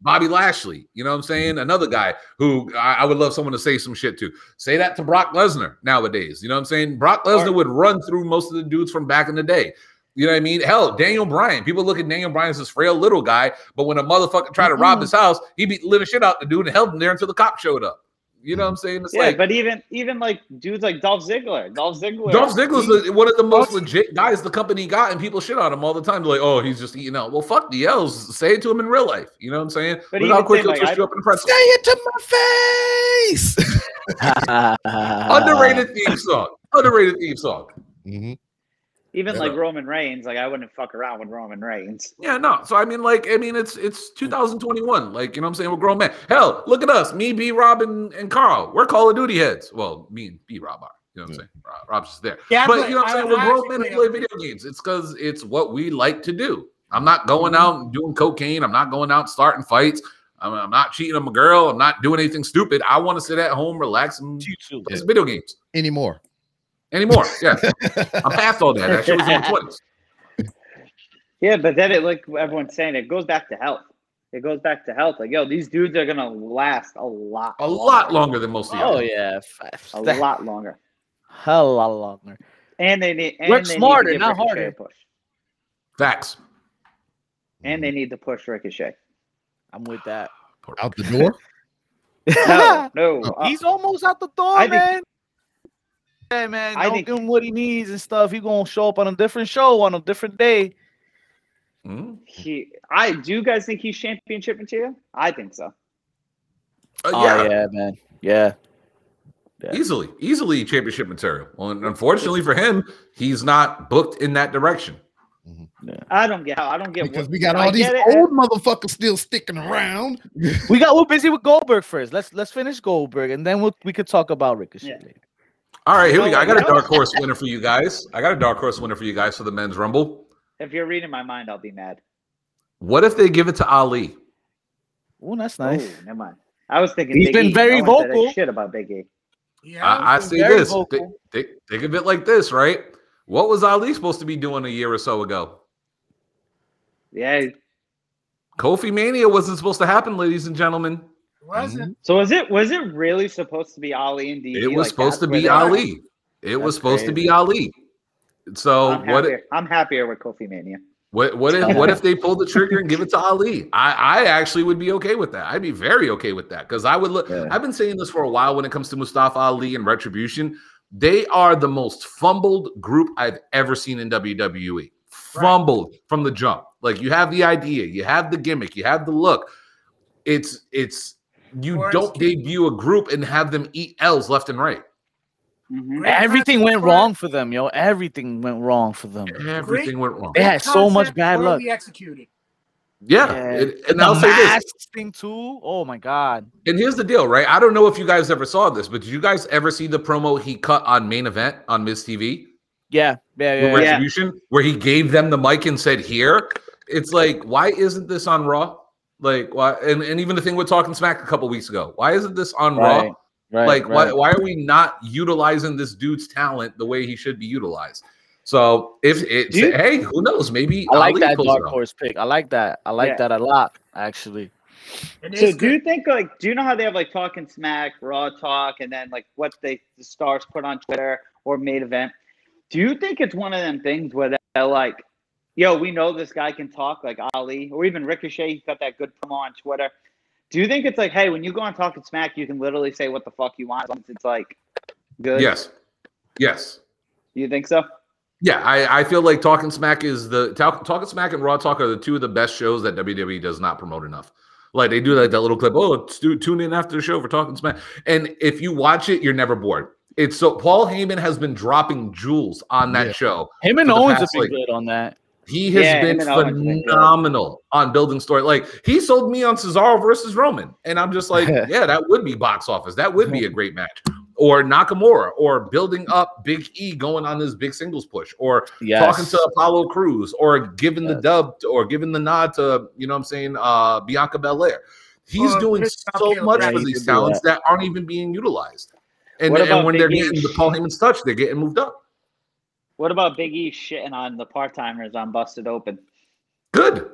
bobby lashley you know what i'm saying? Another guy who I, I would love someone to say some shit to. Say that to brock lesnar nowadays you know what i'm saying? Brock lesnar would run through most of the dudes from back in the day you know what I mean? Hell, Daniel Bryan. People look at Daniel Bryan as this frail little guy, but when a motherfucker tried to rob his house, he beat the living shit out the dude and held him there until the cop showed up. You know what I'm saying? It's Yeah, like but even even like dudes like Dolph Ziggler, Dolph Ziggler, Dolph Ziggler's he- the- one of the most legit guys the company got, and people shit on him all the time. They're like, oh, he's just eating out. Well, fuck the L's. Say it to him in real life. You know what I'm saying? But Look how even quick saying, he'll like, twist you up in the pretzel. Say it to my face. *laughs* Underrated theme song. Underrated theme song. Mhm. Even Yeah. like Roman Reigns, like I wouldn't fuck around with Roman Reigns. Yeah, no. So I mean, like, I mean, it's it's hmm. 2021. Like, you know what I'm saying? We're grown men. Hell, look at us. Me, B Rob, and, and Carl. We're Call of Duty heads. Well, me and B Rob are. You know what I'm saying? Rob, Rob's just there. Yeah, I but you know what I'm saying? We're grown men who play play video games. It's because it's what we like to do. I'm not going hmm. out and doing cocaine. I'm not going out and starting fights. I'm, I'm not cheating on my girl. I'm not doing anything stupid. I want to sit at home, relax, and play some video games Anymore. Anymore. Yeah, *laughs* I'm past all that. That shit was in the 20s. *laughs* Yeah, but then it like everyone's saying, it goes back to health. It goes back to health. Like, yo, these dudes are gonna last a lot, A lot longer than most of Oh y'all. yeah, a lot longer. hell a lot longer. And they need and Work they smarter, need not harder. push. Facts. And they need to push Ricochet. I'm with that. *laughs* Out the door. No, no. uh, He's almost out the door, I think- man. Yeah, man. I Don't think- give him what he needs and stuff. He gonna show up on a different show on a different day. Mhm. he, I do. You guys think he's championship material? I think so. Uh, Oh yeah, yeah, man. Yeah. Yeah. easily, easily championship material. Well, unfortunately for him, he's not booked in that direction. I don't get how. I don't get Because what- we got I all these old motherfuckers still sticking around. We got we're busy with Goldberg first. Let's let's finish Goldberg and then we'll, we could talk about Ricochet. Yeah. Later. All right, here we go. I got a dark horse *laughs* winner for you guys. I got a dark horse winner for you guys for the men's rumble. If you're reading my mind, I'll be mad. What if they give it to Ali? Oh, that's nice. Oh, never mind. I was thinking He's Big been E. very No one said a vocal. Shit about Big E. Yeah, I, I been say this. Think, vocal. think, think of it like this, right? What was Ali supposed to be doing a year or so ago? Yeah. Kofi Mania wasn't supposed to happen, ladies and gentlemen. Wasn't. Mm-hmm. So was it was it really supposed to be Ali and DD? It was Like, supposed to be they are? Ali. It was That's supposed to be. Ali. So I'm what? happier. I'm happier with Kofi Mania. What what if what if they pull the trigger and give it *laughs* to Ali? I I actually would be okay with that. I'd be very okay with that because I would look. Yeah. I've been saying this for a while when it comes to Mustafa Ali and retribution. They are the most fumbled group I've ever seen in WWE. Fumbled from the jump. Like you have the idea, you have the gimmick, you have the look. It's it's you Or don't it's- debut a group and have them eat L's left and right. Mhm. Everything went wrong for them, yo. Everything went wrong for them. Everything went wrong. They had so much bad luck. executed. Yeah, Yeah. and, And and I'll the say this. masks thing too. Oh my god. And here's the deal, right? I don't know if you guys ever saw this, but did you guys ever see the promo he cut on main event on Miz TV Yeah, yeah, yeah. with yeah. Retribution, where he gave them the mic and said, "Here." It's like, why isn't this on Raw? Like, why? And, and even the thing with Talking Smack a couple weeks ago, why isn't this on Right, Raw? right. like, right. why? Why are we not utilizing this dude's talent the way he should be utilized? So if it's you- hey, who knows? Maybe I like Ali that dark horse pick. I like that. I like Yeah. that a lot, actually. So it's do you think like do you know how they have like talking smack, raw talk, and then like what they the stars put on Twitter or main event? Do you think it's one of them things where they're like, yo, we know this guy can talk like Ali, or even Ricochet, He's got that good promo on Twitter. Do you think it's like, hey, when you go on talking smack, you can literally say what the fuck you want as long as it's like good? Yes, yes. Do you think so? Yeah, I, I feel like Talking Smack is the talk, Talking Smack and Raw Talk are the two of the best shows that WWE does not promote enough. Like they do like that little clip. Oh, stu- tune in after the show for Talking Smack. And if you watch it, you're never bored. It's so Paul Heyman has been dropping jewels on that Yeah. show. Him and For the Owens have past, been like- good on that. He has Yeah, been him and Owens have been phenomenal on building story. Like he sold me on Cesaro versus Roman, and I'm just like, *laughs* yeah, that would be box office. That would be a great match. Or Nakamura, or building up Big E going on this big singles push, or Yes. talking to Apollo Crews, or giving the dub, to- or giving the nod to you know what I'm saying, uh, Bianca Belair. He's Or doing so much for these talents that aren't even being utilized. And, and when Big they're E? getting the Paul Heyman's touch, they're getting moved up. What about Big E shitting on the part timers on Busted Open? Good.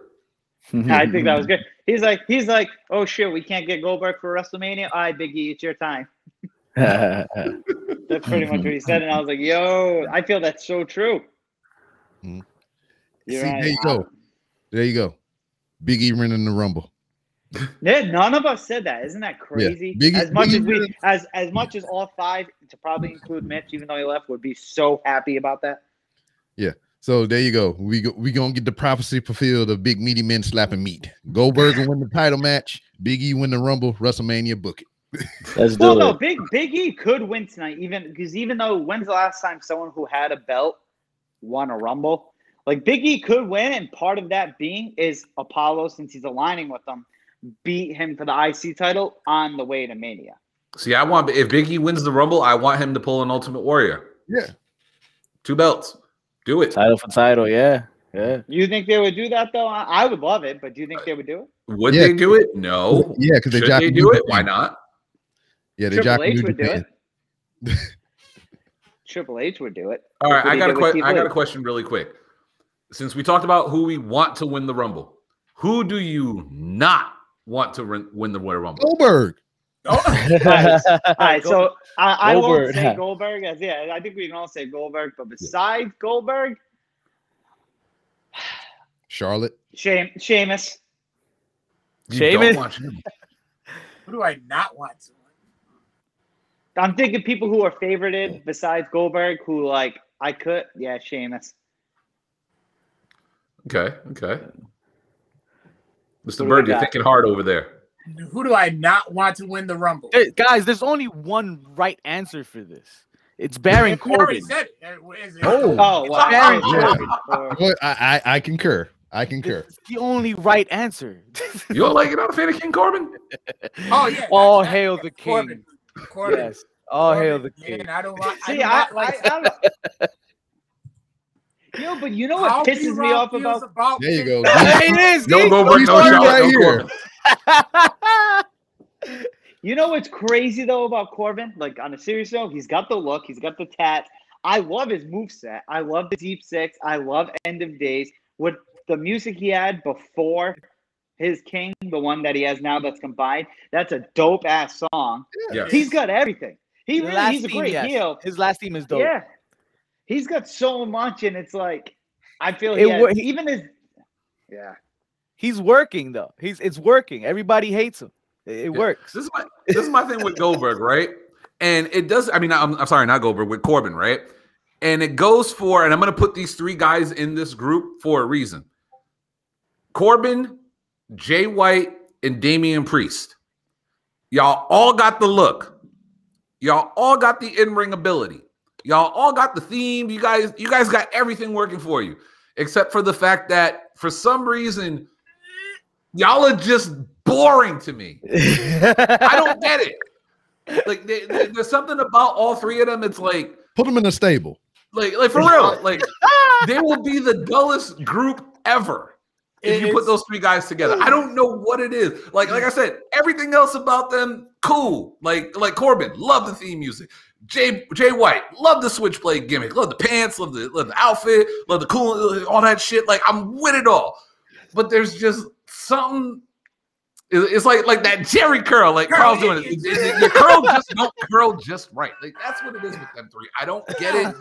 I think that was good. He's like, he's like, oh shit, we can't get Goldberg for WrestleMania. All right, Big E, it's your time. *laughs* That's pretty much what he said, and I was like, yo, I feel that's so true. Mhm. See, right. there you go. There you go. Big E winning the Rumble. Yeah, none of us said that. Isn't that crazy? Big E- as much Big as we, really- as as much as all five, to probably include Mitch, even though he left, would be so happy about that. Yeah. So there you go. We go, we gonna get the prophecy fulfilled of big meaty men slapping meat. Goldberg will win the title match. Big E win the Rumble. WrestleMania book it. *laughs* Let's Well, do no, it. Big Big E could win tonight, even because even though when's the last time someone who had a belt won a Rumble? Like Big E could win, and part of that being is Apollo, since he's aligning with them, beat him for the IC title on the way to Mania. See, I want if Biggie wins the Rumble, I want him to pull an Ultimate Warrior. Yeah. Two belts. Do it. Title for title, yeah. Yeah. You think they would do that though? I, I would love it, but do you think they would do it? Would Yeah. they do it? No. Yeah, because they Should they do it? Why not? Yeah, they Triple jock H New would do it. *laughs* Triple H would do it. All right, I got a did with que- I got a question really quick. Since we talked about who we want to win the Rumble, who do you not want to win, win the Royal Rumble? Goldberg. Oh, *laughs* All right, so I, I won't say Goldberg as yeah, I think we can all say Goldberg, but besides Goldberg, Charlotte. Shame Sheamus. You Sheamus? don't want him. *laughs* who do I not want to? I'm thinking people who are favorited besides Goldberg, who like I could, yeah, Sheamus. Okay, okay. Mr. Who Bird, you're thinking hard over there. Who do I not want to win the Rumble? Hey, guys, there's only one right answer for this. It's Baron Corbin. said it. It- Oh. Oh, well, Baron Baron Corbin. Corbin. Or- Well, I, I I concur. I concur. It's the only right answer. You don't like it not a fan of King Corbin? Oh yeah. All that's- hail that's the king. Corbin. Corbin. yes. All hail the king. Man, I don't like. See, I, I, like I, I *laughs* don't. Yo, but you know how what pisses me B-Rock off feels about There you go. Hey, *laughs* it is. No see? Goldberg, He's no right no here. *laughs* You know what's crazy though about Corbin? Like on a serious note, he's got the look, he's got the tat. I love his move set. I love the deep six. I love end of days. What the music he had before his king, the one that he has now that's combined, that's a dope ass song. Yes. He's got everything. He really he's a great yes. heel. His last team is dope. Yeah. He's got so much and it's like I feel It he has- he- even his Yeah. He's working though. He's it's working. Everybody hates him. It, it Yeah. works. This is my this is my thing with Goldberg, right? And it does, I mean, I'm, I'm sorry, not Goldberg, with Corbin, right? And it goes for, and I'm going to put these three guys in this group for a reason Corbin, Jay White, and Damian Priest. Y'all all got the look. Y'all all got the in-ring ability. Y'all all got the theme. You guys, you guys got everything working for you, except for the fact that for some reason, y'all are just boring to me. *laughs* I don't get it. Like they, they- there's something about all three of them. It's like, Put them in a stable. like, like for real. *laughs* Like they will be the dullest group ever if you put those three guys together. I don't know what it is. Like, like I said, everything else about them, cool. Like, like Corbin, love the theme music. Jay Jay White, love the switchblade gimmick, love the pants, love the love the outfit, love the cool, all that shit. Like, I'm with it all. But there's just something. It- It's like like that Jerry curl, like Carl's doing it. It- it- Your curl just don't curl just right. Like that's what it is with them three. I don't get it.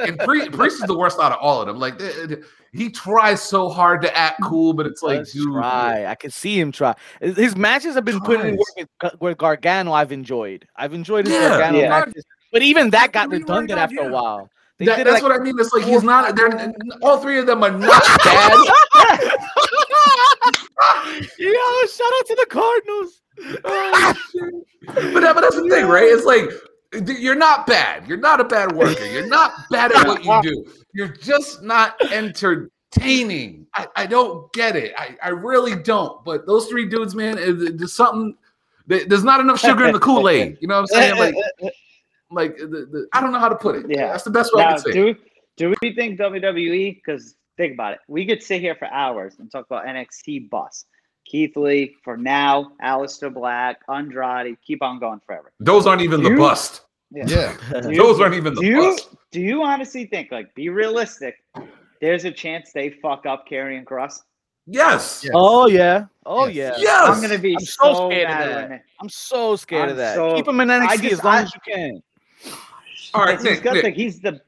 And *laughs* Priest, Priest is the worst out of all of them. Like th- th- he tries so hard to act cool, but it's like, Let's dude, try. I can see him try. His matches have been putting in work with, with Gargano. I've enjoyed. I've enjoyed his Yeah. Gargano Yeah. matches, but even that got Really worked redundant out, after a while. They that- did that's like what I mean. It's like he's not. They're *laughs* all three of them are not bad. *laughs* *laughs* yeah. Shout out to the Cardinals. *laughs* Oh, shit. but, that- but that's the thing, right? It's like you're not bad. You're not a bad worker. You're not bad at what you do. You're just not entertaining. I, I don't get it. I, I really don't. But those three dudes, man, it- there's something. There's not enough sugar in the Kool Aid. *laughs* You know what I'm saying? Like, like the, the, I don't know how to put it. Yeah. that's the best way I Now, can say. it. do do we think WWE? Because think about it, we could sit here for hours and talk about NXT bus. Keith Lee for now, Aleister Black, Andrade, keep on going forever. Those aren't even the You- bust. Yeah. Do *laughs* you- Those aren't even the do you bust. do you honestly think like be realistic? There's a chance they fuck up Karrion Kross. Yes. Yeah. Oh yeah. Oh Yes. yeah. Yes. I'm gonna be I'm so so, scared of that. when I'm so scared I'm of that. so- Keep him in NXT just- as long I- as you can. All right, because Nick, he's got Nick. the, he's the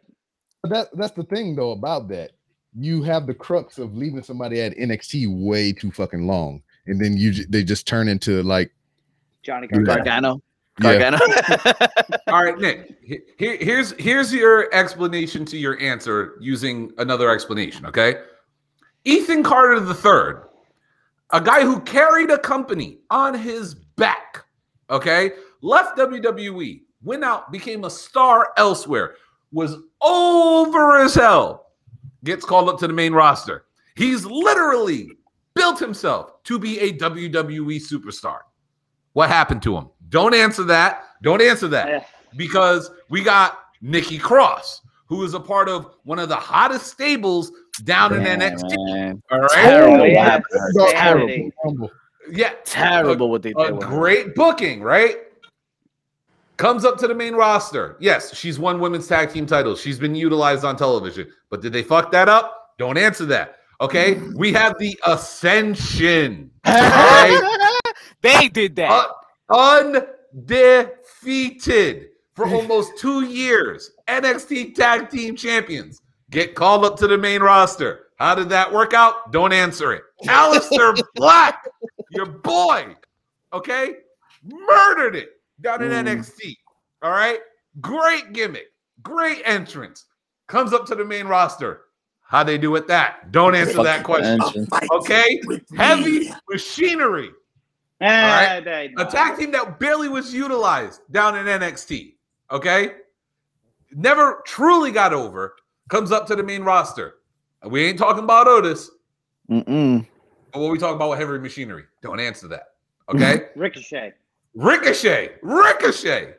that that's the thing though about that. You have the crux of leaving somebody at NXT way too fucking long, and then you they just turn into like Johnny Yeah. Gargano. Gargano. yeah, *laughs* All right, Nick. Here, here's here's your explanation to your answer using another explanation. Okay, Ethan Carter the third, a guy who carried a company on his back. Okay, left WWE, went out, became a star elsewhere, was over as hell, gets called up to the main roster. He's literally built himself to be a WWE superstar. What happened to him? Don't answer that. Don't answer that Yeah. because we got Nikki Cross, who is a part of one of the hottest stables down in NXT. Man. All right. Terrible. What yeah. happened. Terrible. Rumble. Yeah. Terrible what they did. with her. great booking, right? Comes up to the main roster. Yes, she's won women's tag team titles. She's been utilized on television. But did they fuck that up? Don't answer that. Okay. We have the Ascension. Right? *laughs* they did that. Uh, undefeated for *laughs* almost two years. NXT Tag Team Champions get called up to the main roster. How did that work out? Don't answer it. Aleister *laughs* Black, your boy, okay, murdered it down in Mm. NXT. All right, great gimmick, great entrance. Comes up to the main roster. How they do with that? Don't answer that question. Okay, heavy machinery. Ah, they- A tag team that barely was utilized down in NXT. Okay. Never truly got over. Comes up to the main roster. We ain't talking about Otis. Mm-mm. But what we talking about with heavy machinery? Don't answer that. Okay. *laughs* Ricochet. Ricochet. Ricochet.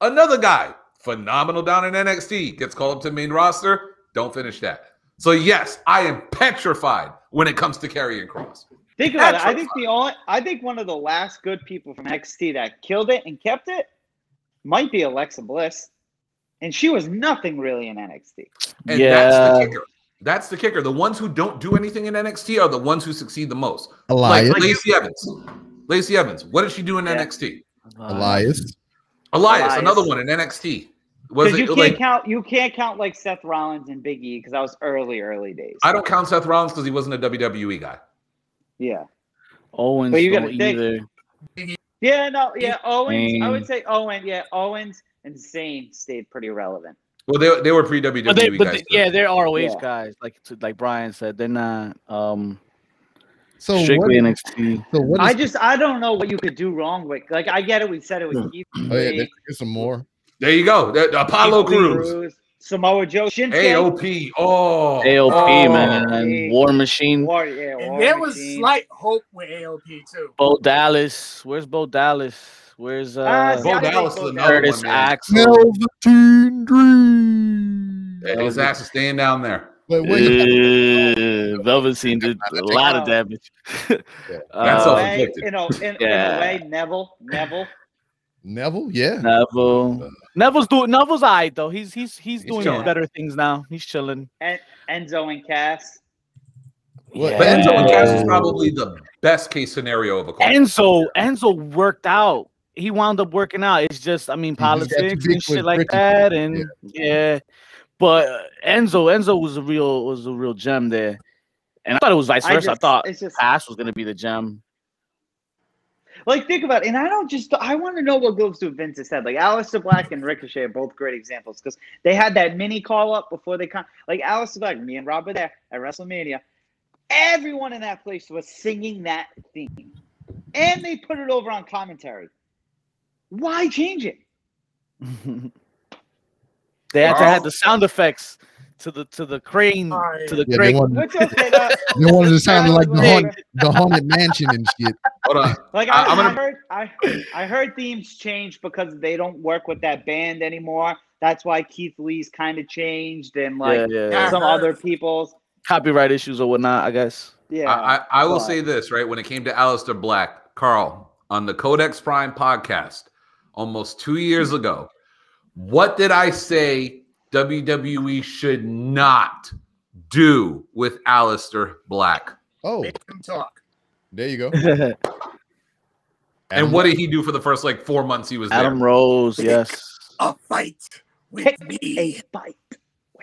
Another guy. Phenomenal down in NXT. Gets called up to main roster. Don't finish that. So, yes, I am petrified when it comes to Karrion Kross. Think about it. I think the only I think one of the last good people from NXT that killed it and kept it might be Alexa Bliss. And she was nothing really in NXT. And yeah. that's the kicker. That's the kicker. The ones who don't do anything in NXT are the ones who succeed the most. Elias, Like Lacey Evans. Lacey Evans. What did she do in Yeah. NXT? Elias. Elias, Elias. another one in NXT. Was Because you can't like count you can't count like Seth Rollins and Big E because that was early, early days. I don't count Seth Rollins because he wasn't a WWE guy. yeah. Owens But you gotta don't think- either. Yeah, no, yeah, Owens. I would say Owen. Yeah, Owens and Zayn stayed pretty relevant. Well, they they were pre WWE But they, but guys. they, yeah, they're ROH Yeah. guys. Like like Brian said, they're not um So what, NXT. so what is I just I don't know what you could do wrong with. Like I get it. We said it with Keith oh, yeah, Lee, there's, there's some more. There you go. The, the Apollo Keith Lee Crews. Samoa Joe, Shinsuke, AOP. Oh. AOP oh. man, War Machine, War, yeah, And War there was Machine. slight hope with AOP too. Bo Dallas. Where's Bo Dallas? Where's uh, Ah, see, Bo Dallas is Bo another Curtis one, man. Axel? Velveteen Dream. Yeah, His ass is staying down there. But wait, Uh, Velveteen did a lot of damage. *laughs* That's in a Uh, self-inflicted. way, you know, in, in a way, Neville, Neville. Neville, yeah. Neville. Neville's doing Neville's alright though. He's he's he's, He's doing chilling. better things now. He's chilling. En- Enzo and Cass. What- But Enzo and Cass is probably the best case scenario of a call. Enzo Enzo worked out. He wound up working out. It's just I mean He just got too politics and shit like britches. that, and yeah. But Enzo Enzo was a real was a real gem there, and I thought it was vice versa. I, just- thought it's just Cass was gonna be the gem. like think about it, and I don't just I want to know what goes through Vince's head. Like Aleister Black and Ricochet are both great examples because they had that mini call up before they come. Like Aleister Black, me and Rob were there at WrestleMania. Everyone in that place was singing that theme, and they put it over on commentary. Why change it? *laughs* they had to Wow. have the sound effects to the to the crane to the Yeah, they crane. wanted, Which okay, uh, they wanted to sound like the haunted, the haunted mansion and shit. Hold on. Like I- I, I'm gonna- heard, I I heard themes change because they don't work with that band anymore. That's why Keith Lee's kind of changed and like yeah, yeah, Yeah. yeah. some other people's. copyright issues or whatnot. I guess. Yeah, I, I, I will but- say this, right? When it came to Aleister Black, Carl, on the Codex Prime podcast almost two years ago, what did I say WWE should not do with Aleister Black? Oh, Make them talk. there you go. And what did he do for the first like four months he was there? Adam Rose, yes. A fight with Pick me. a fight.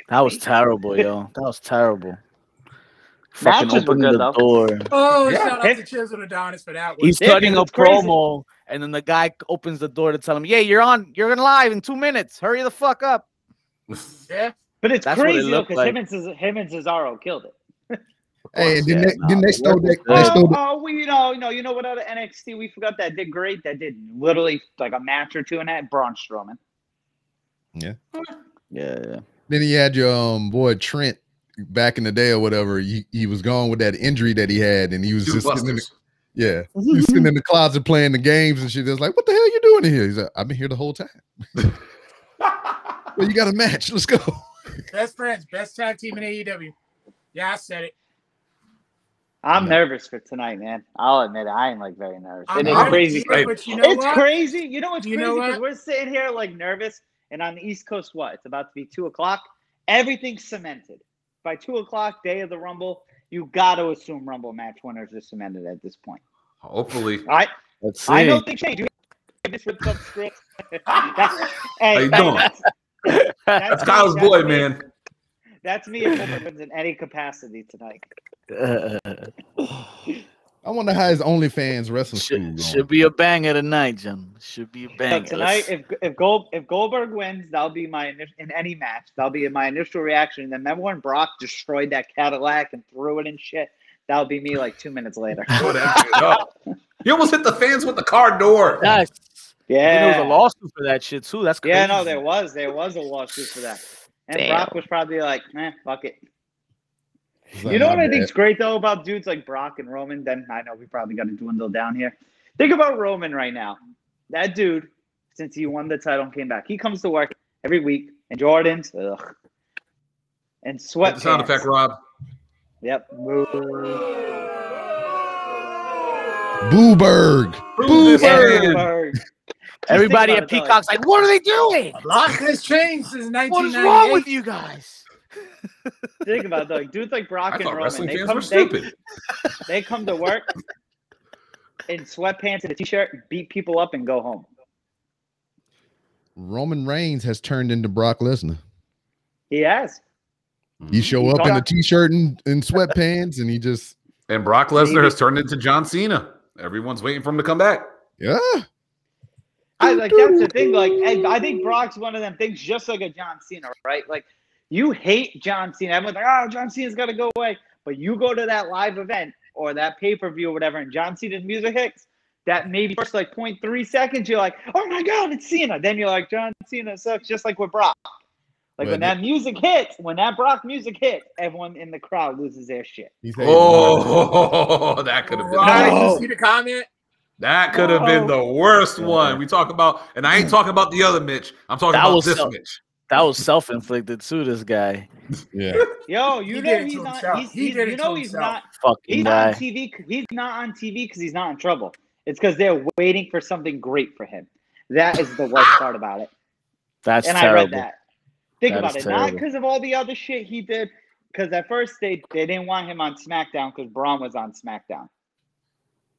That was terrible, yo. That was terrible. Fucking Matches were opening the though. door. Oh, Yeah. shout out to Chisel Adonis for that one. He's cutting a it's crazy. promo, and then the guy opens the door to tell him, "Yeah, you're on. You're on live in two minutes. Hurry the fuck up." *laughs* yeah. But it's That's crazy though looked because like. him and Ces- him and Cesaro killed it. Hey, and then Yeah, they, then nah, they the stole that. was They stole Oh, the, oh, we you know, you know, you know what other NXT we forgot that did great that did literally like a match or two in that Braun Strowman. Yeah, yeah. then he had your um boy Trent back in the day or whatever. He, he was gone with that injury that he had, and he was Two just sitting in the, busters. yeah, he was sitting *laughs* in the closet playing the games and shit. It's like, what the hell you doing in here? He's like, I've been here the whole time. *laughs* well, you got a match. Let's go. Best friends, best tag team in AEW. Yeah, I said it. I'm nervous for tonight, man. I'll admit it. I am like very nervous. I'm It is ready, crazy. Right. But you know it's what? crazy. You know what's You crazy? know what? we're sitting here like nervous, and on the East Coast, what? It's about to be two o'clock. Everything's cemented. By two o'clock, day of the Rumble, you got to assume Rumble match winners are cemented at this point. Hopefully. I Let's see. I know things change. You this with some script. That's, hey, you doing? That's, that's That's me- Kyle's that's boy, me- man. That's me if Homer wins in any capacity tonight. *laughs* I wonder how his OnlyFans wrestling school should, going. should be a banger tonight, Jim. Should be a So banger. tonight, if if Gold if Goldberg wins, that'll be my in any match. That'll be my initial reaction. And then remember when Brock destroyed that Cadillac and threw it and shit? That'll be me like two minutes later. Throw that shit up. You almost hit the fans with the car door. Yes. Yeah, There was a lawsuit for that shit too. That's crazy. yeah, no, there was there was a lawsuit for that. And Damn. Brock was probably like, eh, fuck it. It's like, You know my what I bad. think's great though about dudes like Brock and Roman? Then I know we probably got to dwindle down here. Think about Roman right now. That dude, since he won the title and came back, he comes to work every week and Jordans, ugh, and sweat. sound effect, Rob. Yep. Booberg. Prove Booberg. *laughs* Everybody at think about it, Peacock's like, what are they doing? A lot has changed since What is wrong with you guys? *laughs* Think about it, though. Like, dudes like Brock I and Roman, wrestling they fans come, were they, stupid. *laughs* they come to work in sweatpants and a t-shirt, beat people up, and go home. Roman Reigns has turned into Brock Lesnar. He has. You show He's up in a got- t-shirt and, and sweatpants, and he just And Brock Lesnar has turned into John Cena. Everyone's waiting for him to come back. Yeah. I like that's the thing. Like, I think Brock's one of them things, just like a John Cena, right? Like, you hate John Cena. Everyone's like, "Oh, John Cena's got to go away," but you go to that live event or that pay per view or whatever, and John Cena's music hits. That maybe first like 0.3 seconds, you're like, "Oh my god, it's Cena!" Then you're like, "John Cena sucks," just like with Brock. Like when Well, that music hits, when that Brock music hits, everyone in the crowd loses their shit. He's. Oh, *laughs* that could have been. Right, Oh. you see the comment? That could have been the worst one. We talk about, and I ain't talking about the other Mitch. I'm talking That about this so- Mitch. That was self-inflicted too. This guy, Yeah. *laughs* Yo, you He know he's not. He's, He he's- you know he's himself. not. fucking He's not on. TV. He's not on TV because he's not in trouble. It's because they're waiting for something great for him. That is the worst part about it. That's and I read that. Think That about is it. Not because of all the other shit he did. Because at first they, they didn't want him on SmackDown because Braun was on SmackDown.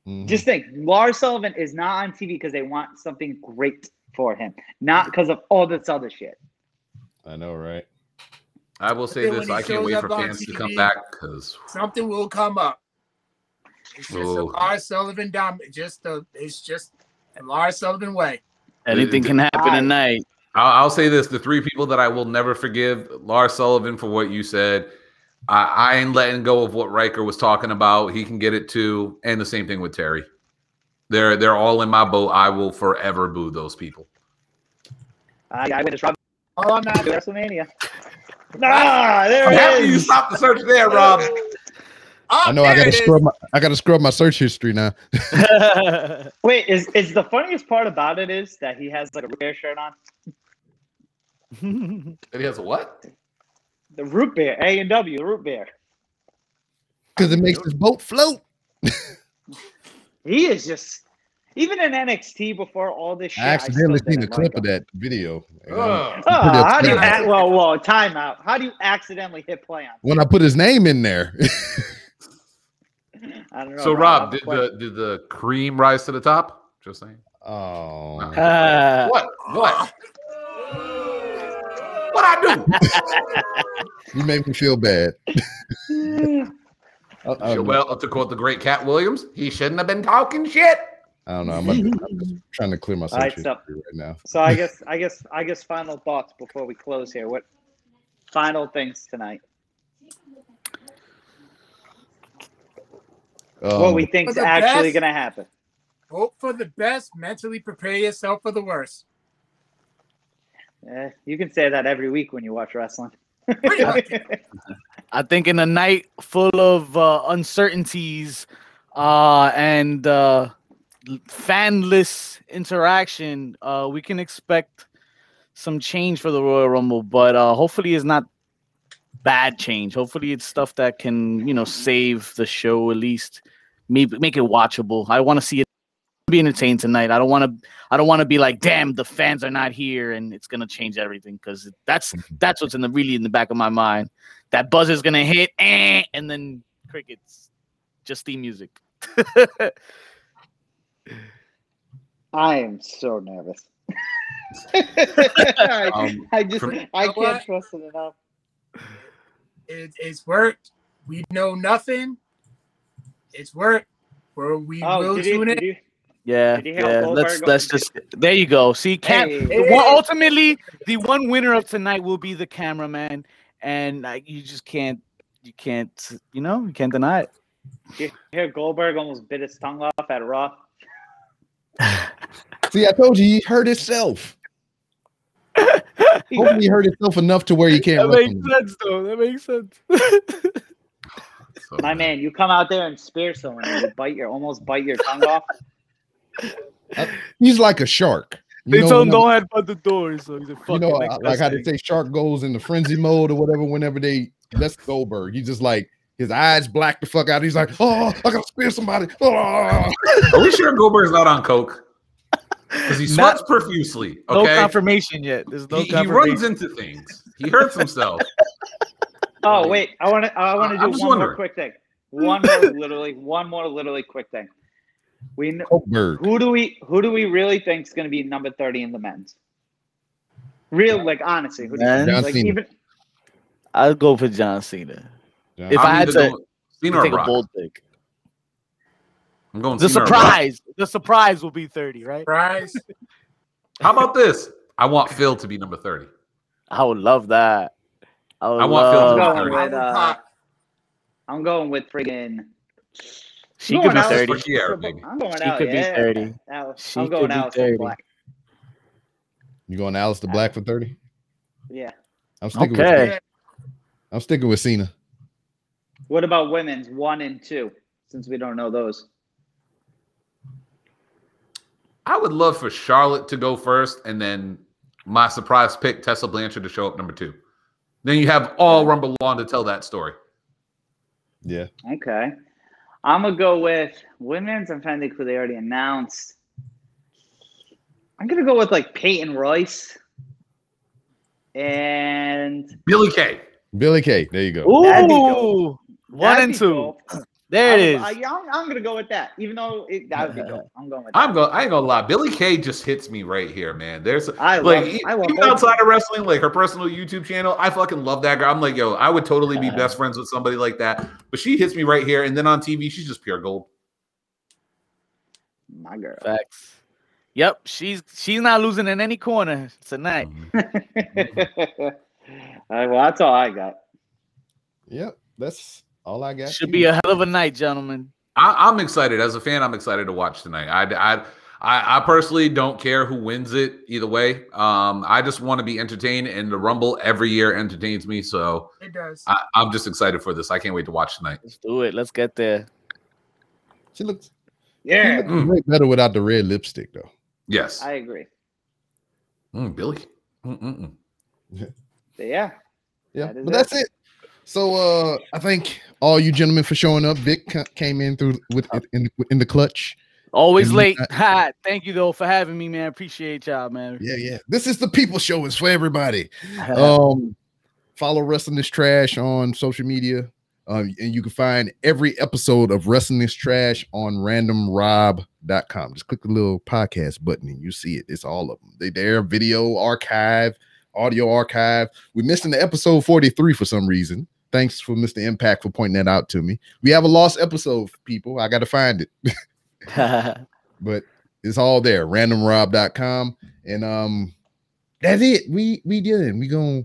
Mhm. Just think, Lars Sullivan is not on TV because they want something great for him, not because of all this other shit. I know, right? I will say this: I can't wait for on fans to come back because Something will come up. It's just a Oh. Lars Sullivan dom. Just the. It's just a Lars Sullivan way. Anything can happen tonight. I'll, I'll say this: the three people that I will never forgive: Lars Sullivan for what you said. I, I ain't letting go of what Riker was talking about. He can get it too, and the same thing with Terry. They're they're all in my boat. I will forever boo those people. I, I witnessed Rob All I'm at not. WrestleMania. Ah, there I'm it happy you is. stopped the search there, Rob. Oh, *laughs* I know I gotta scrub my I gotta scrub my search history now. *laughs* Wait, is is the funniest part about it is that he has like a root beer shirt on. *laughs* And he has a what? The root beer, A and W, the root beer. Because it makes this boat float. He is just even in NXT before all this shit. I accidentally still seen a clip like of that video. Um, and Oh, pretty how do you? upset. ac- Well, well, timeout. How do you accidentally hit play on? When I put his name in there, *laughs* I don't know. So Rob, I'm did the did the cream rise to the top? Just saying. oh, Uh, What? What? What I do? *laughs* you make me feel bad. I, I, don't know. well, to quote the great Katt Williams, he shouldn't have been talking shit. I don't know. I'm, I'm just *laughs* trying to clear my search All right, so- right now. So I guess, *laughs* I guess, I guess. Final thoughts before we close here. What final things tonight? Um, what we think's For the actually gonna happen? Hope for the best. Mentally prepare yourself for the worst. Eh, you can say that every week when you watch wrestling. *laughs* I think in a night full of uh, uncertainties uh, and uh, fanless interaction, uh, we can expect some change for the Royal Rumble. But uh, hopefully, it's not bad change. Hopefully, it's stuff that can you know save the show at least, maybe make it watchable. I want to see it be entertained tonight. I don't want to. I don't want to be like, damn, the fans are not here, and it's gonna change everything because that's *laughs* that's what's in the really in the back of my mind. That buzzer's gonna hit, eh, and then crickets, just theme music. *laughs* I am so nervous. *laughs* I, Um, I just, from- I can't what? trust it enough. It, it's worked. We know nothing. It's worked. Where we Oh, will did you, tune did in. Yeah, Did he help yeah. Let's let's just there you go. See, cam- Hey. the one, ultimately the one winner of tonight will be the cameraman, and like, you just can't you can't you know you can't deny it. did you hear Goldberg almost bit his tongue off at Raw? See, I told you he hurt himself. *laughs* Hopefully, he hurt himself enough to where he can't. That makes anymore. sense, though. That makes sense. So, My man, you come out there and spear someone and you bite your almost bite your tongue off. He's like a shark. You they know, told him don't head by the door, so he's a fucking you know, uh, like how they say shark goes into frenzy mode or whatever. Whenever they that's Goldberg, he's just like his eyes black the fuck out. He's like, oh, I gotta spear somebody. *laughs* Oh. Are we sure Goldberg's not on coke? Because he Not- sweats profusely. no confirmation yet. There's no he, he runs into things. He hurts himself. *laughs* Oh wait, I want to. I want to do just one more quick thing. One more, *laughs* literally, one more, literally quick thing. We kn- Goldberg. who do we who do we really think is going to be number thirty in the men's? Real, like honestly, who do you think? Like even I'll go for John Cena. John If I'm I had either to going Cena take a bold pick. I'm going The Cena or surprise, the surprise will be 30, right? Surprise. *laughs* How about this? I want Phil to be number 30. I would love that. I, would I want Phil to I'm be love- going 30. with uh, I'm going with friggin' She could be 30. For I'm going She out. could be 30. Al- She I'm going could be out 30. black. You going Aleister Black for 30? Yeah. I'm sticking Okay. with I'm sticking with Cena. What about women's one and two? Since we don't know those. I would love for Charlotte to go first, and then my surprise pick, Tessa Blanchard, to show up number two. Then you have all Rumble on to tell that story. Yeah. Okay. I'm gonna go with women's. I'm trying to think who they already announced. I'm gonna go with like Peyton Royce. And Billie Kay. Billie Kay. There you go. That'd be Ooh, dope. One that'd and two. dope. *clears throat* There it I'm, is. I, am I'm gonna go with that, even though it, that would be dope. I'm going with that. I'm going. I ain't gonna lie. Billie Kay just hits me right here, man. There's I like love- I love even both. outside of wrestling, like her personal YouTube channel. I fucking love that girl. I'm like, yo, I would totally be best friends with somebody like that. But she hits me right here, and then on TV, she's just pure gold. My girl. Facts. Yep, she's she's not losing in any corner tonight. Mm-hmm. *laughs* all right, well, that's all I got. Yep. That's all I got. Should be a hell of a night, gentlemen. I, I'm excited as a fan. I'm excited to watch tonight. I, I, I, I personally don't care who wins it either way. Um, I just want to be entertained, and the Rumble every year entertains me. So It does. I, I'm just excited for this. I can't wait to watch tonight. Let's do it. Let's get there. She looks, she Yeah, looks Mm. way better without the red lipstick, though. Yes, I agree. Mm, Billie. Mm-mm-mm. *laughs* Yeah, Yeah, That is but it. that's it. So uh I thank all you gentlemen for showing up. Vic came in through with in, in the clutch. Always And, late. uh, *laughs* Ha, thank you though for having me, man. Appreciate y'all, man. Yeah, yeah. This is the people show. It's for everybody. *laughs* um follow wrestling This trash on social media um, and you can find every episode of wrestling This trash on randomrob.com just click the little podcast button and you see it it's all of them they there video archive audio archive we're missing the episode 43 for some reason thanks for mr impact for pointing that out to me. We have a lost episode people. I gotta find it. *laughs* *laughs* But it's all there randomrob.com and um that's it. We we did it we gonna